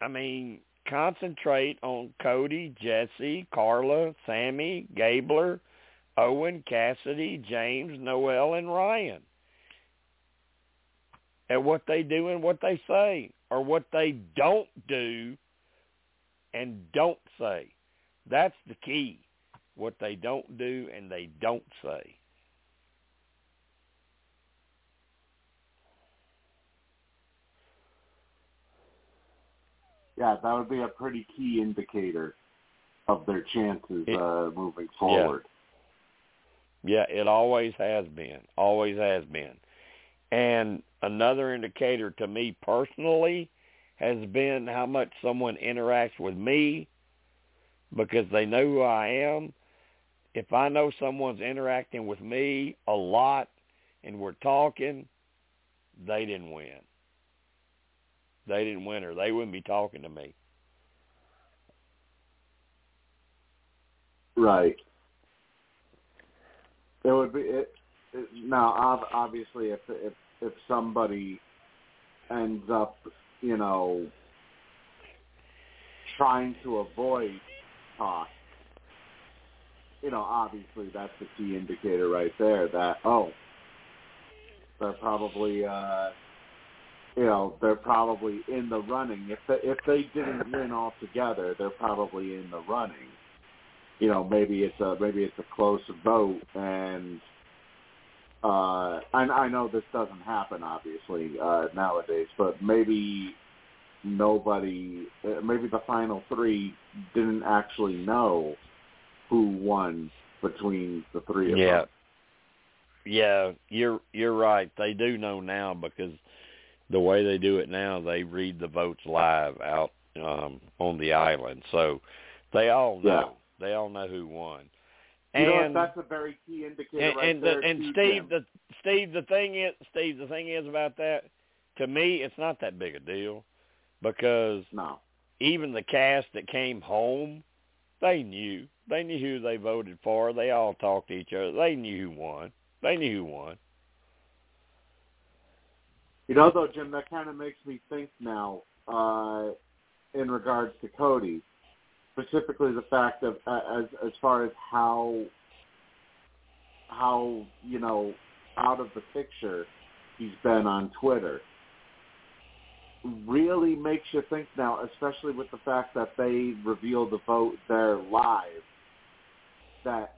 I mean, concentrate on Cody, Jesse, Karla, Sami, Gabler, Owen, Cassidy, James, Noelle, and Ryan. And what they do and what they say, or what they don't do and don't say. That's the key. What they don't do and they don't say. Yeah, that would be a pretty key indicator of their chances It- uh, moving forward. Yeah, it always has been. Always has been. And another indicator to me personally has been how much someone interacts with me because they know who I am. If I know someone's interacting with me a lot and we're talking, they didn't win. They didn't win or they wouldn't be talking to me. Right. It would be it, it, now. ob- Obviously, if if if somebody ends up, you know, trying to avoid talk, you know, obviously that's the key indicator right there. That oh, they're probably, uh, you know, they're probably in the running. If they, if they didn't win altogether, they're probably in the running you know maybe it's a maybe it's a close vote and uh I, I know this doesn't happen obviously uh nowadays but maybe nobody uh, maybe the final three didn't actually know who won between the three of Yeah. them Yeah, you're you're right. They do know now because the way they do it now, they read the votes live out um on the island. So they all know. They all know who won. you know that's a very key indicator and right and, there the, and Steve, the Steve, the thing is, Steve, the thing is about that. To me, it's not that big a deal because no even the cast that came home, they knew. They knew who they voted for. They all talked to each other. They knew who won. They knew who won. You know, though, Jim, that kind of makes me think now uh, in regards to Cody, specifically the fact of uh, as as far as how how you know out of the picture he's been on Twitter. Really makes you think now, especially with the fact that they revealed the vote there live, that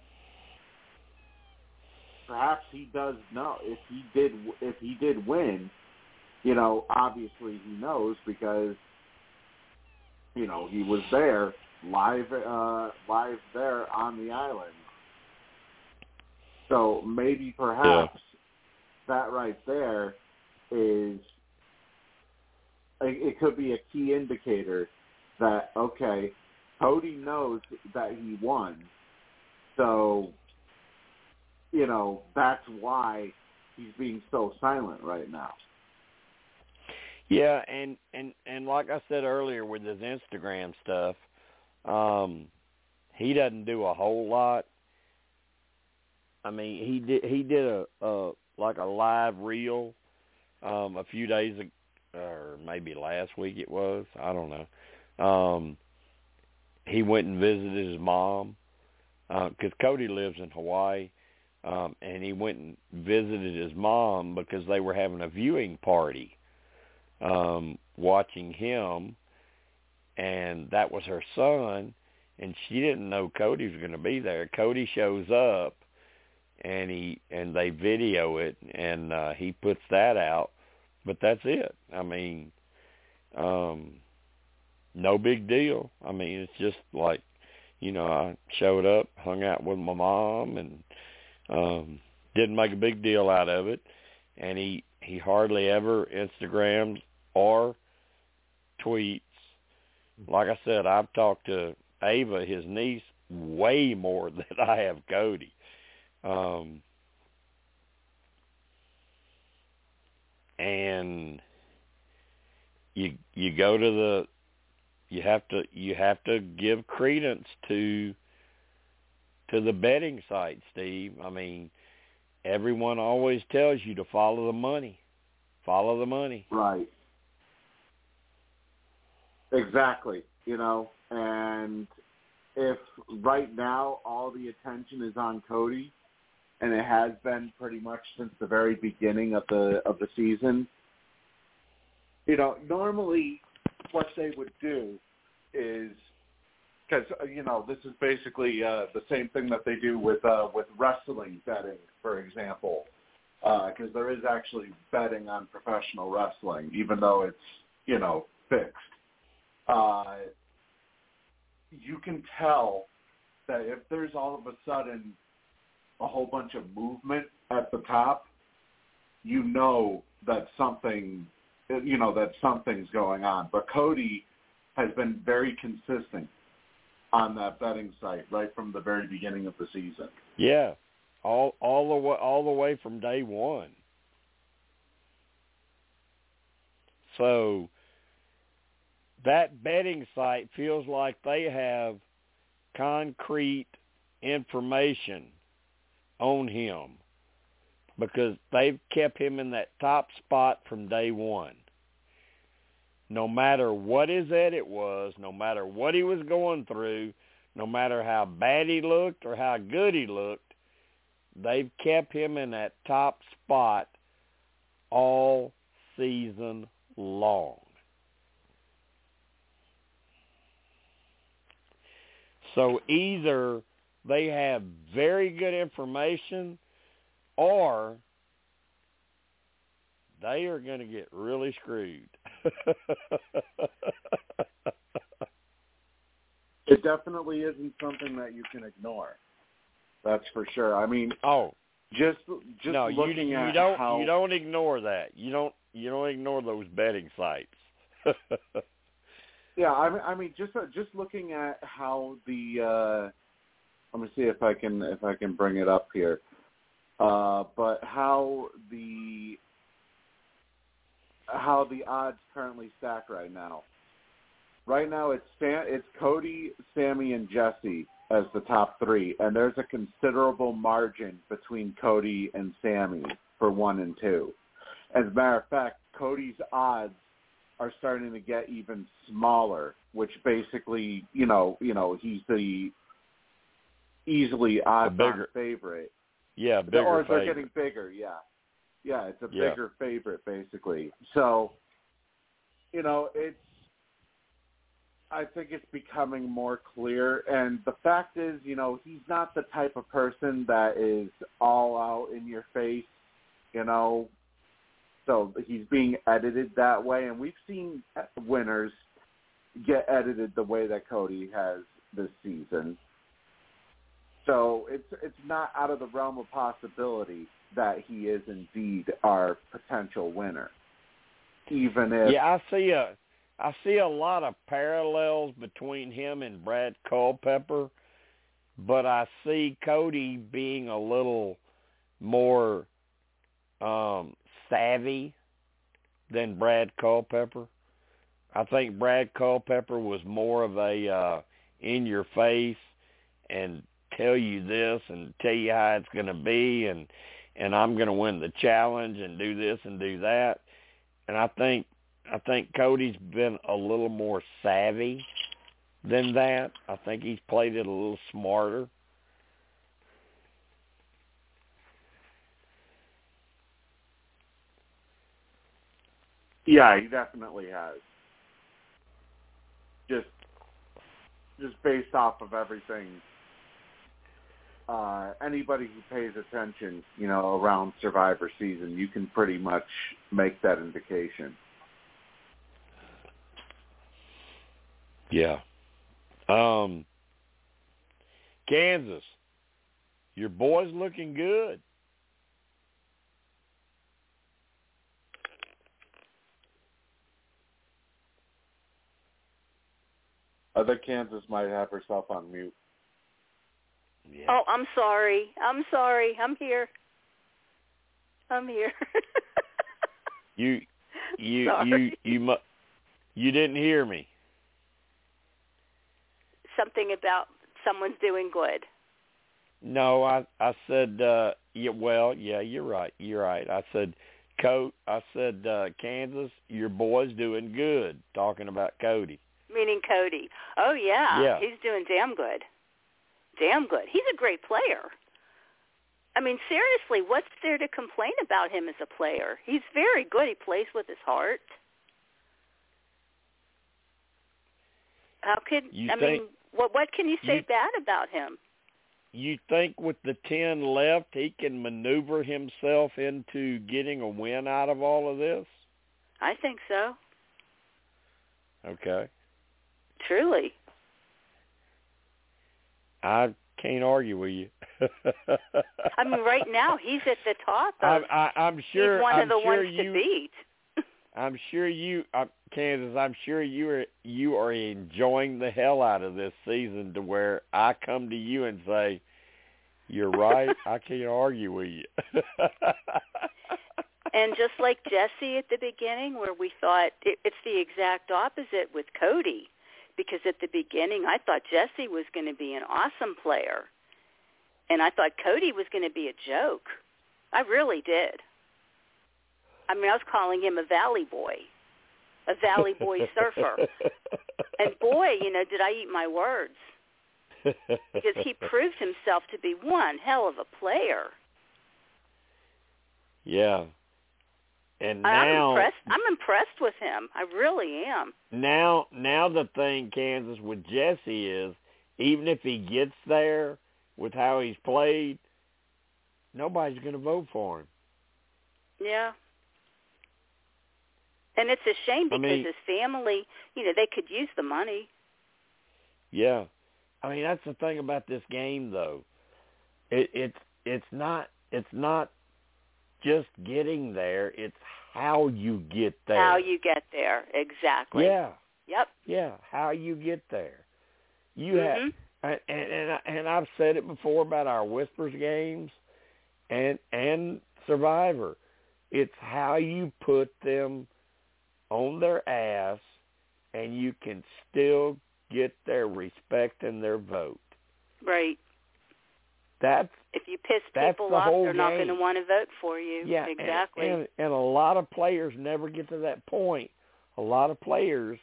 perhaps he does know if he did if he did win you know, obviously he knows because you know he was there live, uh, live there on the island. So maybe perhaps that right there is it could be a key indicator that okay, Cody knows that he won, so you know that's why he's being so silent right now. Yeah, and and and like I said earlier with his Instagram stuff, um, he doesn't do a whole lot. I mean, he did he did a, a like a live reel um, a few days ago, or maybe last week it was. I don't know. Um, he went and visited his mom because Cody lives in Hawaii, um, and he went and visited his mom because they were having a viewing party um watching him and that was her son and she didn't know Cody was going to be there. Cody shows up and he and they video it and uh he puts that out but that's it. I mean um no big deal. I mean it's just like you know I showed up, hung out with my mom and um didn't make a big deal out of it and he he hardly ever Instagrams or tweets. Like I said, I've talked to Ava, his niece, way more than I have Cody. Um, and you you go to the you have to you have to give credence to to the betting site, Steve. I mean, everyone always tells you to follow the money. Follow the money. Right. Exactly. You know, and if right now all the attention is on Cody, and it has been pretty much since the very beginning of the of the season, you know, normally what they would do is because you know this is basically uh, the same thing that they do with uh, with wrestling betting, for example, because uh, there is actually betting on professional wrestling, even though it's you know fixed. Uh, you can tell that if there's all of a sudden a whole bunch of movement at the top, you know that something you know that something's going on. But Cody has been very consistent on that betting site right from the very beginning of the season. Yeah, all all the way all the way from day one. So that betting site feels like they have concrete information on him because they've kept him in that top spot from day one. No matter what his edit was, no matter what he was going through, no matter how bad he looked or how good he looked, they've kept him in that top spot all season long. So either they have very good information or they are going to get really screwed. it definitely isn't something that you can ignore. That's for sure. I mean, oh, just just no, looking you, at don't how you don't ignore that. You don't you don't ignore those betting sites. yeah, I mean, I mean, just uh, just looking at how the uh, let me see if I can if I can bring it up here. Uh, but how the how the odds currently stack right now. Right now, it's Sam, it's Cody, Sami, and Jesse as the top three, and there's a considerable margin between Cody and Sami for one and two. As a matter of fact, Cody's odds are starting to get even smaller, which basically, you know, you know, he's the easily odds bigger, favorite. Yeah, bigger or they're favorite. getting bigger. Yeah, yeah, it's a Yeah. bigger favorite basically. So, you know, it's. I think it's becoming more clear, and the fact is, you know, he's not the type of person that is all out in your face, you know. So he's being edited that way, and we've seen winners get edited the way that Cody has this season. So it's it's not out of the realm of possibility that he is indeed our potential winner. Even if Yeah, I see a I see a lot of parallels between him and Brad Culpepper, but I see Cody being a little more um savvy than Brad Culpepper. I think Brad Culpepper was more of a uh in your face and tell you this and tell you how it's going to be and and I'm going to win the challenge and do this and do that. And I think I think Cody's been a little more savvy than that. I think he's played it a little smarter. Yeah, he definitely has. Just just based off of everything uh anybody who pays attention, you know, around Survivor season, you can pretty much make that indication. Yeah. Um Kansas. Your boy's looking good. I think Kansas might have herself on mute. Yeah. Oh, I'm sorry. I'm sorry. I'm here. I'm here. You you Sorry. you you mu- you didn't hear me. Something about someone's doing good. No, I I said uh yeah well, yeah, you're right. You're right. I said Coat I said uh Kansas, your boy's doing good talking about Cody. Meaning Cody. Oh yeah, Yeah. he's doing damn good. Damn good. He's a great player. I mean, seriously, what's there to complain about him as a player? He's very good. He plays with his heart. How could You I think- mean, what what can you say you- bad about him? You think with the 10 left he can maneuver himself into getting a win out of all of this? I think so. Okay. Truly. I can't argue with you. I mean, right now he's at the top. I'm, Of, I, I'm sure. he's one I'm of the sure ones you, to beat. I'm sure you, uh, Kansas. I'm sure you are you are enjoying the hell out of this season to where I come to you and say, "You're right. I can't argue with you." And just like Jesse at the beginning, where we thought it, it's the exact opposite with Cody, because at the beginning I thought Jesse was going to be an awesome player, and I thought Cody was going to be a joke. I really did. I mean, I was calling him a valley boy, a valley boy surfer, and boy, you know, did I eat my words because he proved himself to be one hell of a player. yeah. And I- I'm now, impressed. I'm impressed with him. I really am. now, now the thing, Kansas, with Jesse is, even if he gets there with how he's played, nobody's going to vote for him. Yeah. And it's a shame I because mean- his family, you know, they could use the money. Yeah, I mean that's the thing about this game, though. It, it's it's not it's not just getting there; it's how you get there. How you get there. Exactly. Yeah, Yep. yeah, how you get there. You Mhm. have, and and and I've said it before about our Whispers games, and and Survivor. It's how you put them on their ass, and you can still get their respect and their vote. Right. That's If you piss That's people the off, they're not going to want to vote for you. yeah, Exactly. And, and a lot of players never get to that point. A lot of players,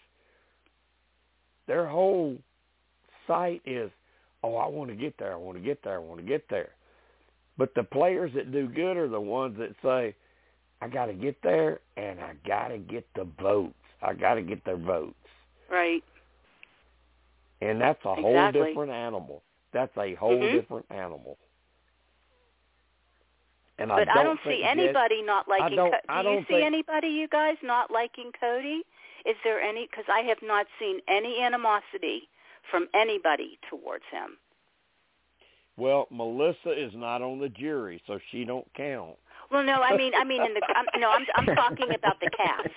their whole sight is, oh, I want to get there, I want to get there, I want to get there. But the players that do good are the ones that say, I got to get there, and I got to get the votes. I got to get their votes. right. And that's a whole different animal. That's a whole Mhm. different animal. And But I I don't don't see anybody not liking. don't- Co- I Do you don't see think- anybody, you guys, not liking Cody? Is there any? Because I have not seen any animosity from anybody towards him. Well, Melissa is not on the jury, so she don't count. Well, no, I mean, I mean, in the I'm, no, I'm I'm talking about the cast.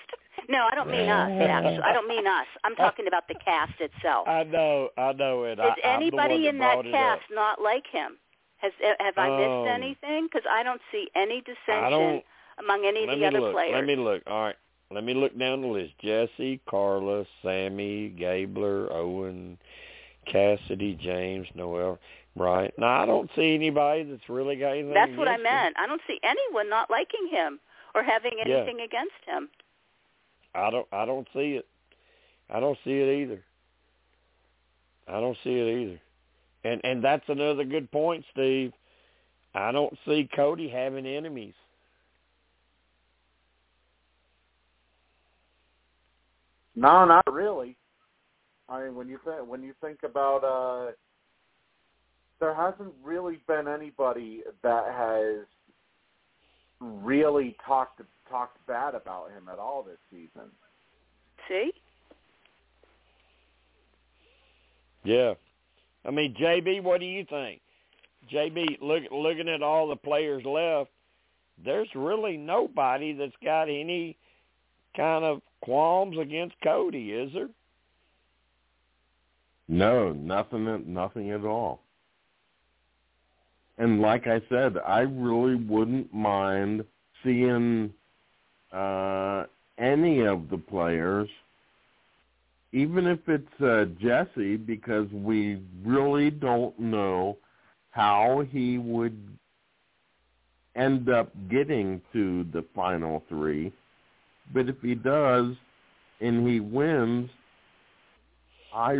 No, I don't mean us. Actually, I don't mean us. I'm talking about the cast itself. I know, I know it. Is I, anybody in that cast not like him? Has uh, have I missed Um, anything? Because I don't see any dissension don't. among any of the other look. players. Let me look. All right. Let me look down the list. Jesse, Karla, Sami, Gabler, Owen, Cassidy, James, Noelle, Brian. Now I don't see anybody that's really got anything. That's what I against him. meant. I don't see anyone not liking him or having Yeah. anything against him. I don't. I don't see it. I don't see it either. I don't see it either. And and that's another good point, Steve. I don't see Cody having enemies. No, not really. I mean, when you think when you think about, uh, there hasn't really been anybody that has really talked talked bad about him at all this season. See? Yeah. I mean, JB, what do you think? JB, look looking at all the players left, there's really nobody that's got any kind of qualms against Cody, is there? No, nothing, nothing at all. And like I said, I really wouldn't mind seeing uh, any of the players, even if it's uh, Jesse, because we really don't know how he would end up getting to the final three. But if he does and he wins, I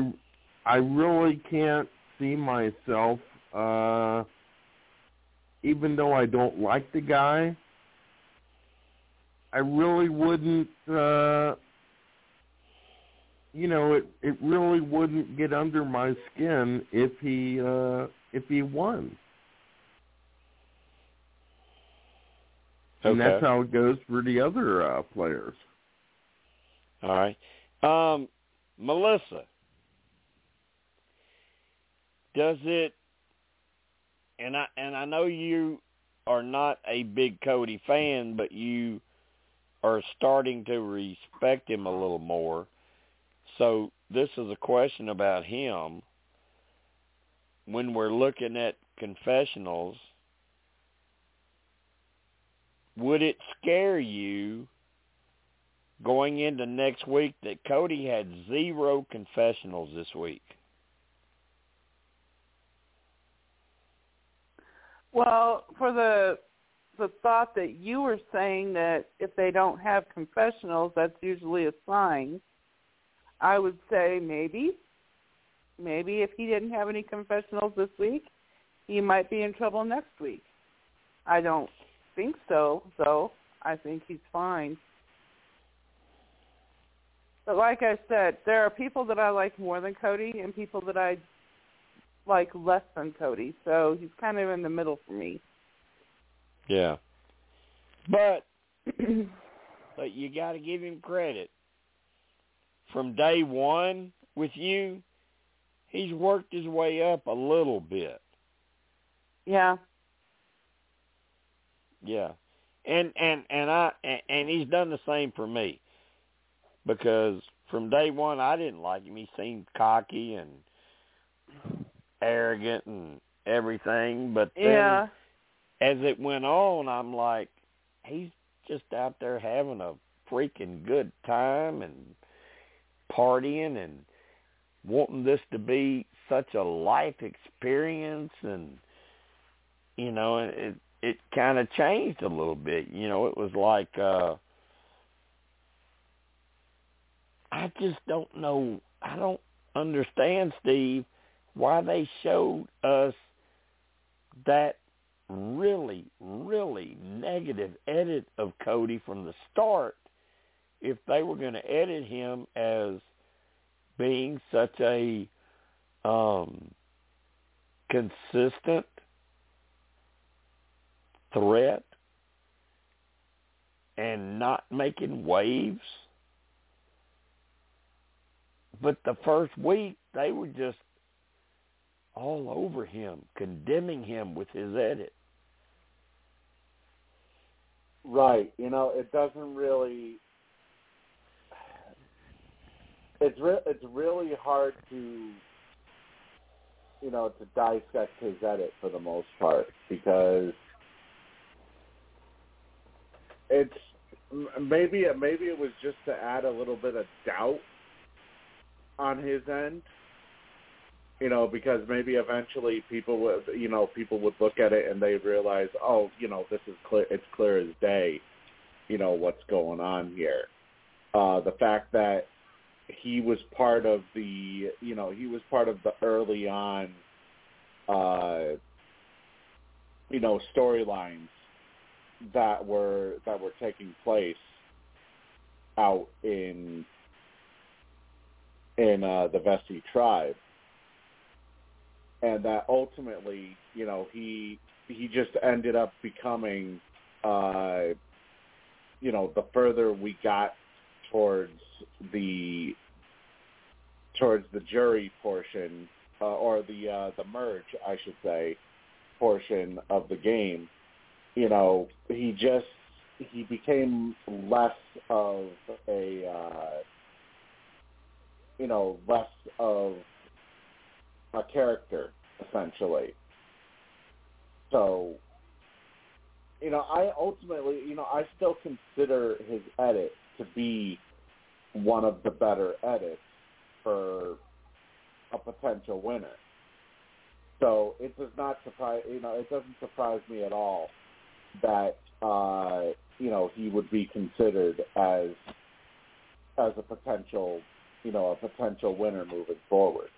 I really can't see myself uh even though I don't like the guy, I really wouldn't uh you know, it it really wouldn't get under my skin if he uh if he won. Okay. And that's how it goes for the other uh players. All right. Um, Melissa, does it? And I and I know you are not a big Cody fan, but you are starting to respect him a little more. So this is a question about him. When we're looking at confessionals, would it scare you going into next week that Cody had zero confessionals this week? Well, for the the thought that you were saying that if they don't have confessionals, that's usually a sign. I would say maybe, maybe if he didn't have any confessionals this week, he might be in trouble next week. I don't think so, though. I think he's fine. But like I said, there are people that I like more than Cody and people that I like less than Cody. So he's kind of in the middle for me. Yeah. But but you got to give him credit. From day 1 with you, he's worked his way up a little bit. yeah. Yeah. And and and I and, and he's done the same for me. Because from day 1 I didn't like him. He seemed cocky and arrogant and everything, but then Yeah. as it went on, I'm like, he's just out there having a freaking good time and partying and wanting this to be such a life experience and you know it it kind of changed a little bit. You know it was like uh I just don't know I don't understand Steve why they showed us that really, really negative edit of Cody from the start if they were going to edit him as being such a um, consistent threat and not making waves. But the first week, they were just all over him, condemning him with his edit. Right. You know, it doesn't really. It's re- it's really hard to, you know, to dissect his edit for the most part because it's maybe it maybe it was just to add a little bit of doubt on his end you know, because maybe eventually people would, you know, people would look at it and they realize, oh, you know, this is clear, it's clear as day, you know, what's going on here. Uh, the fact that he was part of the, you know, he was part of the early on, uh, you know, storylines that were that were taking place out in in uh, the Vesi tribe. And that ultimately, you know, he he just ended up becoming, uh, you know, the further we got towards the towards the jury portion uh, or the uh, the merge, I should say, portion of the game, you know, he just he became less of a uh, you know less of a character essentially. So, you know, I ultimately, you know, I still consider his edit to be one of the better edits for a potential winner. So it does not surprise, you know, it doesn't surprise me at all that uh, you know he would be considered as as a potential, you know, a potential winner moving forward.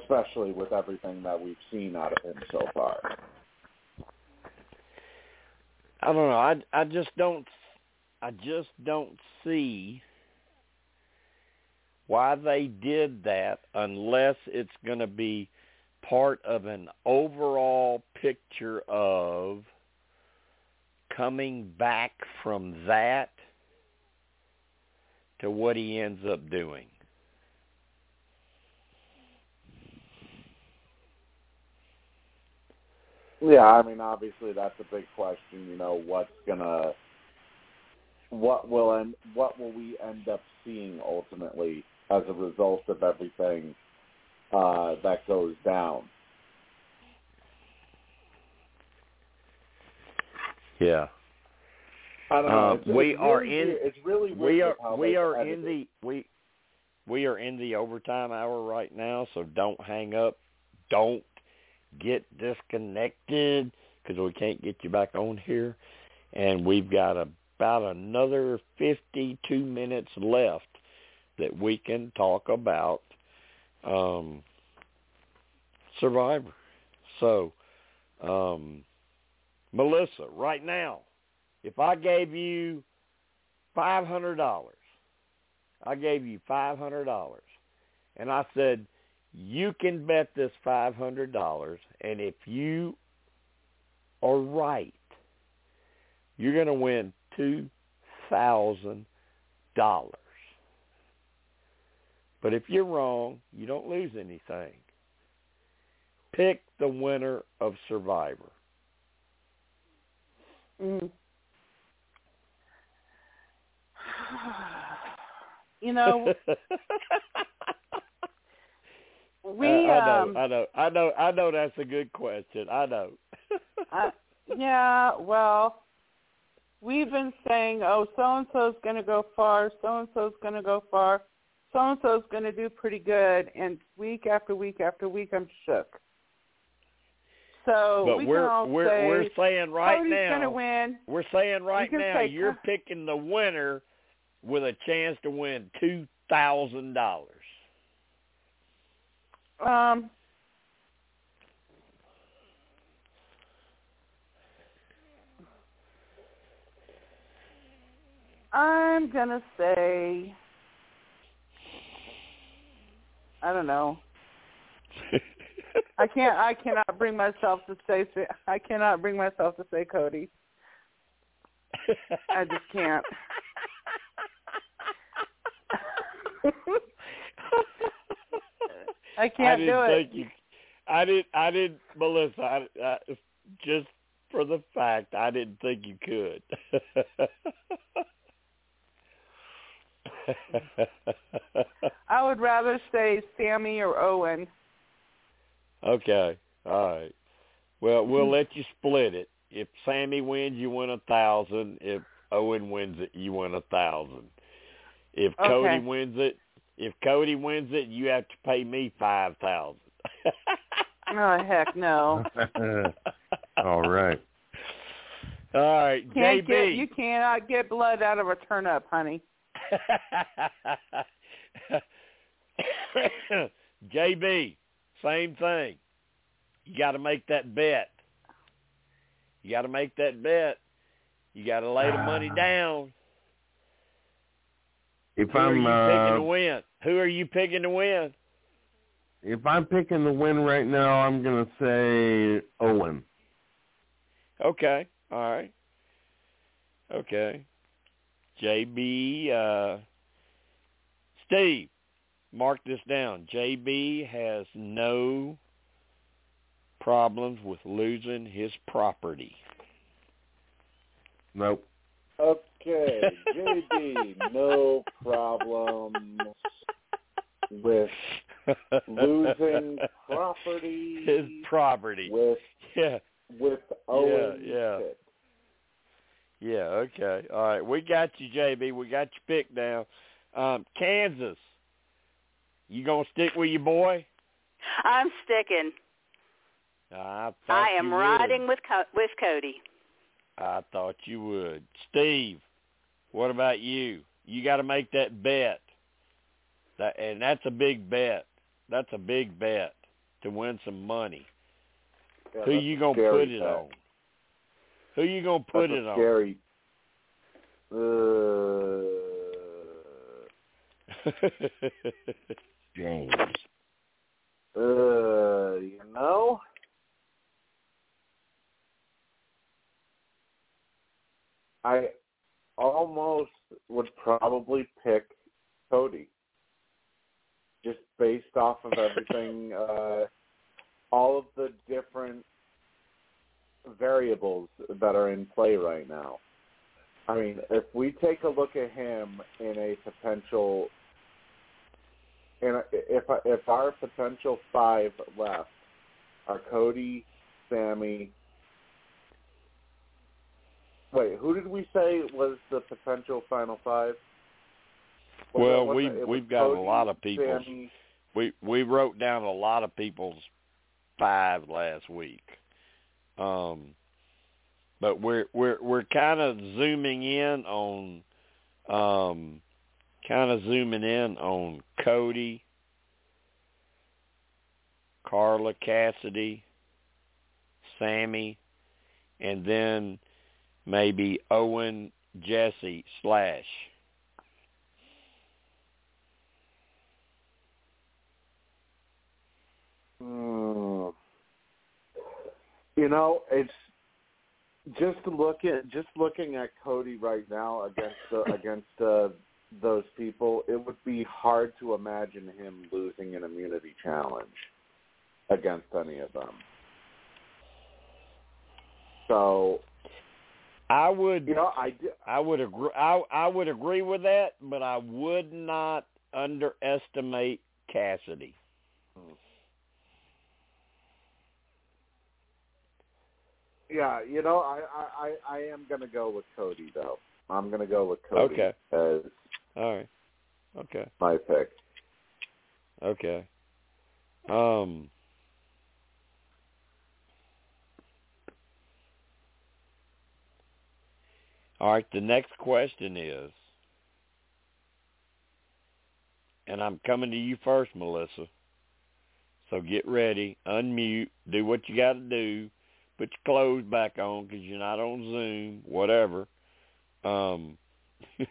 Especially with everything that we've seen out of him so far. I don't know. I I just don't I just don't see why they did that unless it's going to be part of an overall picture of coming back from that to what he ends up doing. Yeah, I mean, obviously that's a big question. You know, what's gonna, what will end, what will we end up seeing ultimately as a result of everything uh, that goes down? Yeah. I don't know. Uh, It's, we it's are really in. It's really We are we are edited in the we we are in the overtime hour right now. So don't hang up. Don't get disconnected because we can't get you back on here. And we've got about another 52 minutes left that we can talk about um, Survivor. So, um, Melissa, right now, if I gave you five hundred dollars, I gave you five hundred dollars, and I said you can bet this five hundred dollars, and if you are right, you're going to win two thousand dollars. But if you're wrong, you don't lose anything. Pick the winner of Survivor. Mm. You know, we I, I know, um I know, I know, I know. That's a good question. I know. uh, yeah, well, we've been saying, oh, so and so's going to go far, so and so's going to go far, so and so's going to do pretty good, and week after week after week, I'm shook. So but we we're can all we're say we're saying right Cody's now. to win. We're saying right now say you're picking the winner with a chance to win two thousand dollars. Um, I'm gonna say I don't know. I can't. I cannot bring myself to say. I cannot bring myself to say Cody. I just can't. I can't I do didn't it. think you. I didn't. I didn't, Melissa. I, I, just for the fact, I didn't think you could. I would rather say Sami or Owen. okay. All right. Well, we'll let you split it. If Sami wins, you win a thousand. If Owen wins it, you win a thousand. If Okay. Cody wins it, if Cody wins it, you have to pay me five thousand. Oh heck no! All right. All right, Can't JB. get you cannot get blood out of a turnip, honey. JB, same thing. You got to make that bet. You got to make that bet. You got to lay the money ah. down. If Who I'm you uh, picking to win? Who are you picking to win? if I'm picking the win right now, I'm gonna say Owen. Okay. All right. Okay. JB, uh, Steve, mark this down. JB has no problems with losing his property. Nope. Okay, JB, no problems with losing property. His property. With Yeah. with Owen. yeah. pick. Yeah, okay. All right. We got you, JB. We got your pick down. Um, Kansas. You gonna stick with your boy? I'm sticking. I, thought I am you would. riding with Co- with Cody. I thought you would. Steve, what about you? You got to make that bet. That and that's a big bet. That's a big bet to win some money. Yeah, Who you gonna put it bet. on? Who you gonna put that's it on? Scary. Uh, James. uh, you know, I almost would probably pick Cody, just based off of everything, uh, all of the different variables that are in play right now. I mean, if we take a look at him in a potential, in a, if if our potential five left are Cody, Sami. Wait, who did we say was the potential final five? Was well, we it- it was we've got Cody, a lot of people. Sami, We we wrote down a lot of people's five last week. Um but we're we're we're kind of zooming in on um kind of zooming in on Cody, Karla Cassidy, Sami, and then maybe Owen Jesse slash. Hmm. You know, it's just looking just looking at Cody right now against the, against uh, those people. It would be hard to imagine him losing an immunity challenge against any of them. So I would you know, I I would agree. I I would agree with that, but I would not underestimate Cassidy. yeah, you know, I I I, I am gonna go with Cody though. I'm gonna go with Cody Okay. as All right. Okay. my pick. Okay. Um. All right. The next question is, and I'm coming to you first, Melissa. So get ready, unmute, do what you got to do, put your clothes back on because you're not on Zoom, whatever. Um.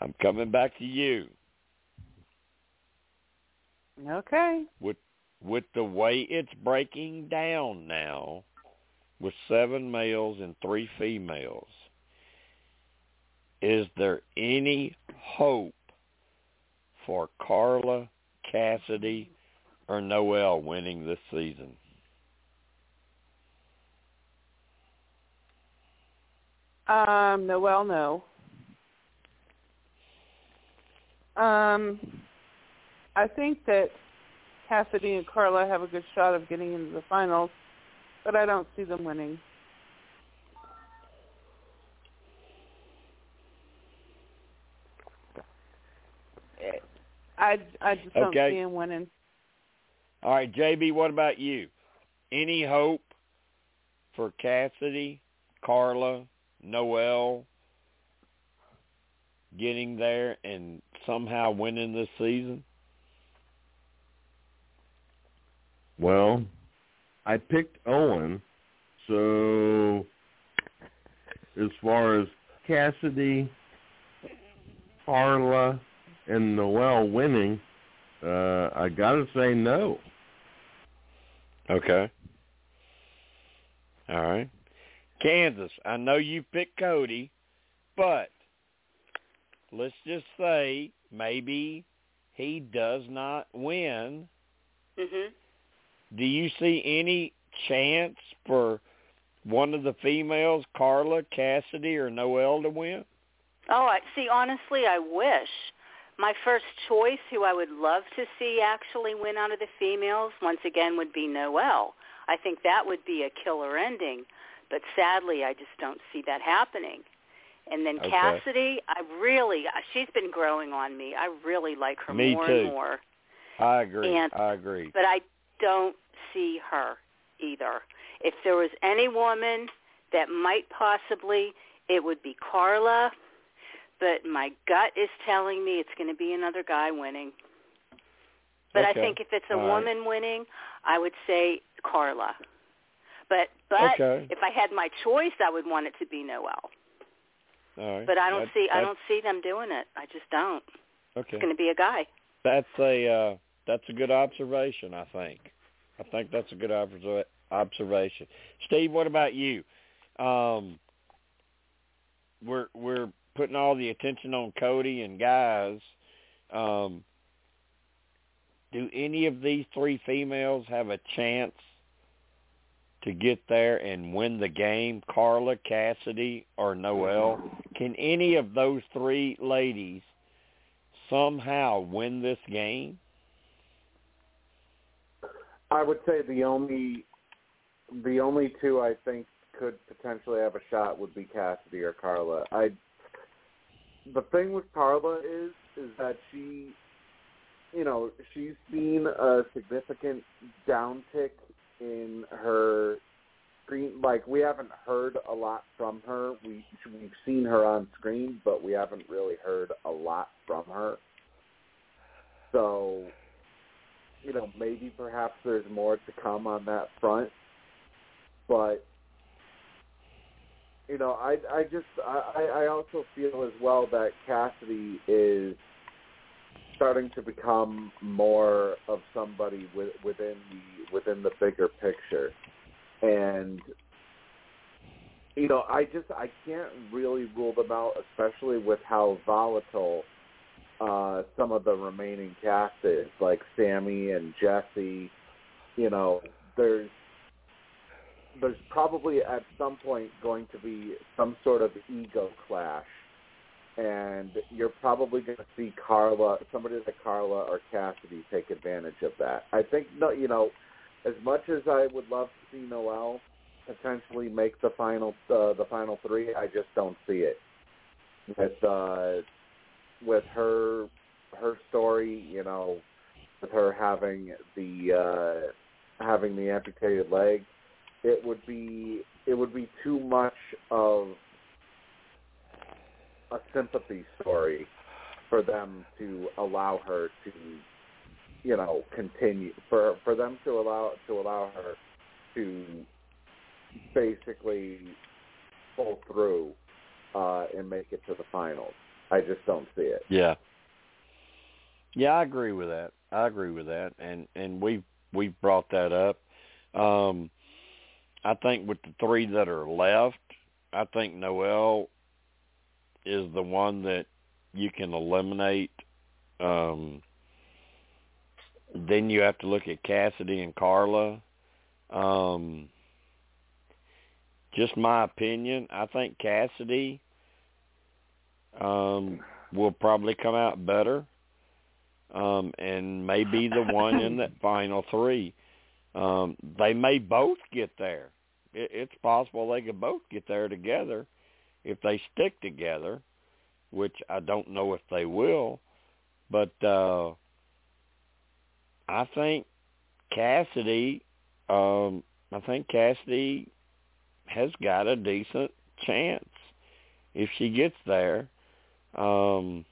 I'm coming back to you. Okay. with with the way it's breaking down now with seven males and three females. Is there any hope for Karla Cassidy or Noelle winning this season? Um, Noelle, no. Um, I think that Cassidy and Karla have a good shot of getting into the finals, but I don't see them winning. I I just don't Okay. see him winning. all right JB what about you any hope for Cassidy Karla Noelle getting there and somehow winning this season Well, I picked Owen, so as far as Cassidy, Karla, and Noelle winning, uh, I gotta say no. Okay. All right. Kansas, I know you picked Cody, but let's just say maybe he does not win. Mhm. Do you see any chance for one of the females, Karla, Cassidy, or Noelle, to win? Oh, I see. Honestly, I wish my first choice, who I would love to see actually win out of the females, once again would be Noelle. I think that would be a killer ending, but sadly, I just don't see that happening. And then Okay. Cassidy, I really, uh, she's been growing on me. I really like her Me more too. and more. I agree. And- I agree. but I don't see her either. If there was any woman that might possibly, it would be Karla. But my gut is telling me it's going to be another guy winning. But I think if it's a All right. woman winning, I would say Karla. But but Okay. if I had my choice, I would want it to be Noelle. All right. But I don't That- see I don't see them doing it. I just don't. Okay. It's going to be a guy. That's a uh, that's a good observation. I think. I think that's a good observa- observation. Steve, what about you? Um, we're we're putting all the attention on Cody and guys. Um, do any of these three females have a chance to get there and win the game? Karla, Cassidy, or Noelle? Can any of those three ladies somehow win this game? I would say the only the only two I think could potentially have a shot would be Cassidy or Karla. I the thing with Karla is is that she you know, she's seen a significant downtick in her screen like we haven't heard a lot from her. We we've seen her on screen, but we haven't really heard a lot from her. So you know, maybe perhaps there's more to come on that front. But you know, I I just I, I also feel as well that Cassidy is starting to become more of somebody with, within the within the bigger picture. And you know, I just I can't really rule them out, especially with how volatile uh, some of the remaining cast is, like Sami and Jesse. You know, there's there's probably at some point going to be some sort of ego clash, and you're probably going to see Karla, somebody like Karla or Cassidy, take advantage of that. I think no, you know, as much as I would love to see Noelle potentially make the final uh, the final three, I just don't see it with uh, with her her story. You know, with her having the uh, having the amputated leg, it would be it would be too much of a sympathy story for them to allow her to you know continue for for them to allow to allow her to basically pull through uh and make it to the finals. I just don't see it. Yeah. Yeah, I agree with that. I agree with that, and and we've we've brought that up. Um, I think with the three that are left, I think Noelle is the one that you can eliminate. Um, then you have to look at Cassidy and Karla. Um, just my opinion, I think Cassidy um, will probably come out better um, and may be the one in that final three. Um, they may both get there. It, it's possible they could both get there together if they stick together, which I don't know if they will. But uh, I think Cassidy, um, I think Cassidy has got a decent chance if she gets there um,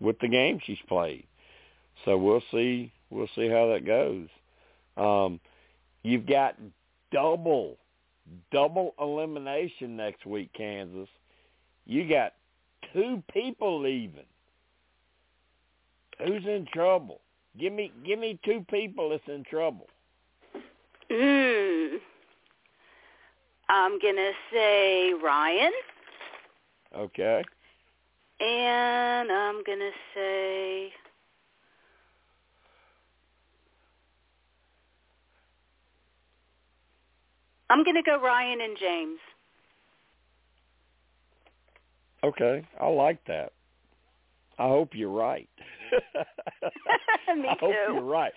with the game she's played. So we'll see. We'll see how that goes. Um, you've got double, double elimination next week, Kansas. You got two people leaving. Who's in trouble? Give me, give me two people that's in trouble. Mm. I'm gonna say Ryan, Okay. And I'm gonna say I'm going to go Ryan and James. Okay, I like that. I hope you're right. Me I hope you're right.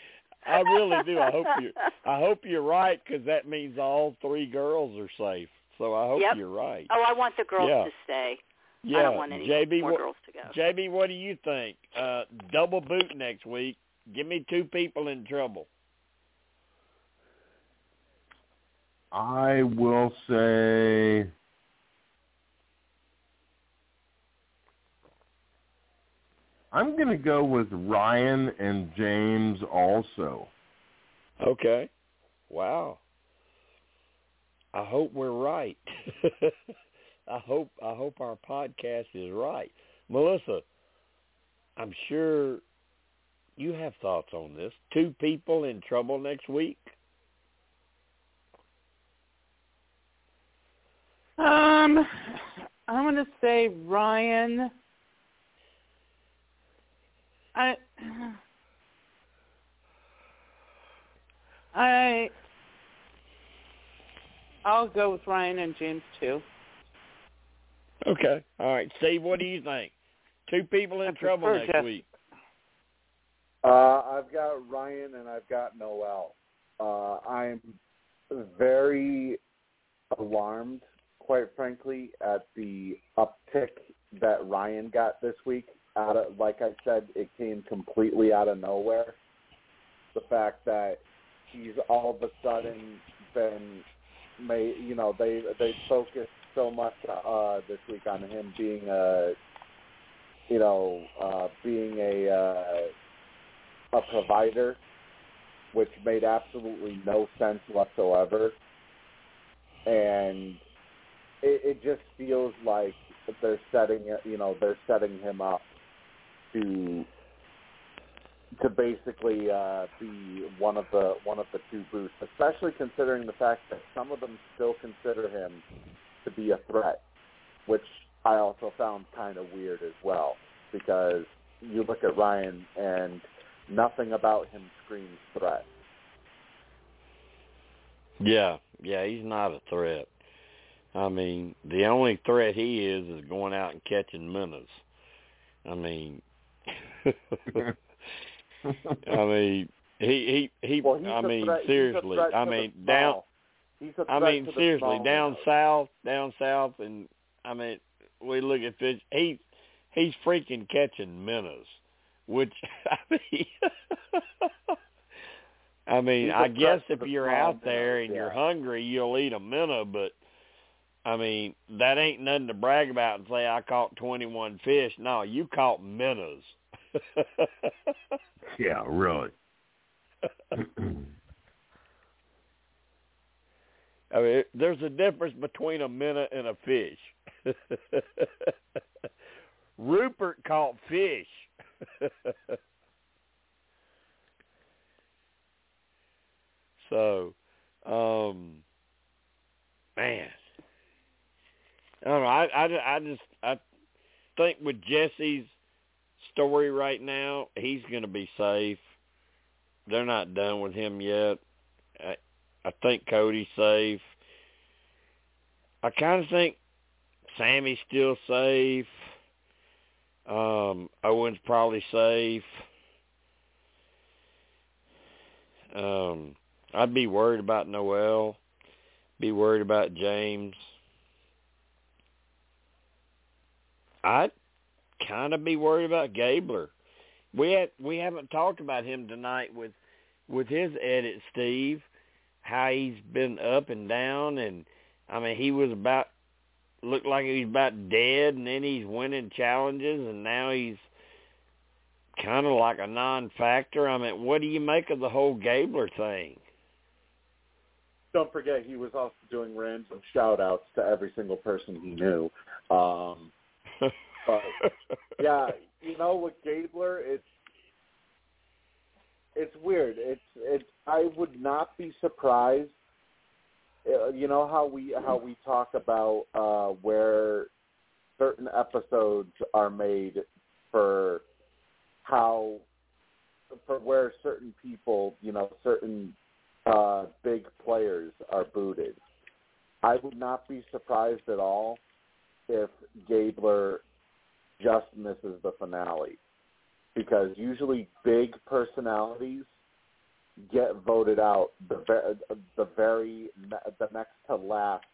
I really do. I hope you. I hope you're right because that means all three girls are safe. So I hope Yep. you're right. Oh, I want the girls Yeah. to stay. Yeah, I don't want any JB, more what, girls to go. JB, what do you think? Uh, double boot next week. Give me two people in trouble. I will say I'm going to go with Ryan and James also. Okay. Wow. I hope we're right. I hope I hope our podcast is right. Melissa, I'm sure you have thoughts on this. Two people in trouble next week? Um, I'm going to say Ryan. I. I. I'll go with Ryan and James too. Okay. All right. Steve, what do you think? Two people in I trouble prefer next Jeff. week. Uh, I've got Ryan and I've got Noelle. Uh, I'm very alarmed, quite frankly, at the uptick that Ryan got this week. Out of, like I said, it came completely out of nowhere. The fact that he's all of a sudden been made, you know, they they focused so much uh, this week on him being a, you know, uh, being a. Uh, a provider, which made absolutely no sense whatsoever. And it, it just feels like they're setting you know, they're setting him up to to basically uh, be one of the one of the two boots, especially considering the fact that some of them still consider him to be a threat, which I also found kind of weird as well because you look at Ryan and nothing about him screams threat. Yeah, yeah, he's not a threat. I mean, the only threat he is is going out and catching minnows. I mean, I mean, he he he. Well, I mean, seriously. I mean, down. He's a I mean, to seriously, small down south, down south, and I mean, we look at fish. He he's freaking catching minnows, which I mean, I mean, He's a I threat guess if you're out there minnows, and you're hungry, you'll eat a minnow, but I mean, that ain't nothing to brag about and say I caught 21 fish. No, you caught minnows. yeah, really. I mean, there's a difference between a minnow and a fish. Rupert caught fish. so, um, man, I don't know. I, I, I just I think with Jesse's story right now, he's going to be safe. They're not done with him yet. I, I think Cody's safe. I kind of think Sami's still safe. Um, Owen's probably safe. Um, I'd be worried about Noelle. Be worried about James. I'd kind of be worried about Gabler. We had we haven't talked about him tonight with with his edit, Steve. How he's been up and down, and I mean he was about looked like he was about dead, and then he's winning challenges, and now he's kind of like a non-factor. I mean, what do you make of the whole Gabler thing? Don't forget, he was also doing random shout-outs to every single person he knew. Um, but yeah, you know, with Gabler, it's it's weird. It's it's. I would not be surprised. Uh, you know how we how we talk about uh, where certain episodes are made for how for where certain people, you know, certain uh, big players are booted. I would not be surprised at all if Gabler just misses the finale because usually big personalities get voted out the the very the next to last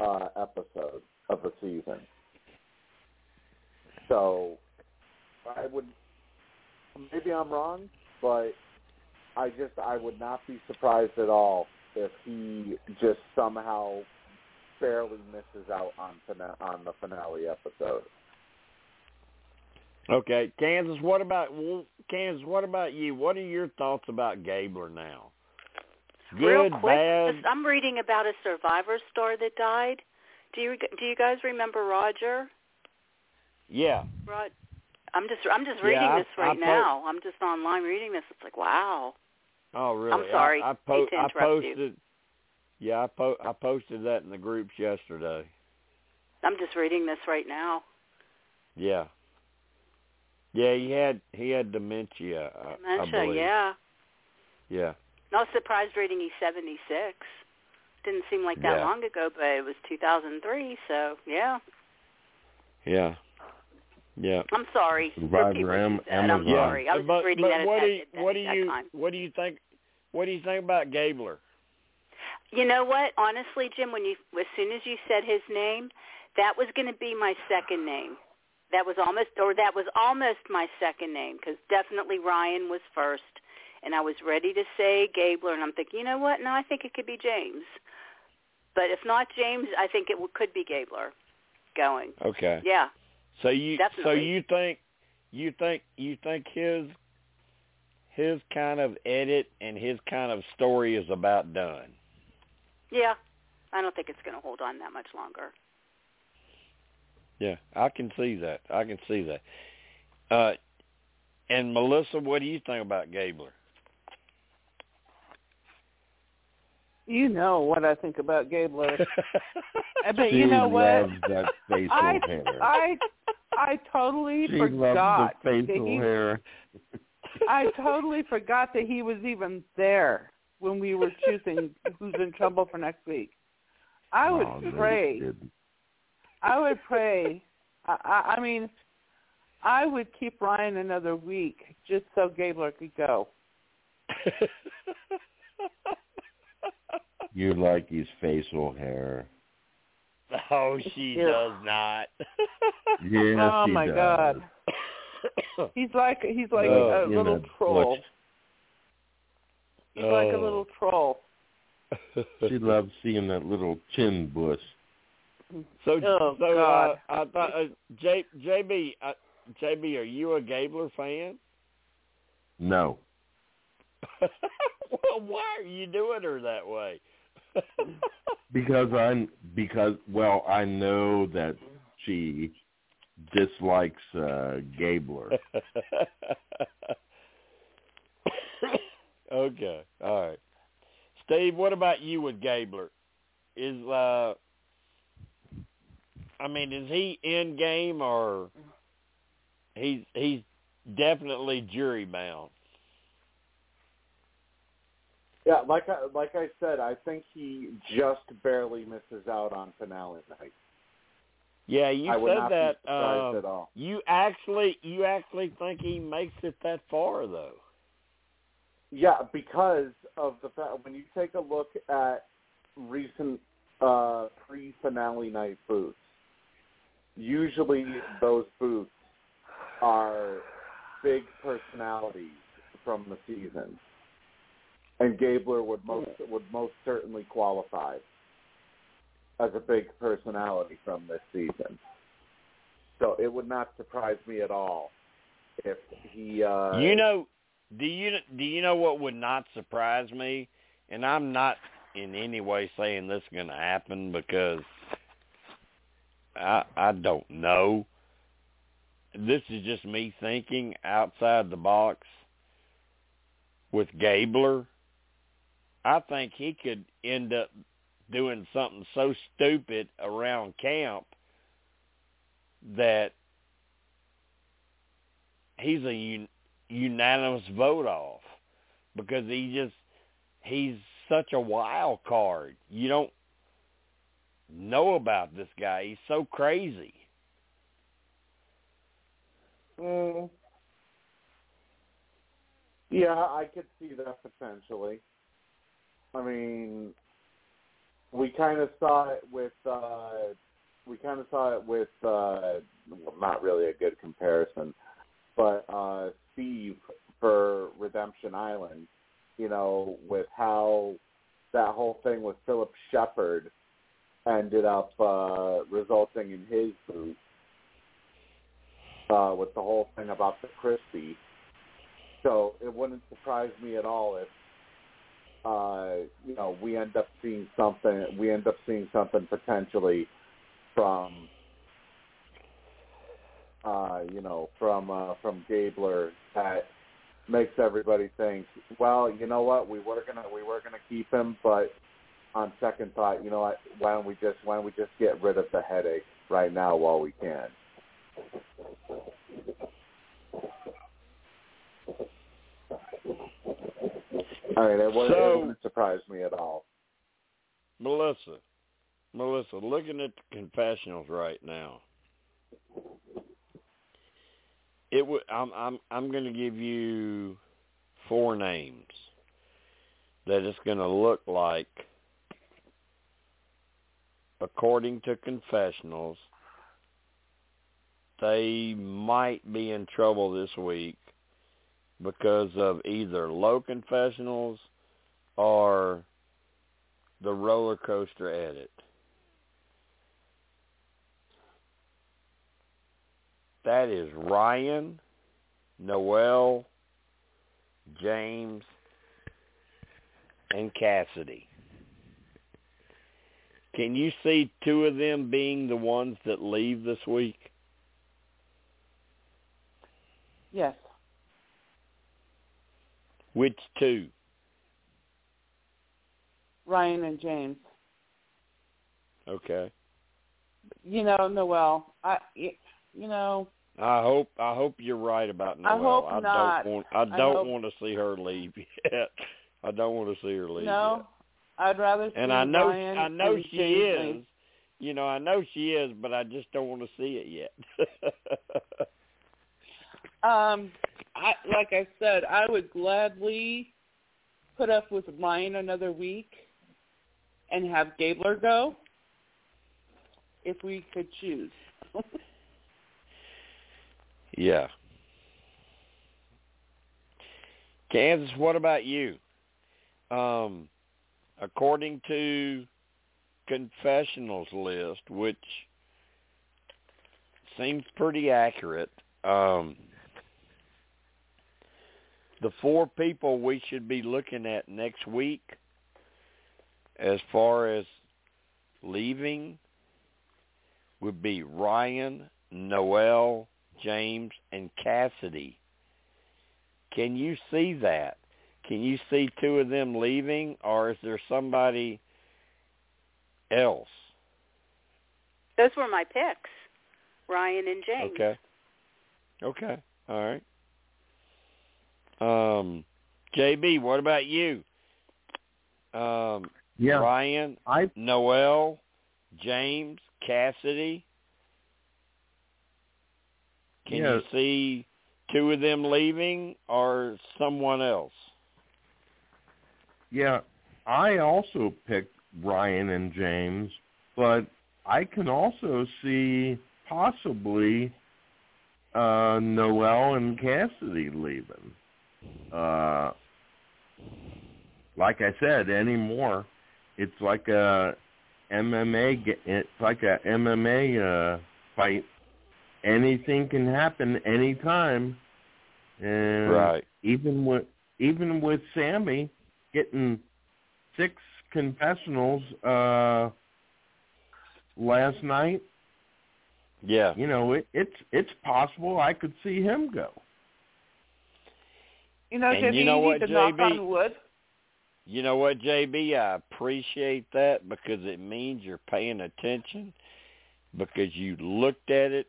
uh, episode of the season. So I would maybe I'm wrong, but I just I would not be surprised at all if he just somehow barely misses out on fina- on the finale episode. Okay, Kansas. What about Kansas? What about you? What are your thoughts about Gabler now? Good, Real quick, bad. I'm reading about a survivor star that died. Do you do you guys remember Roger? Yeah. Rod, I'm just I'm just Yeah, reading I- this right I now. I'm just online reading this. It's like wow. Oh, really? I'm sorry. I, I, po- Hate to I interrupt you. posted. Yeah, I po- I posted that in the groups yesterday. I'm just reading this right now. Yeah. Yeah, he had he had dementia. I- I Dementia, yeah. Yeah. Not surprised reading he's 76. Didn't seem like that Yeah. long ago, but it was 2003, so yeah. Yeah. Yeah. I'm sorry. Survivor Repeat what you Am- said. I'm Amazon. sorry. I was but, just reading but that at what that, do you, at that, what do you time. what do you think what do you think about Gabler? You know what? Honestly, Jim, when you as soon as you said his name, that was going to be my second name. That was almost, or that was almost my second name because definitely Ryan was first, and I was ready to say Gabler, and I'm thinking, you know what? No, I think it could be James. But if not James, I think it w- could be Gabler. Going, Okay. yeah. So you definitely. so you think you think you think his his kind of edit and his kind of story is about done. Yeah, I don't think it's going to hold on that much longer. Yeah, I can see that. I can see that. Uh and Melissa, what do you think about Gabler? You know what I think about Gabler. but she you know what? that facial I hair. I I totally she forgot loves the that facial he hair. I totally forgot that he was even there when we were choosing who's in trouble for next week. I would Oh, no, pray. Didn't. I would pray. I, I, I mean, I would keep Ryan another week just so Gabler could go. You like his facial hair. oh, she Yeah. does not. Yes, oh he my does. God, he's like he's like Oh, a little know, troll. butch. He's like a Oh. little troll. She loves seeing that little chin bush. So, Oh, so God. Uh, I thought uh, J, JB, uh, JB, are you a Gabler fan? No. well, why are you doing her that way? Because I'm because well I know that she dislikes uh Gabler. okay, all right. Steve, what about you with Gabler? Is uh, I mean, is he in game or he's he's definitely jury bound? Yeah, like I like I said, I think he just barely misses out on finale night. Yeah, you I said that. uh, at all. You actually you actually think he makes it that far though? Yeah, because of the fact when you take a look at recent uh, pre-finale night boots, usually those boots are big personalities from the season, and Gabler would most would most certainly qualify as a big personality from this season. So it would not surprise me at all if he. Uh, you know, do you do you know what would not surprise me? And I'm not in any way saying this is going to happen because I I don't know. This is just me thinking outside the box with Gabler. I think he could end up doing something so stupid around camp that he's a un- unanimous vote off because he just he's such a wild card. You don't know about this guy. He's so crazy. Mm. Yeah, I could see that potentially. I mean, we kind of saw it with uh we kind of saw it with uh well, not really a good comparison, but uh Steve for Redemption Island, you know, with how that whole thing with Phillip Sheppard ended up uh resulting in his boot uh with the whole thing about the crispy. So it wouldn't surprise me at all if uh, you know, we end up seeing something. We end up seeing something potentially from, uh, you know, from uh, from Gabler that makes everybody think, well, you know what, we were gonna we were gonna keep him, but on second thought, you know what, why don't we just why don't we just get rid of the headache right now while we can. All right, it wouldn't, So- it wouldn't surprise me at all. Melissa, Melissa, looking at the confessionals right now, it would. I'm I'm I'm going to give you four names that it's going to look like, according to confessionals, they might be in trouble this week because of either low confessionals or the roller coaster edit. That is Ryan, Noelle, James, and Cassidy. Can you see two of them being the ones that leave this week? Yes. Which two? Ryan and James. Okay. You know, Noelle. I you know, I hope I hope you're right about Noelle. I hope not. don't want I I don't hope- want to see her leave yet. I don't want to see her leave no. I'd rather see And I know I know she is. You know, I know she is, but I just don't want to see it yet. Um, I like I said, I would gladly put up with Ryan another week and have Gabler go if we could choose. yeah. Kansas, what about you? Um, according to confessionals list, which seems pretty accurate, um, the four people we should be looking at next week as far as leaving would be Ryan, Noelle, James, and Cassidy. Can you see that? Can you see two of them leaving, or is there somebody else? Those were my picks, Ryan and James. Okay. Okay. All right. Um, JB, what about you? Um, Yeah, Ryan, I Noelle, James, Cassidy. Can Yeah. you see two of them leaving or someone else? Yeah, I also picked Ryan and James, but I can also see possibly uh Noelle and Cassidy leaving. Uh like I said, anymore, it's like a MMA. It's like a MMA uh, fight. Anything can happen anytime, and Right. even with even with Sami getting six confessionals uh, last night, Yeah. you know it, it's it's possible I could see him go. You know, And JB, you know need what, to knock JB? on wood. You know what, JB? I appreciate that because it means you're paying attention because you looked at it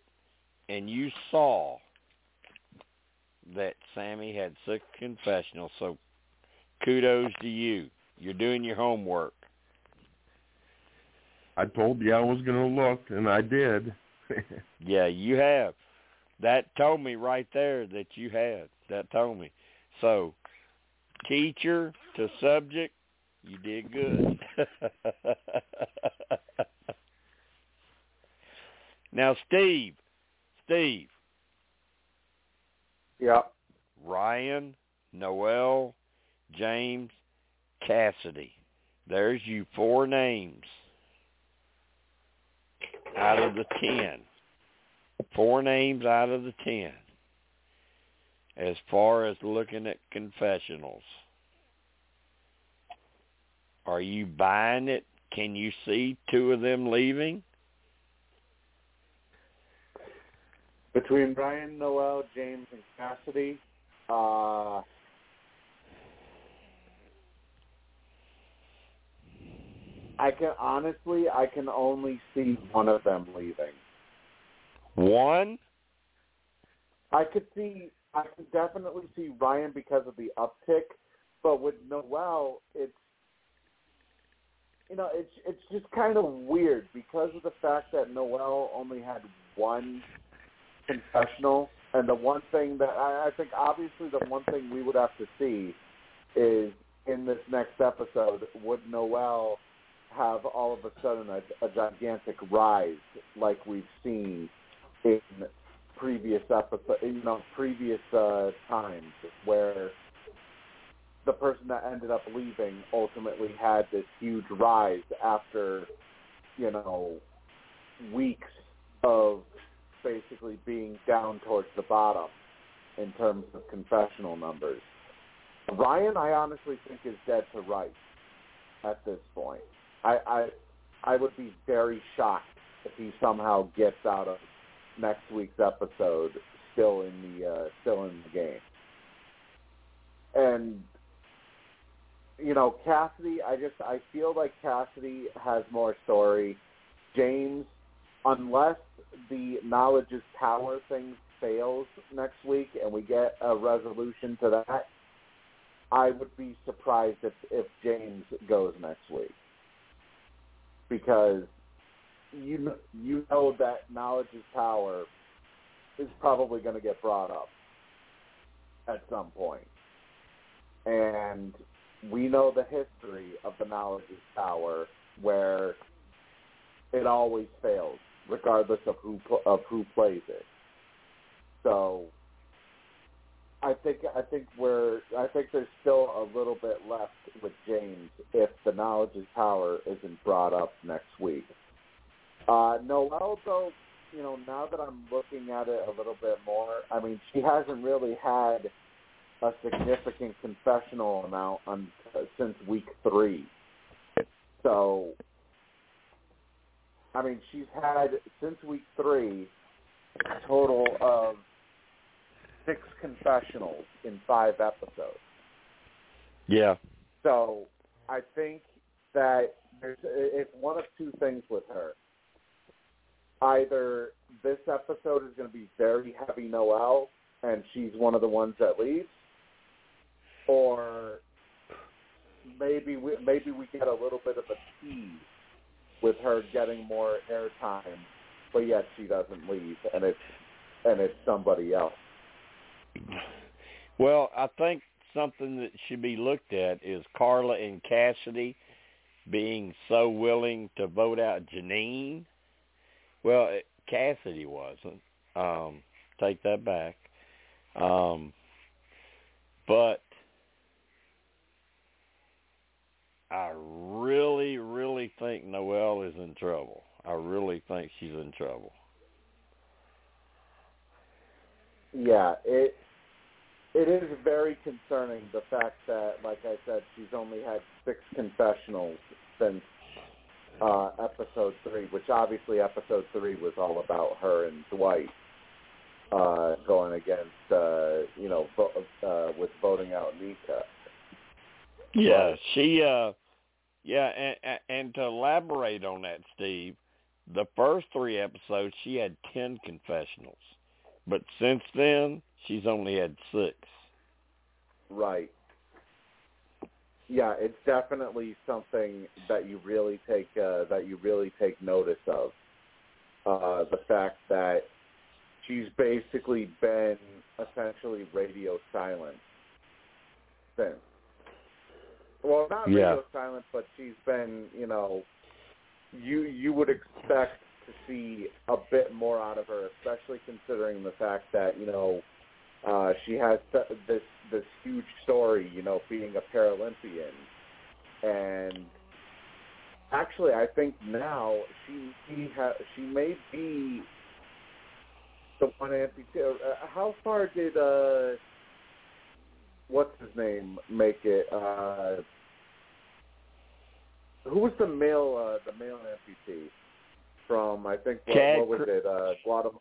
and you saw that Sami had six confessionals. So kudos to you. You're doing your homework. I told you I was going to look, and I did. Yeah, you have. That told me right there that you had. That told me. So, teacher to subject, you did good. now, Steve, Steve, Yeah. Ryan, Noelle, James, Cassidy. There's you four names out of the ten. Four names out of the ten. As far as looking at confessionals. Are you buying it? Can you see two of them leaving? Between Ryan Noelle, James, and Cassidy, uh, I can honestly, I can only see one of them leaving. One? I could see, I could definitely see Ryan because of the uptick, but with Noelle, it's, you know, it's it's just kind of weird because of the fact that Noelle only had one confessional, and the one thing that I, I think obviously the one thing we would have to see is in this next episode would Noelle have all of a sudden a, a gigantic rise like we've seen in previous episode, you know, previous uh, times where the person that ended up leaving ultimately had this huge rise after, you know, weeks of basically being down towards the bottom in terms of confessional numbers. Ryan, I honestly think is dead to rights at this point. I, I I would be very shocked if he somehow gets out of next week's episode still in the uh, still in the game. And you know, Cassidy, I just I feel like Cassidy has more story. James, unless the knowledge is power thing fails next week and we get a resolution to that, I would be surprised if if James goes next week because you you know that knowledge is power is probably going to get brought up at some point, and we know the history of the knowledge is power where it always fails regardless of who of who plays it. So I think I think we're I think there's still a little bit left with James if the knowledge is power isn't brought up next week. Uh, Noelle, though, you know, now that I'm looking at it a little bit more, I mean, she hasn't really had a significant confessional amount on, uh, since week three. So, I mean, she's had since week three a total of six confessionals in five episodes. Yeah. So I think that there's it's one of two things with her. Either this episode is going to be very heavy Noelle, and she's one of the ones that leaves, or maybe we maybe we get a little bit of a tease with her getting more airtime, but yet she doesn't leave, and it's and it's somebody else. Well, I think something that should be looked at is Karla and Cassidy being so willing to vote out Jeanine. Well, Cassidy wasn't. Um, take that back. Um, but I really, really think Noelle is in trouble. I really think she's in trouble. Yeah, it it is very concerning the fact that, like I said, she's only had six confessionals since uh, episode three, which obviously episode three was all about her and Dwight uh, going against, uh, you know, vo- uh, with voting out Nneka. Yeah, she uh yeah, and and to elaborate on that, Steve, the first 3 episodes she had 10 confessionals. But since then, she's only had 6. Right. yeah, it's definitely something that you really take uh, that you really take notice of. Uh, the fact that she's basically been essentially radio silent since. Well, not Yeah. radio silent, but she's been, you know, you you would expect to see a bit more out of her, especially considering the fact that you know uh, she has this this huge story, you know, being a Paralympian, and actually, I think now she she ha- she may be the one amputee. Uh, how far did uh, what's his name make it? Uh, who was the male uh, the male amputee from? I think what, Chad what was Cr- it? Uh, Guatemala.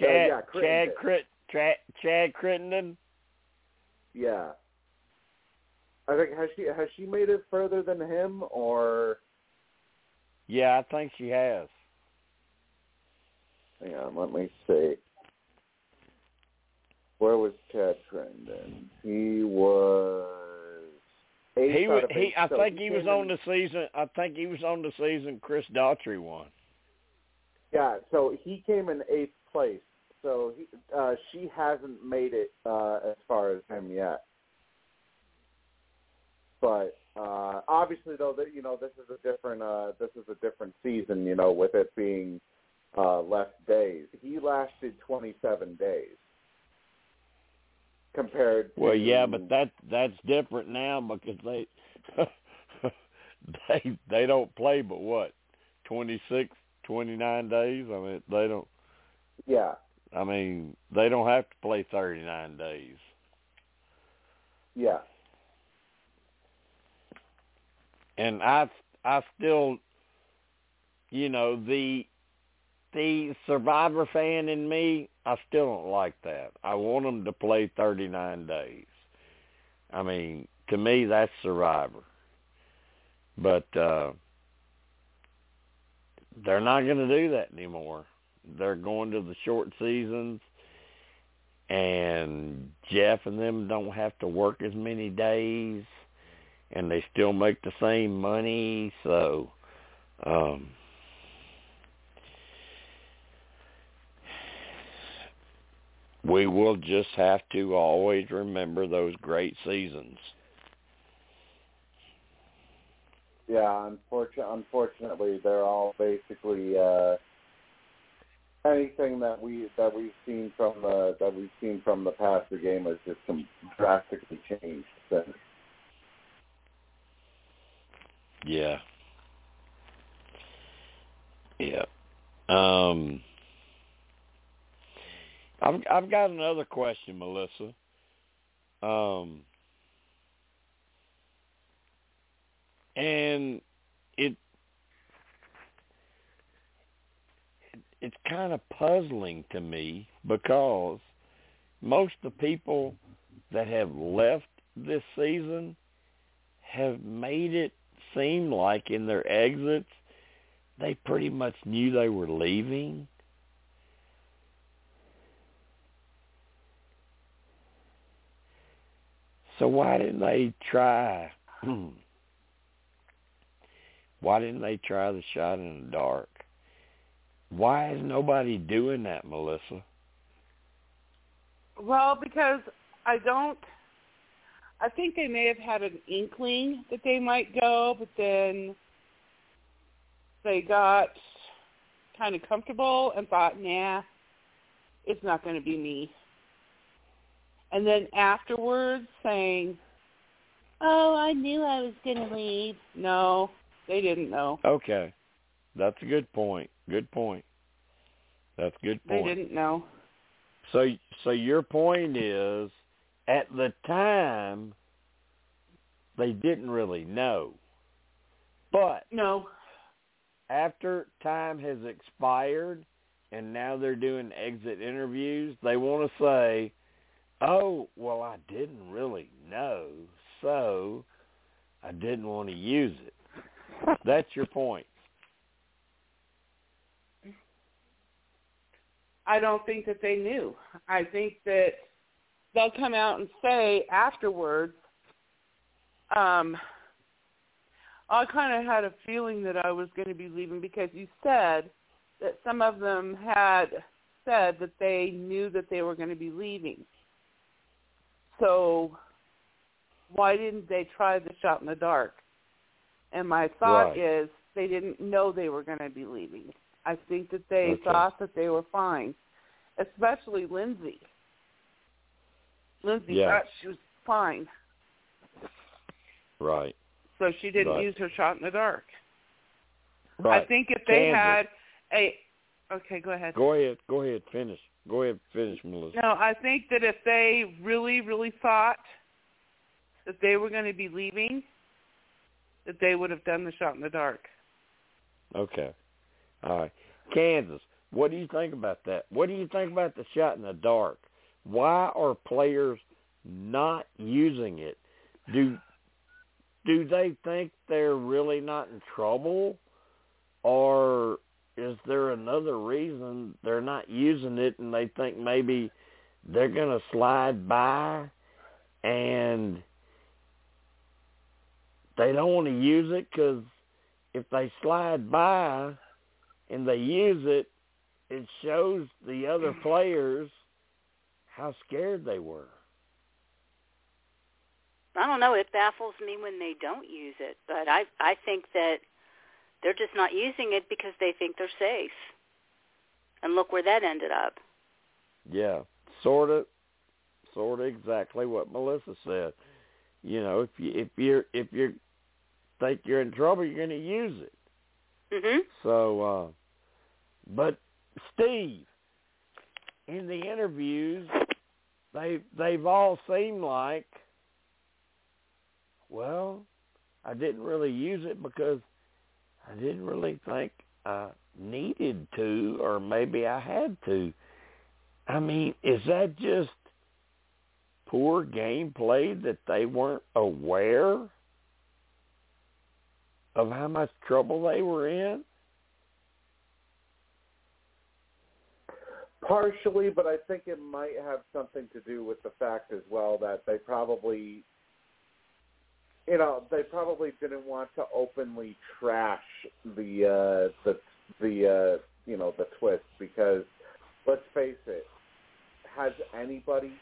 Chad, yeah, Chad, Crittenden. Crit, Chad, Chad Crittenden. Yeah. I think has she has she made it further than him or Yeah, I think she has. hang on, let me see. Where was Chad Crittenden? He was He was. He. I so think he was on the season. I think he was on the season. Chris Daugherty won. Yeah, so he came in eighth place. So he, uh, she hasn't made it uh, as far as him yet. But uh, obviously, though, that you know, this is a different uh, this is a different season. You know, with it being uh, less days, he lasted 27 days compared. Well, yeah, but that that's different now because they they they don't play but what twenty six, twenty nine days. I mean, they don't. yeah, I mean, they don't have to play thirty nine days. yeah, and I I still you know the the survivor fan in me I still don't like that. I want them to play 39 days. I mean, to me that's survivor. But uh they're not going to do that anymore. They're going to the short seasons and Jeff and them don't have to work as many days and they still make the same money. So, um, we will just have to always remember those great seasons. Yeah. Unfortunately, unfortunately, they're all basically uh, anything that we that we've seen from the that we've seen from the past. The game has just com- drastically changed since. Yeah. Yeah. Um I've I've got another question, Melissa. Um and it, it it's kind of puzzling to me because most of the people that have left this season have made it seem like in their exits they pretty much knew they were leaving. So why didn't they try? why didn't they try the shot in the dark? Why is nobody doing that, Melissa? Well, because I don't. I think they may have had an inkling that they might go, but then they got kind of comfortable and thought, nah, it's not going to be me. And then afterwards saying, oh, I knew I was going to leave. No, they didn't know. Okay. That's a good point. Good point. That's a good point. They didn't know. So so your point is at the time they didn't really know. But No. after time has expired and now they're doing exit interviews, they want to say, "Oh, well I didn't really know, so I didn't want to use it." That's your point. I don't think that they knew. I think that they'll come out and say afterwards, um, I kind of had a feeling that I was going to be leaving because you said that some of them had said that they knew that they were going to be leaving. So why didn't they try the shot in the dark? And my thought Right. is they didn't know they were going to be leaving. I think that they Okay. thought that they were fine, especially Lindsay. Lindsay Yeah. thought she was fine, Right. so she didn't Right. use her shot in the dark. Right. I think if they Kansas. had a okay, go ahead. Go ahead. Go ahead. Finish. Go ahead. Finish, Melissa. No, I think that if they really, really thought that they were going to be leaving, that they would have done the shot in the dark. Okay. All right. Kansas. What do you think about that? What do you think about the shot in the dark? Why are players not using it? Do do they think they're really not in trouble or is there another reason they're not using it and they think maybe they're going to slide by and they don't want to use it cuz if they slide by and they use it, it shows the other players how scared they were. I don't know. It baffles me when they don't use it, but I I think that they're just not using it because they think they're safe. And look where that ended up. Yeah, sort of, sort of exactly what Melissa said. You know, if you if you're if you think you're in trouble, you're going to use it. Mhm. So, uh, but Steve, in the interviews, they they've all seemed like, well, I didn't really use it because I didn't really think I needed to, or maybe I had to. I mean, is that just poor gameplay that they weren't aware of how much trouble they were in? Partially, but I think it might have something to do with the fact as well that they probably, you know, they probably didn't want to openly trash the uh, the the uh, you know the twist because let's face it, has anybody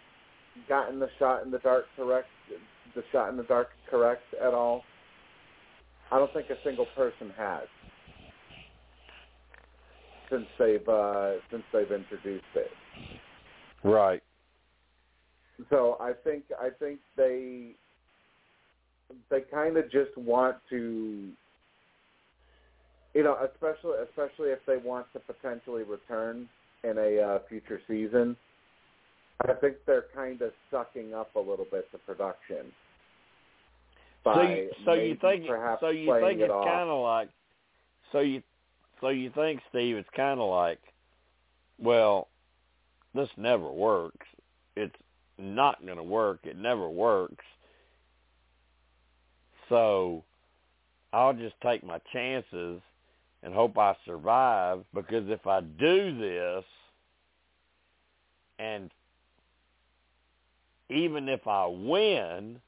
gotten the shot in the dark correct? The shot in the dark correct at all? I don't think a single person has since they've uh, since they've introduced it. Right. So I think I think they they kind of just want to, you know, especially especially if they want to potentially return in a uh, future season. I think they're kind of sucking up a little bit the production. So you, so you think so you think it's off. kind of like so you so you think Steve it's kind of like well this never works it's not going to work it never works so I'll just take my chances and hope I survive because if I do this and even if I win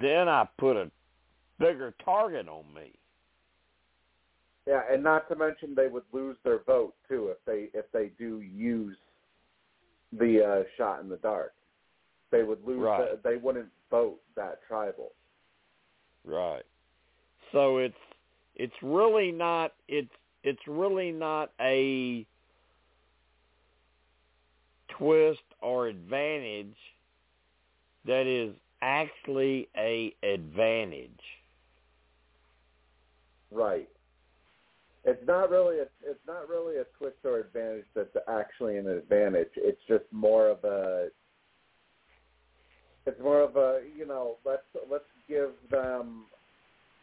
then I put a bigger target on me. Yeah, and not to mention they would lose their vote too if they if they do use the uh, shot in the dark. They would lose. Right. The, they wouldn't vote that tribal. Right. So it's it's really not it's it's really not a twist or advantage that is actually a advantage. Right. It's not really a it's not really a twist or advantage that's actually an advantage. It's just more of a it's more of a you know let's let's give them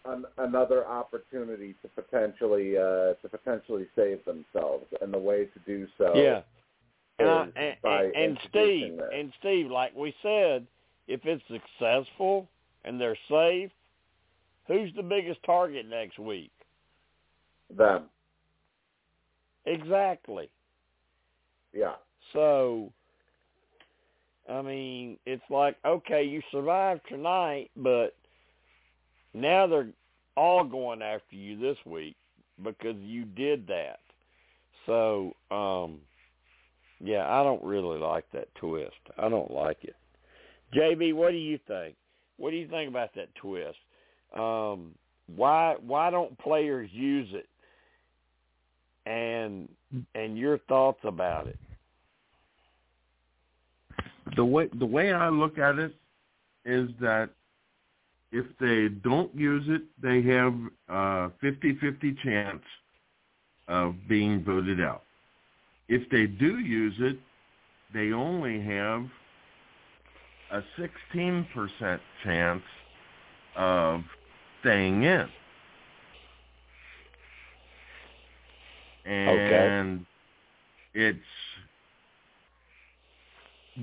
an, another opportunity to potentially uh, to potentially save themselves, and the way to do so Yeah. And, I, and, and, Steve, this. and Steve, like we said, if it's successful and they're safe, who's the biggest target next week? them. Exactly. Yeah. So, I mean, it's like okay, you survived tonight, but now they're all going after you this week because you did that. So, um yeah, I don't really like that twist. I don't like it. JB, what do you think? What do you think about that twist? Um why why don't players use it? And and your thoughts about it. The way the way I look at it is that if they don't use it, they have a 50-50 chance of being voted out. If they do use it, they only have a 16% chance of staying in. And okay. it's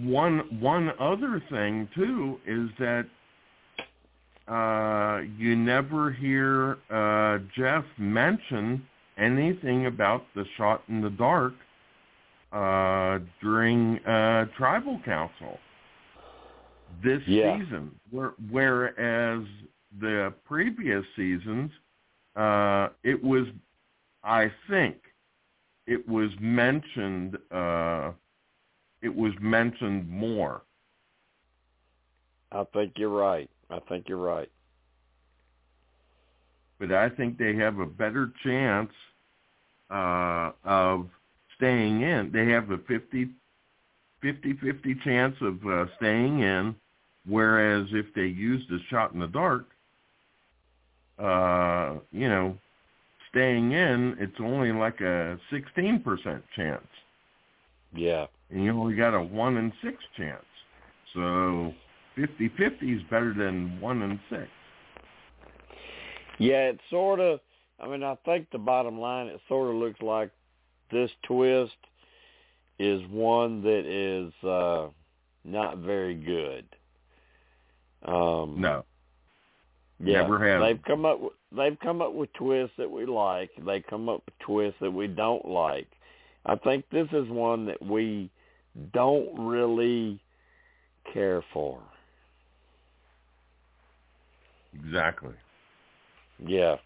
one one other thing too is that uh, you never hear uh, Jeff mention anything about the shot in the dark uh, during uh, tribal council this yeah. season, where, whereas the previous seasons, uh, it was, I think, it was mentioned. Uh, it was mentioned more. I think you're right. I think you're right. But I think they have a better chance uh, of staying in. They have a 50, 50-50 chance of uh, staying in, whereas if they used a shot in the dark, uh, you know, staying in, it's only like a 16% chance. Yeah. And you only got a 1 in 6 chance. So 50-50 is better than 1 in 6. Yeah, it sort of, I mean, I think the bottom line, it sort of looks like this twist is one that is uh not very good. Um No. Yeah, Never have. they've come up with they've come up with twists that we like. They come up with twists that we don't like. I think this is one that we don't really care for. Exactly. Yeah.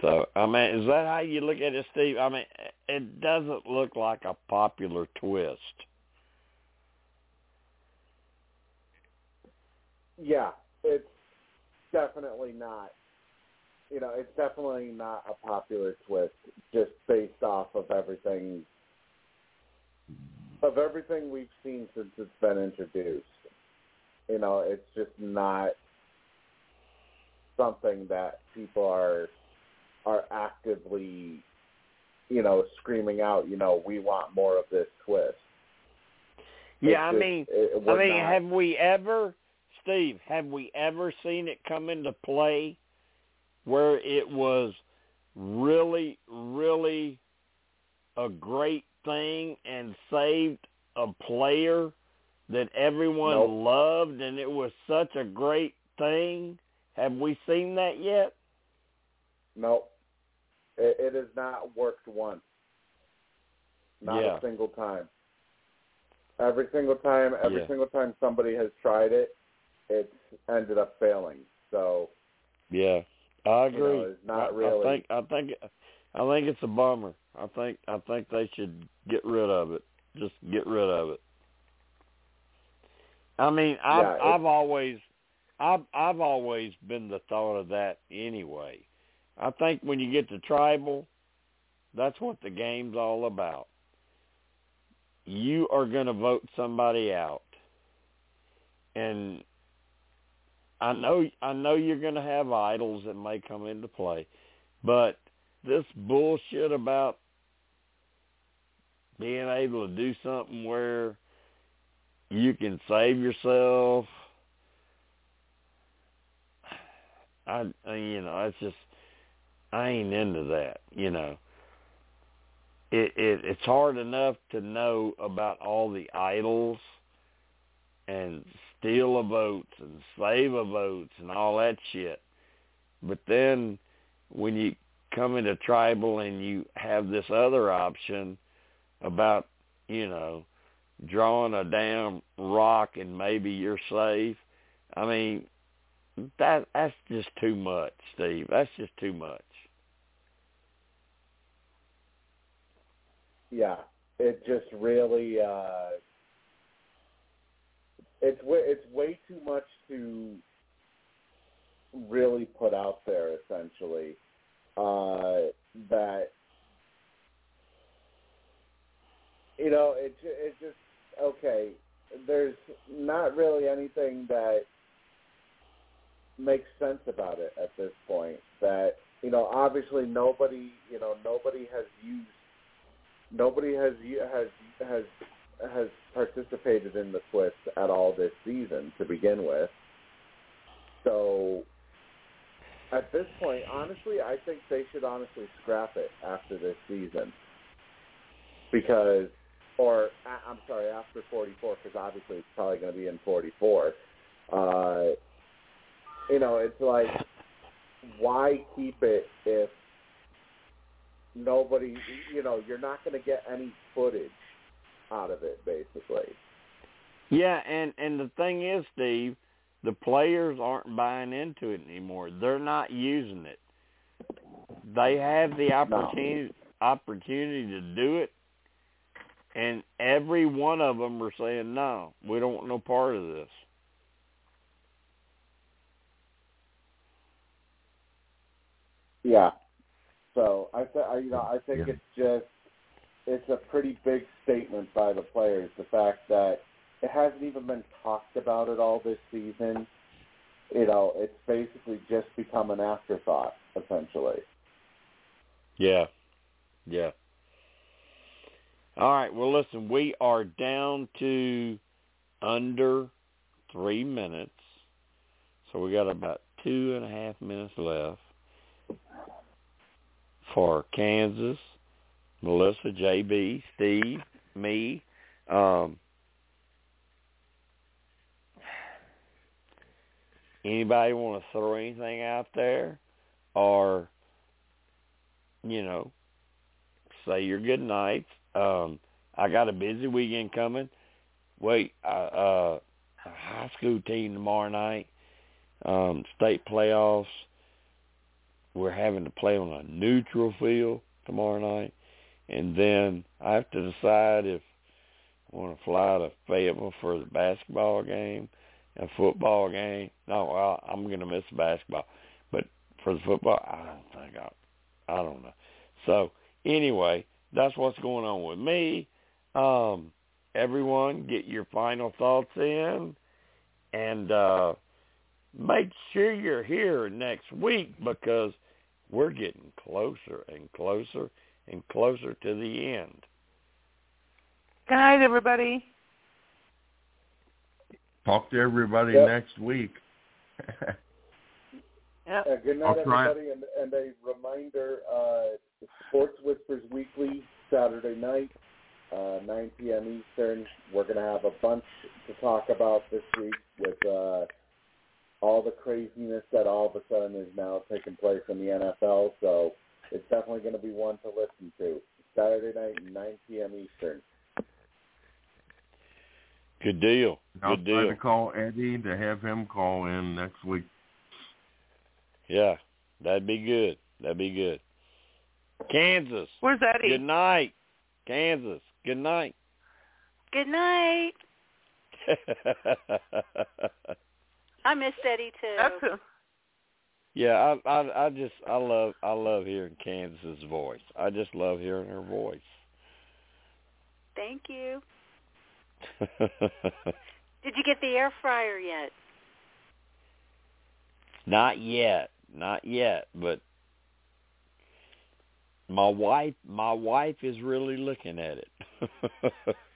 So I mean, is that how you look at it, Steve? I mean, it doesn't look like a popular twist. Yeah, it's definitely not. You know, it's definitely not a popular twist, just based off of everything of everything we've seen since it's been introduced. You know, it's just not something that people are are actively, you know, screaming out, you know, we want more of this twist. Yeah, I just- mean, it- I mean, not- have we ever, Steve? Have we ever seen it come into play where it was really, really a great thing and saved a player that everyone Nope. loved, and it was such a great thing? Have we seen that yet? No, it, it has not worked once. Not Yeah. a single time. Every single time, every Yeah. single time somebody has tried it, it's ended up failing. So Yeah, I You know, agree. it's not I, really- I think I think I think it's a bummer. I think I think they should get rid of it. Just get rid of it. I mean, I've Yeah, I've always I've I've always been the thought of that anyway. I think when you get to tribal, that's what the game's all about. You are going to vote somebody out. And I know I know you're going to have idols that may come into play, but this bullshit about being able to do something where you can save yourself I, you know, it's just I ain't into that, you know. It it it's hard enough to know about all the idols and steal a vote and save a vote and all that shit. But then when you come into tribal and you have this other option about, you know, drawing a damn rock and maybe you're safe. I mean, that that's just too much, Steve. That's just too much. Yeah, it just really uh it's it's way too much to really put out there essentially uh that you know it it just okay there's not really anything that makes sense about it at this point that you know obviously nobody you know nobody has used nobody has has has has participated in the twist at all this season to begin with. So at this point, honestly, I think they should honestly scrap it after this season because, or I'm sorry, after 44, because obviously it's probably going to be in 44. Uh, you know, it's like, why keep it if nobody, you know, you're not going to get any footage out of it, basically. Yeah, and and the thing is, Steve, the players aren't buying into it anymore. They're not using it. They have the opportunity opportunity to do it, and every one of them are saying, "No, we don't want no part of this." Yeah. So I, th- I you know, I think Yeah. it's just it's a pretty big statement by the players. The fact that it hasn't even been talked about at all this season. You know, it's basically just become an afterthought, essentially. Yeah. Yeah. All right. Well, listen, we are down to under three minutes. So we got about two and a half minutes left for Kansas, Melissa, JB, Steve, me. Um, anybody want to throw anything out there or, you know, say your good nights. Um, I got a busy weekend coming. Wait, uh, uh, high school team tomorrow night, um, state playoffs. We're having to play on a neutral field tomorrow night, and then I have to decide if I want to fly to Fayetteville for the basketball game, a football game. No, well, I'm going to miss basketball, but for the football, I don't think I. I don't know. So anyway, that's what's going on with me. Um, everyone, get your final thoughts in, and uh, make sure you're here next week because we're getting closer and closer and closer to the end. Good night, everybody. Talk to everybody Yep. next week. Yep. Uh, good night, I'll everybody, and, and a reminder: uh, Sports Whispers Weekly Saturday night, uh, 9 p.m. Eastern. We're going to have a bunch to talk about this week with uh, all the craziness that all of a sudden is now taking place in the NFL. So it's definitely going to be one to listen to. Saturday night, 9 p.m. Eastern. Good deal. I'll Good try to call Eddie to have him call in next week. Yeah, that'd be good. That'd be good. Kansas. Where's Eddie? Good night. Kansas. Good night. Good night. I miss Eddie too. That's who. yeah, I, I I just I love I love hearing Kansas's voice. I just love hearing her voice. Thank you. Did you get the air fryer yet? Not yet. Not yet, but my wife my wife is really looking at it.